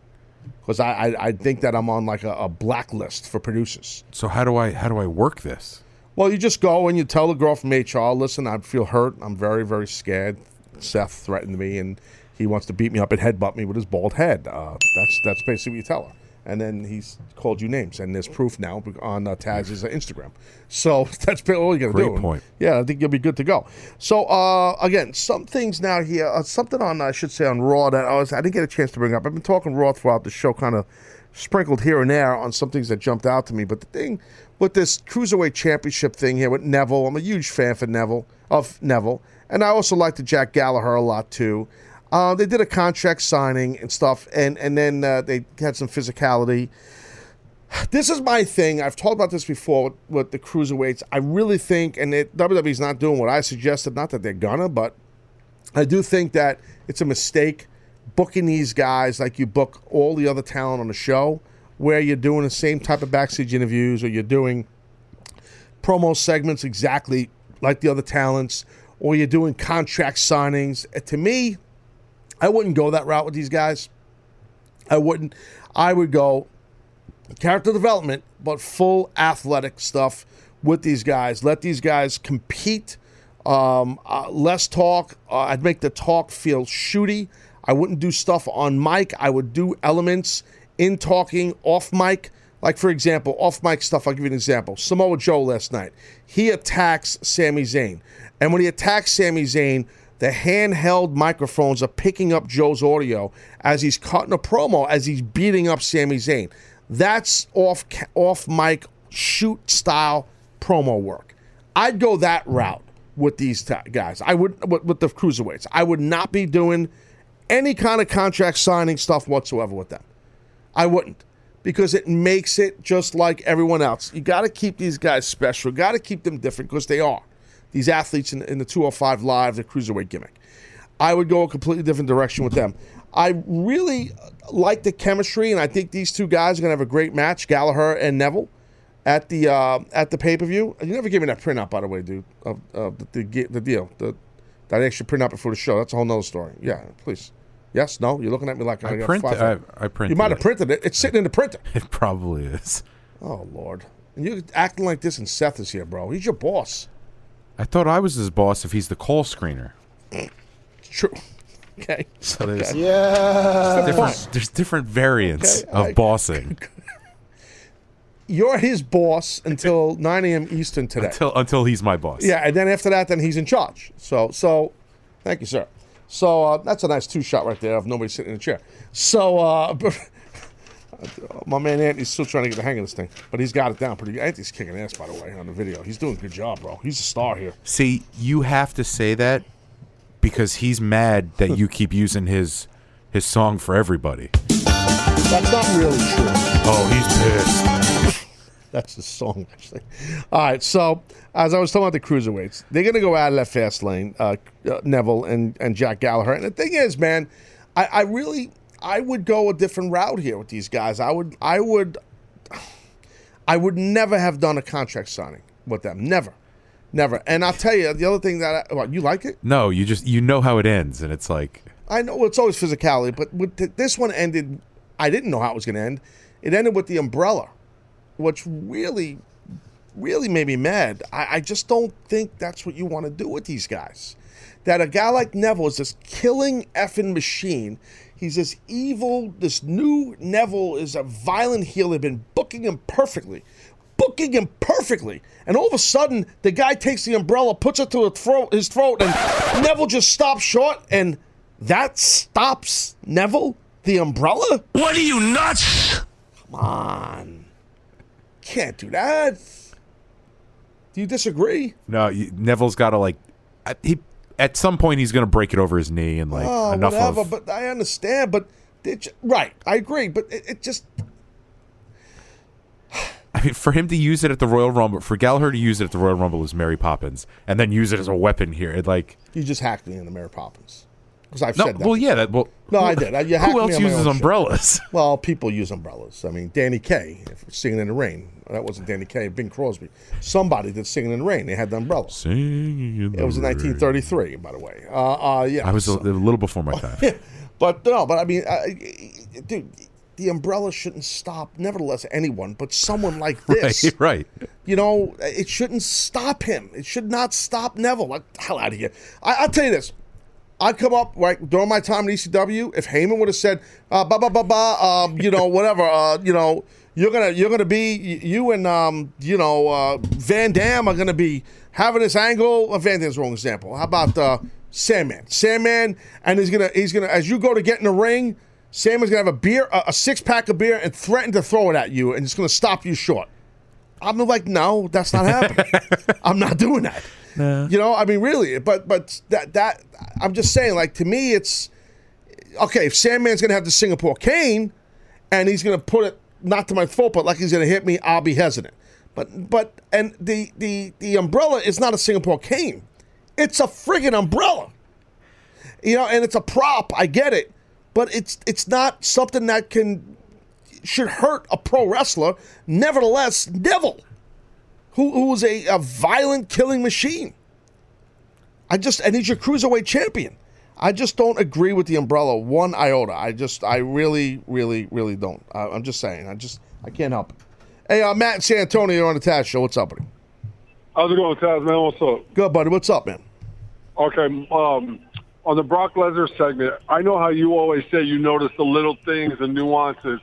[SPEAKER 2] Because I, I I think that I'm on like a, a blacklist for producers.
[SPEAKER 4] So how do I how do I work this?
[SPEAKER 2] Well, you just go and you tell the girl from HR, listen, I feel hurt. I'm very, very scared. Seth threatened me and he wants to beat me up and headbutt me with his bald head. Uh, that's that's basically what you tell her. And then he's called you names, and there's proof now on uh, Taz's uh, Instagram. So that's all you got to do.
[SPEAKER 4] Great point.
[SPEAKER 2] Yeah, I think you'll be good to go. So uh, again, some things now here, uh, something on I should say on Raw that I was I didn't get a chance to bring up. I've been talking Raw throughout the show, kind of sprinkled here and there on some things that jumped out to me. But the thing with this cruiserweight championship thing here with Neville, I'm a huge fan for Neville of Neville, and I also like the Jack Gallagher a lot too. Uh, they did a contract signing and stuff, and and then uh, they had some physicality. This is my thing. I've talked about this before with, with the cruiserweights. I really think, and it, WWE's not doing what I suggested. Not that they're gonna, but I do think that it's a mistake booking these guys like you book all the other talent on the show, where you're doing the same type of backstage interviews or you're doing promo segments exactly like the other talents, or you're doing contract signings. To me, I wouldn't go that route with these guys. I wouldn't. I would go character development, but full athletic stuff with these guys. Let these guys compete. Um, uh, less talk. Uh, I'd make the talk feel shooty. I wouldn't do stuff on mic. I would do elements in talking off mic. Like, for example, off mic stuff, I'll give you an example. Samoa Joe last night, he attacks Sami Zayn. And when he attacks Sami Zayn, the handheld microphones are picking up Joe's audio as he's cutting a promo, as he's beating up Sami Zayn. That's off off mic shoot style promo work. I'd go that route with these ta- guys. I would with, with the cruiserweights. I would not be doing any kind of contract signing stuff whatsoever with them. I wouldn't because it makes it just like everyone else. You got to keep these guys special. Got to keep them different because they are these athletes in, in the 205 live, the cruiserweight gimmick. I would go a completely different direction with them. I really like the chemistry, and I think these two guys are going to have a great match, Gallagher and Neville, at the uh, at the pay per view. You never gave me that printout, by the way, dude, of, of the, the the deal. The, that extra printout before the show. That's a whole nother story. Yeah, please. Yes, no? You're looking at me like I,
[SPEAKER 4] I
[SPEAKER 2] got
[SPEAKER 4] print-
[SPEAKER 2] five-
[SPEAKER 4] I- I printed
[SPEAKER 2] You might have printed it. It's sitting in the printer.
[SPEAKER 4] It probably is.
[SPEAKER 2] Oh Lord. And you're acting like this, and Seth is here, bro. He's your boss.
[SPEAKER 4] I thought I was his boss if he's the call screener.
[SPEAKER 2] True. Okay.
[SPEAKER 4] So there's
[SPEAKER 2] Okay.
[SPEAKER 4] there's different, there's different variants
[SPEAKER 2] Okay,
[SPEAKER 4] of
[SPEAKER 2] I-
[SPEAKER 4] bossing
[SPEAKER 2] You're his boss until 9 a.m. Eastern today.
[SPEAKER 4] until until he's my boss.
[SPEAKER 2] Yeah, and then after that, then he's in charge. So, so, thank you, sir. So uh, that's a nice two shot right there of nobody sitting in a chair. So, uh, my man Anthony's still trying to get the hang of this thing, but he's got it down pretty good. Anthony's kicking ass, by the way, on the video. He's doing a good job, bro. He's a star here.
[SPEAKER 4] See, you have to say that because he's mad that you keep using his his song for everybody.
[SPEAKER 2] That's not really true.
[SPEAKER 4] Oh, he's pissed.
[SPEAKER 2] That's the song, actually. All right, so as I was talking about the cruiserweights, they're going to go out of that Fastlane, uh, uh, Neville and, and Jack Gallagher. And the thing is, man, I, I really I would go a different route here with these guys. I would I would I would never have done a contract signing with them. Never, never. And I'll tell you the other thing that I, you like it.
[SPEAKER 4] No, you just you know how it ends, and it's like
[SPEAKER 2] I know it's always physicality, but with th- this one ended. I didn't know how it was going to end. It ended with the umbrella, which really, really made me mad. I, I just don't think that's what you want to do with these guys. That a guy like Neville is this killing effing machine. He's this evil. This new Neville is a violent heel. They've been booking him perfectly, booking him perfectly, and all of a sudden the guy takes the umbrella, puts it to his throat, his throat, and Neville just stops short, and that stops Neville. The umbrella?
[SPEAKER 3] What are you nuts?
[SPEAKER 2] Come on, can't do that. Do you disagree?
[SPEAKER 4] no. You, Neville's got to like uh, he at some point he's gonna break it over his knee and like
[SPEAKER 2] oh,
[SPEAKER 4] enough
[SPEAKER 2] whatever.
[SPEAKER 4] of
[SPEAKER 2] But I understand. But it, right, I agree. But it, it just
[SPEAKER 4] I mean, for him to use it at the Royal Rumble, for Gallagher to use it at the Royal Rumble as Mary Poppins, and then use it as a weapon here, it like
[SPEAKER 2] you just hacked me in the Mary Poppins because I've
[SPEAKER 4] no.
[SPEAKER 2] said that.
[SPEAKER 4] Well, yeah, that well.
[SPEAKER 2] No, I did. I, you
[SPEAKER 4] Who else uses
[SPEAKER 2] own show.
[SPEAKER 4] umbrellas?
[SPEAKER 2] Well, people use umbrellas. I mean, Danny Kaye, if- singing in the rain. That wasn't Danny Kaye. Bing Crosby. Somebody did singing in the rain. They had the umbrella.
[SPEAKER 4] Singing in the
[SPEAKER 2] It was in
[SPEAKER 4] the
[SPEAKER 2] 1933, by the way. Uh, uh, yeah.
[SPEAKER 4] I was a, a little before my time.
[SPEAKER 2] but no, but I mean, uh, dude, the umbrella shouldn't stop. Nevertheless, anyone, but someone like this,
[SPEAKER 4] right, right.
[SPEAKER 2] you know, it shouldn't stop him. It should not stop Neville. Like the hell out of here. I, I'll tell you this. I'd come up right during my time in ECW. If Heyman would have said, uh, "Ba ba ba ba," um, you know, whatever, uh, you know, you're gonna you're gonna be you and um, you know uh, Van Dam are gonna be having this angle. Uh, Van Dam's the wrong example. How about uh, Sandman? Sandman, and he's gonna he's gonna as you go to get in the ring, Sandman's gonna have a beer, a, a six pack of beer, and threaten to throw it at you, and it's gonna stop you short. I'm like, no, that's not happening. I'm not doing that. You know, I mean, really, but but that that I'm just saying, like to me, it's okay. If Sandman's gonna have the Singapore cane, and he's gonna put it not to my throat, but like he's gonna hit me, I'll be hesitant. But but and the the the umbrella is not a Singapore cane; it's a friggin' umbrella. You know, and it's a prop. I get it, but it's it's not something that can should hurt a pro wrestler. Nevertheless, Neville, who who was a, a violent killing machine. I just and he's your cruiserweight champion. I just don't agree with the umbrella one iota. I just I really really really don't. I, I'm just saying. I just I can't help it. Hey, uh, Matt in San Antonio, you're on the Taz show. What's up, buddy?
[SPEAKER 17] How's it going, Taz, man? What's up?
[SPEAKER 2] Good, buddy. What's up, man?
[SPEAKER 17] Okay, um, on the Brock Lesnar segment, I know how you always say you notice the little things and nuances.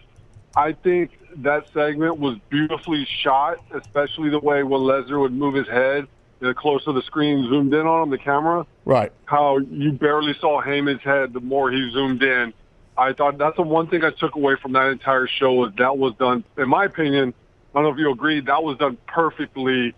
[SPEAKER 17] I think that segment was beautifully shot, especially the way when Lesnar would move his head, the closer the screen zoomed in on him, the camera.
[SPEAKER 2] Right.
[SPEAKER 17] How you barely saw Heyman's head the more he zoomed in. I thought that's the one thing I took away from that entire show was that was done, in my opinion, I don't know if you agree, that was done perfectly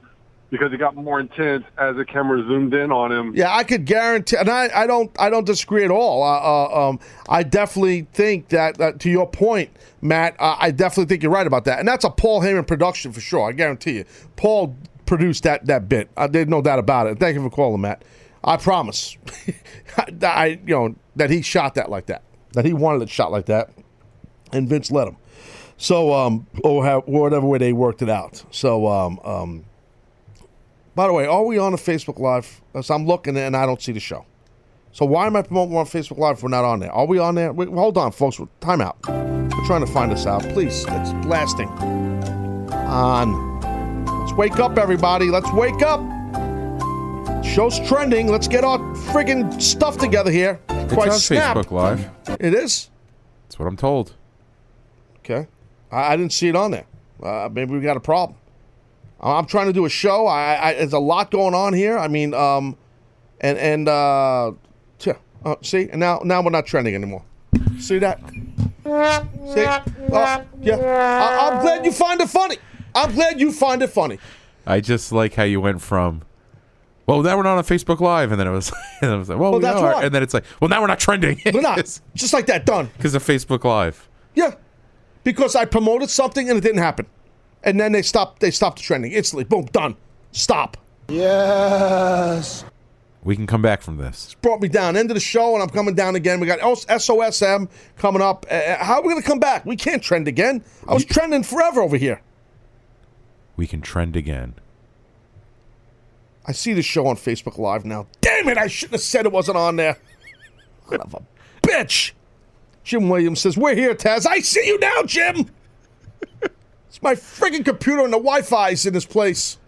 [SPEAKER 17] because it got more intense as the camera zoomed in on him.
[SPEAKER 2] Yeah, I could guarantee, and I, I don't I don't disagree at all. Uh, uh, um, I definitely think that, that to your point, Matt, uh, I definitely think you're right about that, and that's a Paul Heyman production for sure. I guarantee you, Paul produced that that bit. Uh, there's no doubt about it. Thank you for calling, Matt. I promise, I you know that he shot that like that, that he wanted it shot like that, and Vince let him. So, um, or how, whatever way they worked it out. So, um, um, by the way, are we on a Facebook Live? As I'm looking and I don't see the show. So why am I promoting on Facebook Live if we're not on there? Are we on there? Wait, hold on, folks. Time out. We're trying to find us out. Please, it's blasting. On. Let's wake up, everybody. Let's wake up. Show's trending. Let's get our friggin' stuff together here.
[SPEAKER 4] It's on
[SPEAKER 2] snap.
[SPEAKER 4] Facebook Live.
[SPEAKER 2] It is.
[SPEAKER 4] That's what I'm told.
[SPEAKER 2] Okay. I, I didn't see it on there. Uh, maybe we got a problem. I'm trying to do a show. I, I there's a lot going on here. I mean, um, and and uh, yeah. Uh, see, and now now we're not trending anymore. See that? See? Uh, yeah. I, I'm glad you find it funny. I'm glad you find it funny.
[SPEAKER 4] I just like how you went from, well, now we're not on Facebook Live, and then it was, and I was like, well,
[SPEAKER 2] Well,
[SPEAKER 4] we
[SPEAKER 2] that's
[SPEAKER 4] are.
[SPEAKER 2] why.
[SPEAKER 4] and then it's like, well, now we're not trending
[SPEAKER 2] We're not. Just like that. Done.
[SPEAKER 4] because of Facebook Live.
[SPEAKER 2] Yeah. Because I promoted something and it didn't happen. And then they stopped they stopped the trending instantly. Boom, done. Stop. Yes.
[SPEAKER 4] We can come back from this.
[SPEAKER 2] It's brought me down. End of the show and I'm coming down again. We got SOSM coming up. Uh, how are we going to come back? We can't trend again. I was trending forever over here.
[SPEAKER 4] We can trend again.
[SPEAKER 2] I see the show on Facebook Live now. Damn it, I shouldn't have said it wasn't on there. Son of a bitch. Jim Williams says, We're here, Taz. I see you now, Jim. It's my friggin' computer and the Wi Fi's in this place.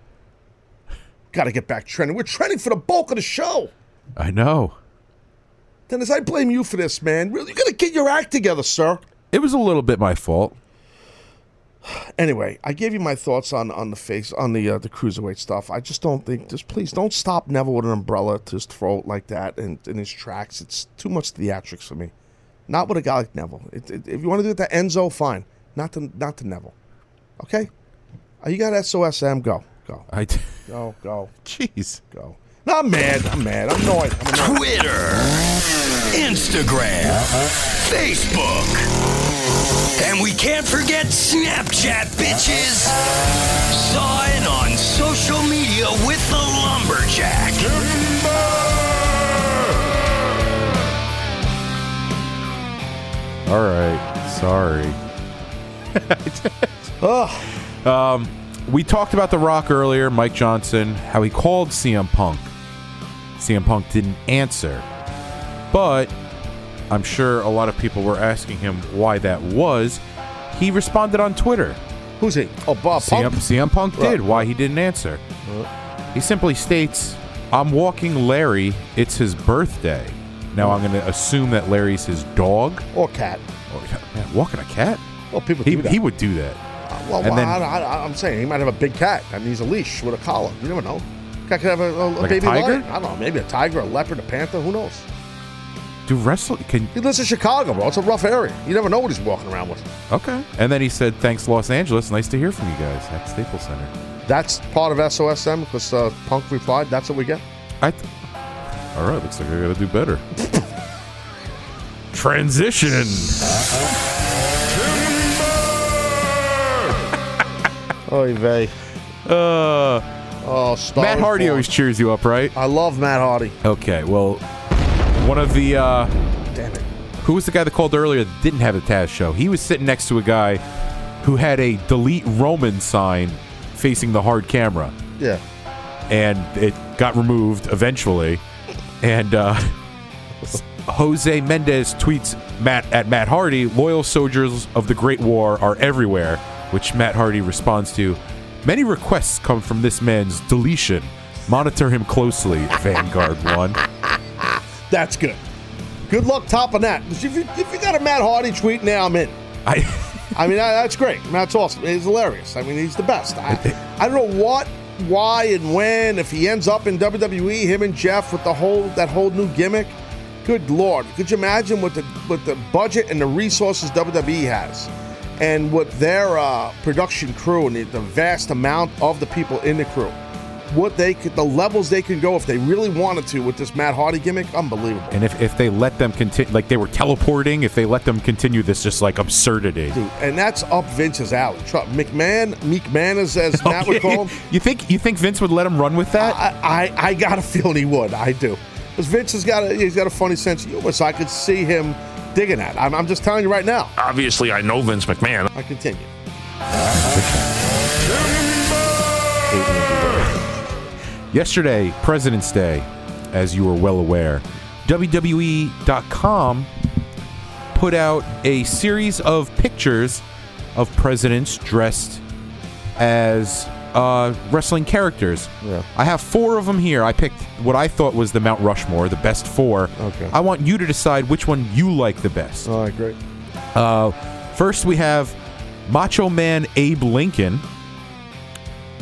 [SPEAKER 2] Gotta get back trending. We're trending for the bulk of the show.
[SPEAKER 4] I know.
[SPEAKER 2] Dennis, I blame you for this, man. Really, you gotta get your act together, sir.
[SPEAKER 4] It was a little bit my fault.
[SPEAKER 2] Anyway, I gave you my thoughts on, on the face on the uh, the cruiserweight stuff. I just don't think just please don't stop Neville with an umbrella to his throat like that and in his tracks. It's too much theatrics for me. Not with a guy like Neville. It, it, if you want to do it to Enzo, fine. Not to not to Neville. Okay. Uh, you got SOSM. Go go.
[SPEAKER 4] I d-
[SPEAKER 2] go go.
[SPEAKER 4] Jeez.
[SPEAKER 2] Go. No, I'm mad. I'm mad. I'm annoyed. I'm annoyed.
[SPEAKER 3] Twitter, Instagram, Facebook. And we can't forget Snapchat, bitches. Sign on social media with the Lumberjack.
[SPEAKER 4] All right. Sorry. um, we talked about The Rock earlier, Mike Johnson, how he called CM Punk. CM Punk didn't answer. But I'm sure a lot of people were asking him why that was. He responded on Twitter.
[SPEAKER 2] Who's he? Oh, Bob
[SPEAKER 4] CM,
[SPEAKER 2] Punk?
[SPEAKER 4] CM Punk did.
[SPEAKER 2] Right.
[SPEAKER 4] Why he didn't answer. He simply states, I'm walking Larry. It's his birthday. Now I'm going to assume that Larry's his dog.
[SPEAKER 2] Or cat.
[SPEAKER 4] Or, man, walking a cat?
[SPEAKER 2] Well, people
[SPEAKER 4] He, he would do that.
[SPEAKER 2] Well,
[SPEAKER 4] And
[SPEAKER 2] well,
[SPEAKER 4] then-
[SPEAKER 2] I, I, I'm saying he might have a big cat that he's a leash with a collar. You never know. Cat could have a, a,
[SPEAKER 4] Like a
[SPEAKER 2] baby
[SPEAKER 4] tiger?
[SPEAKER 2] lion. I don't know. Maybe a tiger, a leopard, a panther. Who knows?
[SPEAKER 4] Do wrestle can
[SPEAKER 2] He lives in Chicago, bro. It's a rough area. You never know what he's walking around with.
[SPEAKER 4] okay. And then he said, "Thanks, Los Angeles. Nice to hear from you guys at Staples Center."
[SPEAKER 2] That's part of SOSM because uh, Punk replied. That's what we get.
[SPEAKER 4] I. Th- All right, looks like I got to do better. Transition.
[SPEAKER 2] Oy vey.
[SPEAKER 4] Uh,
[SPEAKER 2] oh, Star
[SPEAKER 4] Matt Hardy
[SPEAKER 2] born.
[SPEAKER 4] always cheers you up, right?
[SPEAKER 2] I love Matt Hardy.
[SPEAKER 4] Okay, well, one of the uh,
[SPEAKER 2] Damn it.
[SPEAKER 4] who was the guy that called earlier that didn't have the Taz show? He was sitting next to a guy who had a delete Roman sign facing the hard camera.
[SPEAKER 2] Yeah.
[SPEAKER 4] and it got removed eventually. And uh, Jose Mendez tweets Matt at Matt Hardy, "Loyal soldiers of the Great War are everywhere." Which Matt Hardy responds to, "Many requests come from this man's deletion. Monitor him closely." Vanguard one.
[SPEAKER 2] That's good. Good luck topping that. If you, if you got a Matt Hardy tweet now, I'm in.
[SPEAKER 4] I,
[SPEAKER 2] I mean, that, that's great. Matt's awesome. He's hilarious. I mean, he's the best. I, I don't know what, why, and when. If he ends up in WWE, him and Jeff with the whole that whole new gimmick. Good lord, could you imagine what the with the budget and the resources WWE has, and with their uh, production crew and the, the vast amount of the people in the crew, what they could, the levels they could go if they really wanted to with this Matt Hardy gimmick, unbelievable.
[SPEAKER 4] And if, if they let them continue, like they were teleporting, if they let them continue this just like absurdity.
[SPEAKER 2] Dude, and that's up Vince's alley. Tru- McMahon, Meek Man, as, as Matt would call him.
[SPEAKER 4] You think you think Vince would let him run with that?
[SPEAKER 2] I, I, I got a feeling he would. I do. Because Vince has got a, he's got a funny sense of humor, so I could see him digging at. I'm, I'm just telling you right now.
[SPEAKER 18] Obviously, I know Vince McMahon.
[SPEAKER 2] I continue.
[SPEAKER 4] Yesterday, President's Day, as you are well aware, WWE.com put out a series of pictures of presidents dressed as uh, wrestling characters.
[SPEAKER 2] Yeah.
[SPEAKER 4] I have four of them here. I picked what I thought was the Mount Rushmore, the best four.
[SPEAKER 2] Okay.
[SPEAKER 4] I want you to decide which one you like the best.
[SPEAKER 2] All right, great.
[SPEAKER 4] Uh, first, we have Macho Man Abe Lincoln.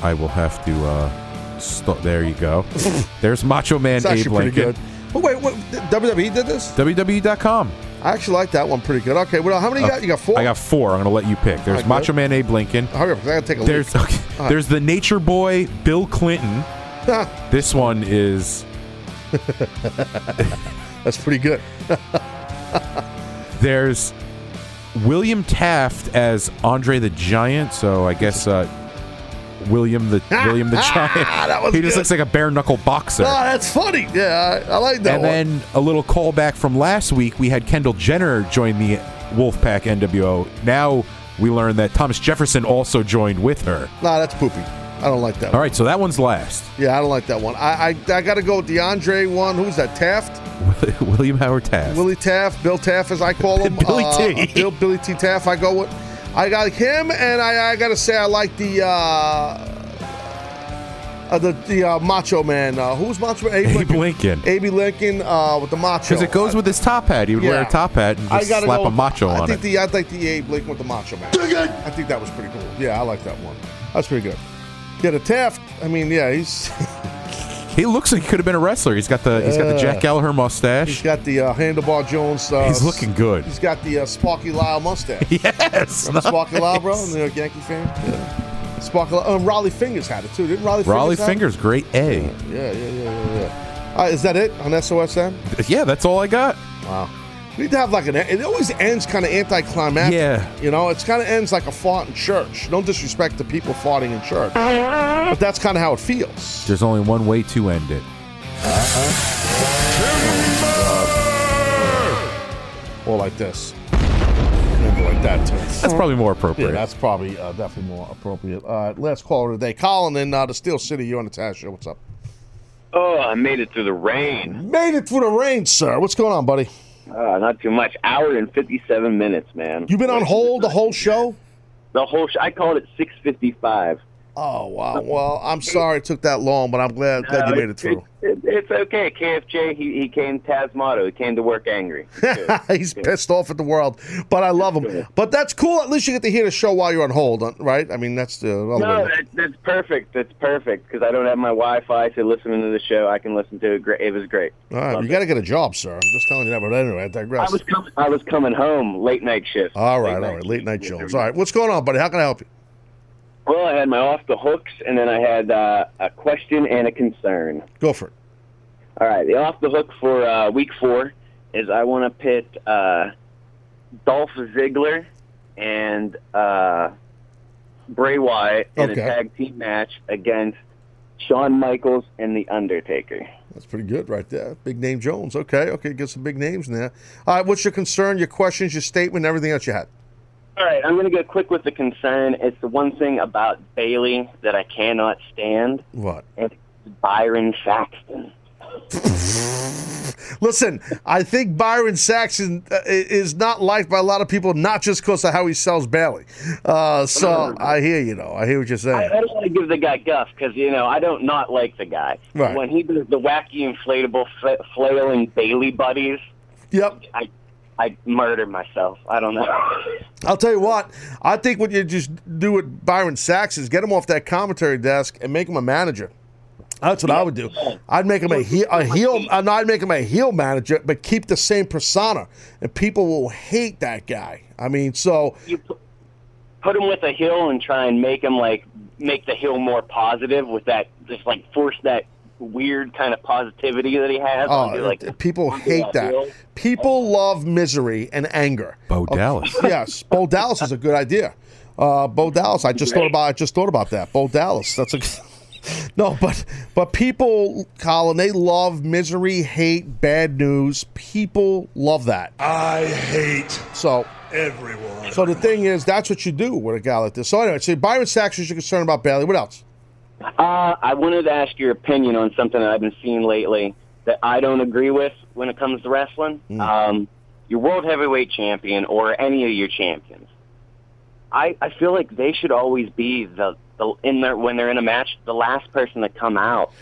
[SPEAKER 4] I will have to. Uh, st- there you go. There's Macho Man
[SPEAKER 2] It's
[SPEAKER 4] Abe Lincoln.
[SPEAKER 2] good. But wait, what, WWE did this?
[SPEAKER 4] WWE.com.
[SPEAKER 2] I actually like that one pretty good. Okay, well, how many you got? You got four?
[SPEAKER 4] I got four. I'm going to let you pick. There's
[SPEAKER 2] All right,
[SPEAKER 4] Macho
[SPEAKER 2] good.
[SPEAKER 4] Man Abe Lincoln.
[SPEAKER 2] Hurry up, I gotta take a
[SPEAKER 4] There's
[SPEAKER 2] leak.
[SPEAKER 4] okay,
[SPEAKER 2] All right.
[SPEAKER 4] there's the Nature Boy Bill Clinton. this one is
[SPEAKER 2] That's pretty good.
[SPEAKER 4] there's William Taft as Andre the Giant. So I guess uh, William the William the Giant.
[SPEAKER 2] Was
[SPEAKER 4] he just
[SPEAKER 2] good.
[SPEAKER 4] looks like a bare knuckle boxer.
[SPEAKER 2] Oh, that's funny. Yeah, I, I like that
[SPEAKER 4] and
[SPEAKER 2] one.
[SPEAKER 4] then a little callback from last week, we had Kendall Jenner join the Wolfpack NWO. Now we learn that Thomas Jefferson also joined with her.
[SPEAKER 2] Nah, that's poopy. I don't like that.
[SPEAKER 4] All right, so that one's last.
[SPEAKER 2] Yeah, I don't like that one. I I, I got to go with the Andre one. Who's that? Taft,
[SPEAKER 4] William Howard Taft.
[SPEAKER 2] Willie Taft, Bill Taft, as I call him.
[SPEAKER 4] Billy
[SPEAKER 2] Uh,
[SPEAKER 4] T.
[SPEAKER 2] Bill Billy T. Taft. I go with. I got him, and I, I got to say I like the uh, uh, the the uh, Macho Man. Uh, who's Macho Man?
[SPEAKER 4] Abe Lincoln.
[SPEAKER 2] Abe Lincoln uh, with the Macho.
[SPEAKER 4] Because it goes with his top hat. He would wear a top hat and
[SPEAKER 2] I
[SPEAKER 4] just
[SPEAKER 2] gotta
[SPEAKER 4] slap
[SPEAKER 2] go-
[SPEAKER 4] a macho
[SPEAKER 2] I
[SPEAKER 4] on
[SPEAKER 2] think
[SPEAKER 4] it.
[SPEAKER 2] the I like the Abe Lincoln with the Macho Man. I think that was pretty cool. Yeah, I like that one. That's pretty good. Yeah, the Taft. I mean, yeah, he's
[SPEAKER 4] He looks like he could have been a wrestler. He's got the he's got the Jack Gallagher mustache.
[SPEAKER 2] He's got the uh, Handlebar Jones. Uh,
[SPEAKER 4] He's looking good.
[SPEAKER 2] He's got the uh, Sparky Lyle mustache.
[SPEAKER 4] Yes,
[SPEAKER 2] Remember Sparky Lyle, bro,
[SPEAKER 4] nice.
[SPEAKER 2] York Yankee fan. Yeah. Sparky Lyle. Um, Rollie Fingers had it too. Didn't Rollie?
[SPEAKER 4] Rollie
[SPEAKER 2] Fingers? have it?
[SPEAKER 4] Fingers, great A.
[SPEAKER 2] Yeah, yeah, yeah, yeah. yeah. Uh, is that it on SOSM?
[SPEAKER 4] Yeah, that's all I got.
[SPEAKER 2] Wow. We need to have like an. It always ends kind of anticlimactic.
[SPEAKER 4] Yeah.
[SPEAKER 2] You know, it's kind of ends like a fart in church. No disrespect to people farting in church, but that's kind of how it feels.
[SPEAKER 4] There's only one way to end it.
[SPEAKER 2] Or like this. Maybe like that too.
[SPEAKER 4] That's probably more appropriate.
[SPEAKER 2] Yeah, that's probably uh, definitely more appropriate. Uh, last caller today, Colin in uh, the Steel City. You're on the Taz show? What's up?
[SPEAKER 14] Oh, I made it through the rain.
[SPEAKER 2] Made it through the rain, sir. What's going on, buddy?
[SPEAKER 14] Uh, not too much. Hour and fifty-seven minutes, man.
[SPEAKER 2] You've been on hold the whole show?
[SPEAKER 14] The whole. Sh- I called it six fifty-five.
[SPEAKER 2] Oh wow. Well, I'm sorry it took that long, but I'm glad, glad you made it through.
[SPEAKER 14] It, it's okay. KFJ. He he came Tasmato. He came to work angry.
[SPEAKER 2] He's pissed off at the world, but I love him. But that's cool. At least you get to hear the show while you're on hold, uh, right? I mean, that's the other
[SPEAKER 14] No, that, that's perfect. That's perfect because I don't have my Wi-Fi, to listen to the show, I can listen to it. Great. It was great.
[SPEAKER 2] All right, you got to get a job, sir. I'm just telling you that. But anyway, I digress.
[SPEAKER 14] I was coming. I was coming home late night shift.
[SPEAKER 2] all right,
[SPEAKER 14] Late
[SPEAKER 2] all
[SPEAKER 14] night.
[SPEAKER 2] Late night Jones. All right, what's going on, buddy? How can I help you?
[SPEAKER 14] Well, I had my off the hooks, and then I had uh, a question and a concern.
[SPEAKER 2] Go for it.
[SPEAKER 14] All right, the off the hook for uh, week four is I want to pit uh, Dolph Ziggler and uh, Bray Wyatt in
[SPEAKER 2] Okay.
[SPEAKER 14] a tag team match against Shawn Michaels and The Undertaker.
[SPEAKER 2] That's pretty good right there. Big name Jones. Okay, okay. Get some big names in there. All right, what's your concern, your questions, your statement, everything else you had?
[SPEAKER 14] All right, I'm going to go quick with the concern. It's the one thing about Bayley that I cannot stand.
[SPEAKER 2] What?
[SPEAKER 14] It's Byron Saxton.
[SPEAKER 2] Listen, I think Byron Saxton uh, is not liked by a lot of people, not just because of how he sells Bayley. Uh, so I hear you, though. I hear what you're saying.
[SPEAKER 14] I don't want to give the guy guff because you know I don't not like the guy.
[SPEAKER 2] Right.
[SPEAKER 14] When he does the wacky inflatable fla- flailing Bayley buddies,
[SPEAKER 2] Yep.
[SPEAKER 14] I I murder myself. I don't know.
[SPEAKER 2] I'll tell you what. I think what you just do with Byron Saxton is get him off that commentary desk and make him a manager. That's what I would do. I'd make him a heel, a heel. uh, no, I'd make him a heel manager, but keep the same persona, and people will hate that guy. I mean, so
[SPEAKER 14] you put, put him with a heel and try and make him like make the heel more positive with that just like force that weird kind of positivity that he has.
[SPEAKER 2] Oh,
[SPEAKER 14] onto, like
[SPEAKER 2] people hate that.
[SPEAKER 14] hill.
[SPEAKER 2] People love misery and anger.
[SPEAKER 4] Bo Dallas.
[SPEAKER 2] yes, Bo Dallas is a good idea. Uh, Bo Dallas. I just thought about. I just thought about that. Bo Dallas. That's a. No, but but people, Colin, they love misery, hate, bad news. People love that.
[SPEAKER 19] I hate
[SPEAKER 2] So
[SPEAKER 19] everyone.
[SPEAKER 2] so the thing is, that's what you do with a guy like this. So anyway, so Byron Saxton, you're concerned about Bayley. What else?
[SPEAKER 14] Uh, I wanted to ask your opinion on something that I've been seeing lately that I don't agree with when it comes to wrestling. Um, your world heavyweight champion or any of your champions. I, I feel like they should always be the
[SPEAKER 20] the, in their when they're in a match, the last person to come out,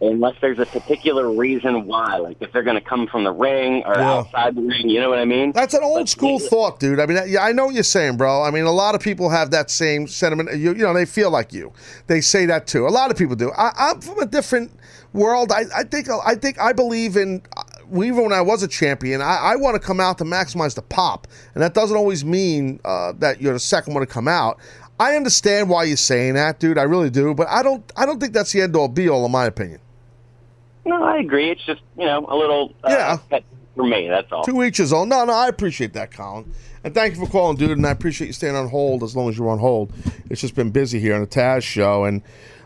[SPEAKER 20] unless there's a particular reason why, like if they're going to come from the ring or
[SPEAKER 2] Yeah.
[SPEAKER 20] outside the ring, you know what I mean?
[SPEAKER 2] That's an old school thought, dude. I mean, yeah, I know what you're saying, bro. I mean, a lot of people have that same sentiment. You, you know, they feel like you. They say that too. A lot of people do. I, I'm from a different world. I, I think. I think. I believe in. Even when I was a champion, I, I want to come out to maximize the pop, and that doesn't always mean uh, that you're the second one to come out. I understand why you're saying that, dude. I really do, but I don't. I don't think that's the end all be all, in my opinion.
[SPEAKER 20] No, I agree. It's just you know a little uh,
[SPEAKER 2] Yeah.
[SPEAKER 20] pet for me. That's all.
[SPEAKER 2] Two weeks his own. No, no, I appreciate that, Colin. And thank you for calling, dude. And I appreciate you staying on hold as long as you're on hold. It's just been busy here on the Taz show. And,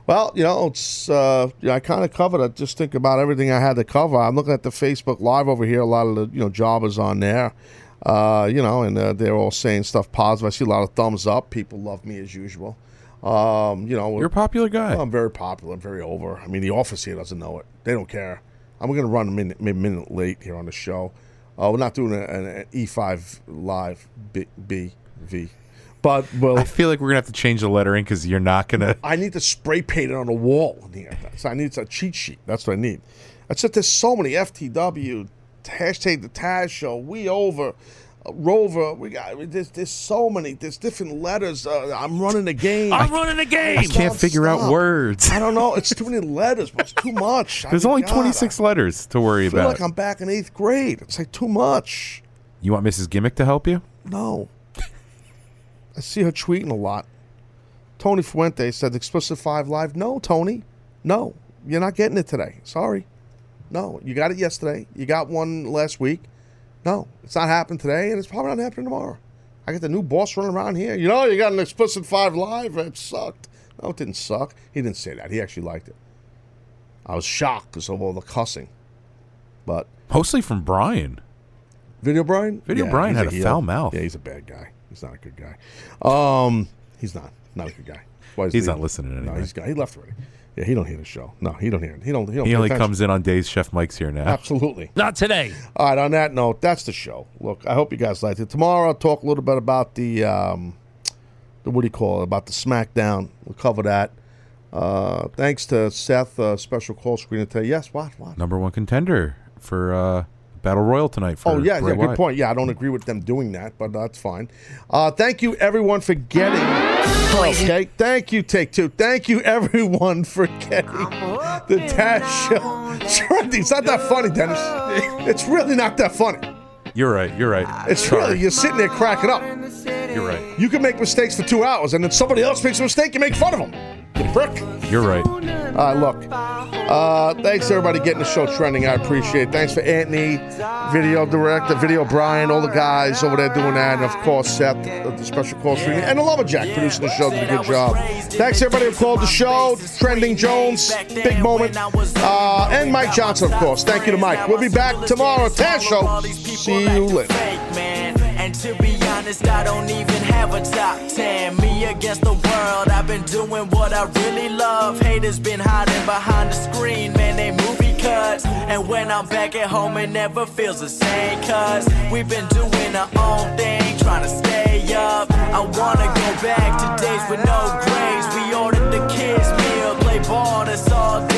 [SPEAKER 2] well, you know, it's, uh, you know, I kind of covered it. Just think about everything I had to cover. I'm looking at the Facebook Live over here. A lot of the, you know, jobbers on there. Uh, you know, and uh, they're all saying stuff positive. I see a lot of thumbs up. People love me as usual. Um, you know,
[SPEAKER 4] You're a popular guy.
[SPEAKER 2] I'm very popular, I'm very over. I mean, the office here doesn't know it. They don't care. I'm going to run a minute, minute late here on the show. Uh, we're not doing a- an, an E5 live B, B V, but well,
[SPEAKER 4] I feel like we're gonna have to change the lettering because you're not gonna.
[SPEAKER 2] I need to spray paint it on the wall in here. So I need a cheat sheet. That's what I need. Just there's so many FTW hashtag the Taz show. We over. Rover, we got there's, there's so many. There's different letters. Uh, I'm running the game.
[SPEAKER 4] I'm running the game. I can't figure out words.
[SPEAKER 2] I don't know. It's too many letters, but it's too much. I
[SPEAKER 4] There's
[SPEAKER 2] mean,
[SPEAKER 4] only
[SPEAKER 2] God,
[SPEAKER 4] 26 letters to worry about.
[SPEAKER 2] I feel
[SPEAKER 4] about.
[SPEAKER 2] like I'm back in eighth grade. It's like too much.
[SPEAKER 4] you want Mrs. Gimmick to help you?
[SPEAKER 2] No. I see her tweeting a lot. Tony Fuente said explicit five live. No, Tony. No. You're not getting it today. Sorry. No. You got it yesterday. You got one last week. No. It's not happening today, and it's probably not happening tomorrow. I got the new boss running around here. You know, you got an explicit five live. It sucked. No, it didn't suck. He didn't say that. He actually liked it. I was shocked because of all the cussing. But
[SPEAKER 4] Mostly from Brian.
[SPEAKER 2] Video Brian?
[SPEAKER 4] Video Brian had a
[SPEAKER 2] heel.
[SPEAKER 4] foul mouth.
[SPEAKER 2] Yeah, he's a bad guy. He's not a good guy. Um, he's not. Not a good guy. Why is
[SPEAKER 4] He's
[SPEAKER 2] he-
[SPEAKER 4] not listening
[SPEAKER 2] anymore?
[SPEAKER 4] anyway.
[SPEAKER 2] he's got. He left already. Yeah, he don't hear the show. No, he don't hear it. He don't. He, don't
[SPEAKER 4] He only
[SPEAKER 2] attention.
[SPEAKER 4] comes in on days Chef Mike's here now.
[SPEAKER 2] Absolutely.
[SPEAKER 11] Not today.
[SPEAKER 2] All right. On that note, that's the show. Look, I hope you guys liked it. Tomorrow, I'll talk a little bit about the, um, the what do you call it? About the SmackDown. We'll cover that. Uh, thanks to Seth, uh, special call screen today. Yes. What? What?
[SPEAKER 4] Number one contender for uh, Battle Royal tonight. For
[SPEAKER 2] Oh yeah,
[SPEAKER 4] Bray
[SPEAKER 2] yeah, good
[SPEAKER 4] Wyatt.
[SPEAKER 2] point. Yeah, I don't agree with them doing that, but that's fine. Uh, thank you everyone for getting. Okay, thank you, take two. Thank you everyone for getting the Taz show trending. It's not that funny, Dennis. It's really not that funny.
[SPEAKER 4] You're right. You're right.
[SPEAKER 2] It's really you're sitting there cracking up.
[SPEAKER 4] You're right.
[SPEAKER 2] You can make mistakes for two hours, and then somebody else makes a mistake, you make fun of them. You prick.
[SPEAKER 4] You're right.
[SPEAKER 2] Uh, look, uh, thanks everybody getting the show trending. I appreciate it. Thanks for Anthony, video director, video Brian, all the guys over there doing that, and of course Seth, uh, the special call streaming, and the Lumberjack producing the show did a good job. Thanks everybody who called the show. Trending Jones, big moment, uh, and Mike Johnson, of course. Thank you to Mike. We'll be back tomorrow. Taz show. See you later.
[SPEAKER 1] Honest, I don't even have a top 10. Me against the world, I've been doing what I really love. Haters been hiding behind the screen, man, they movie cuts. And when I'm back at home, it never feels the same, cuz we've been doing our own thing, trying to stay up. I wanna go back to days with no grades. We ordered the kids' meal, play ball, that's all day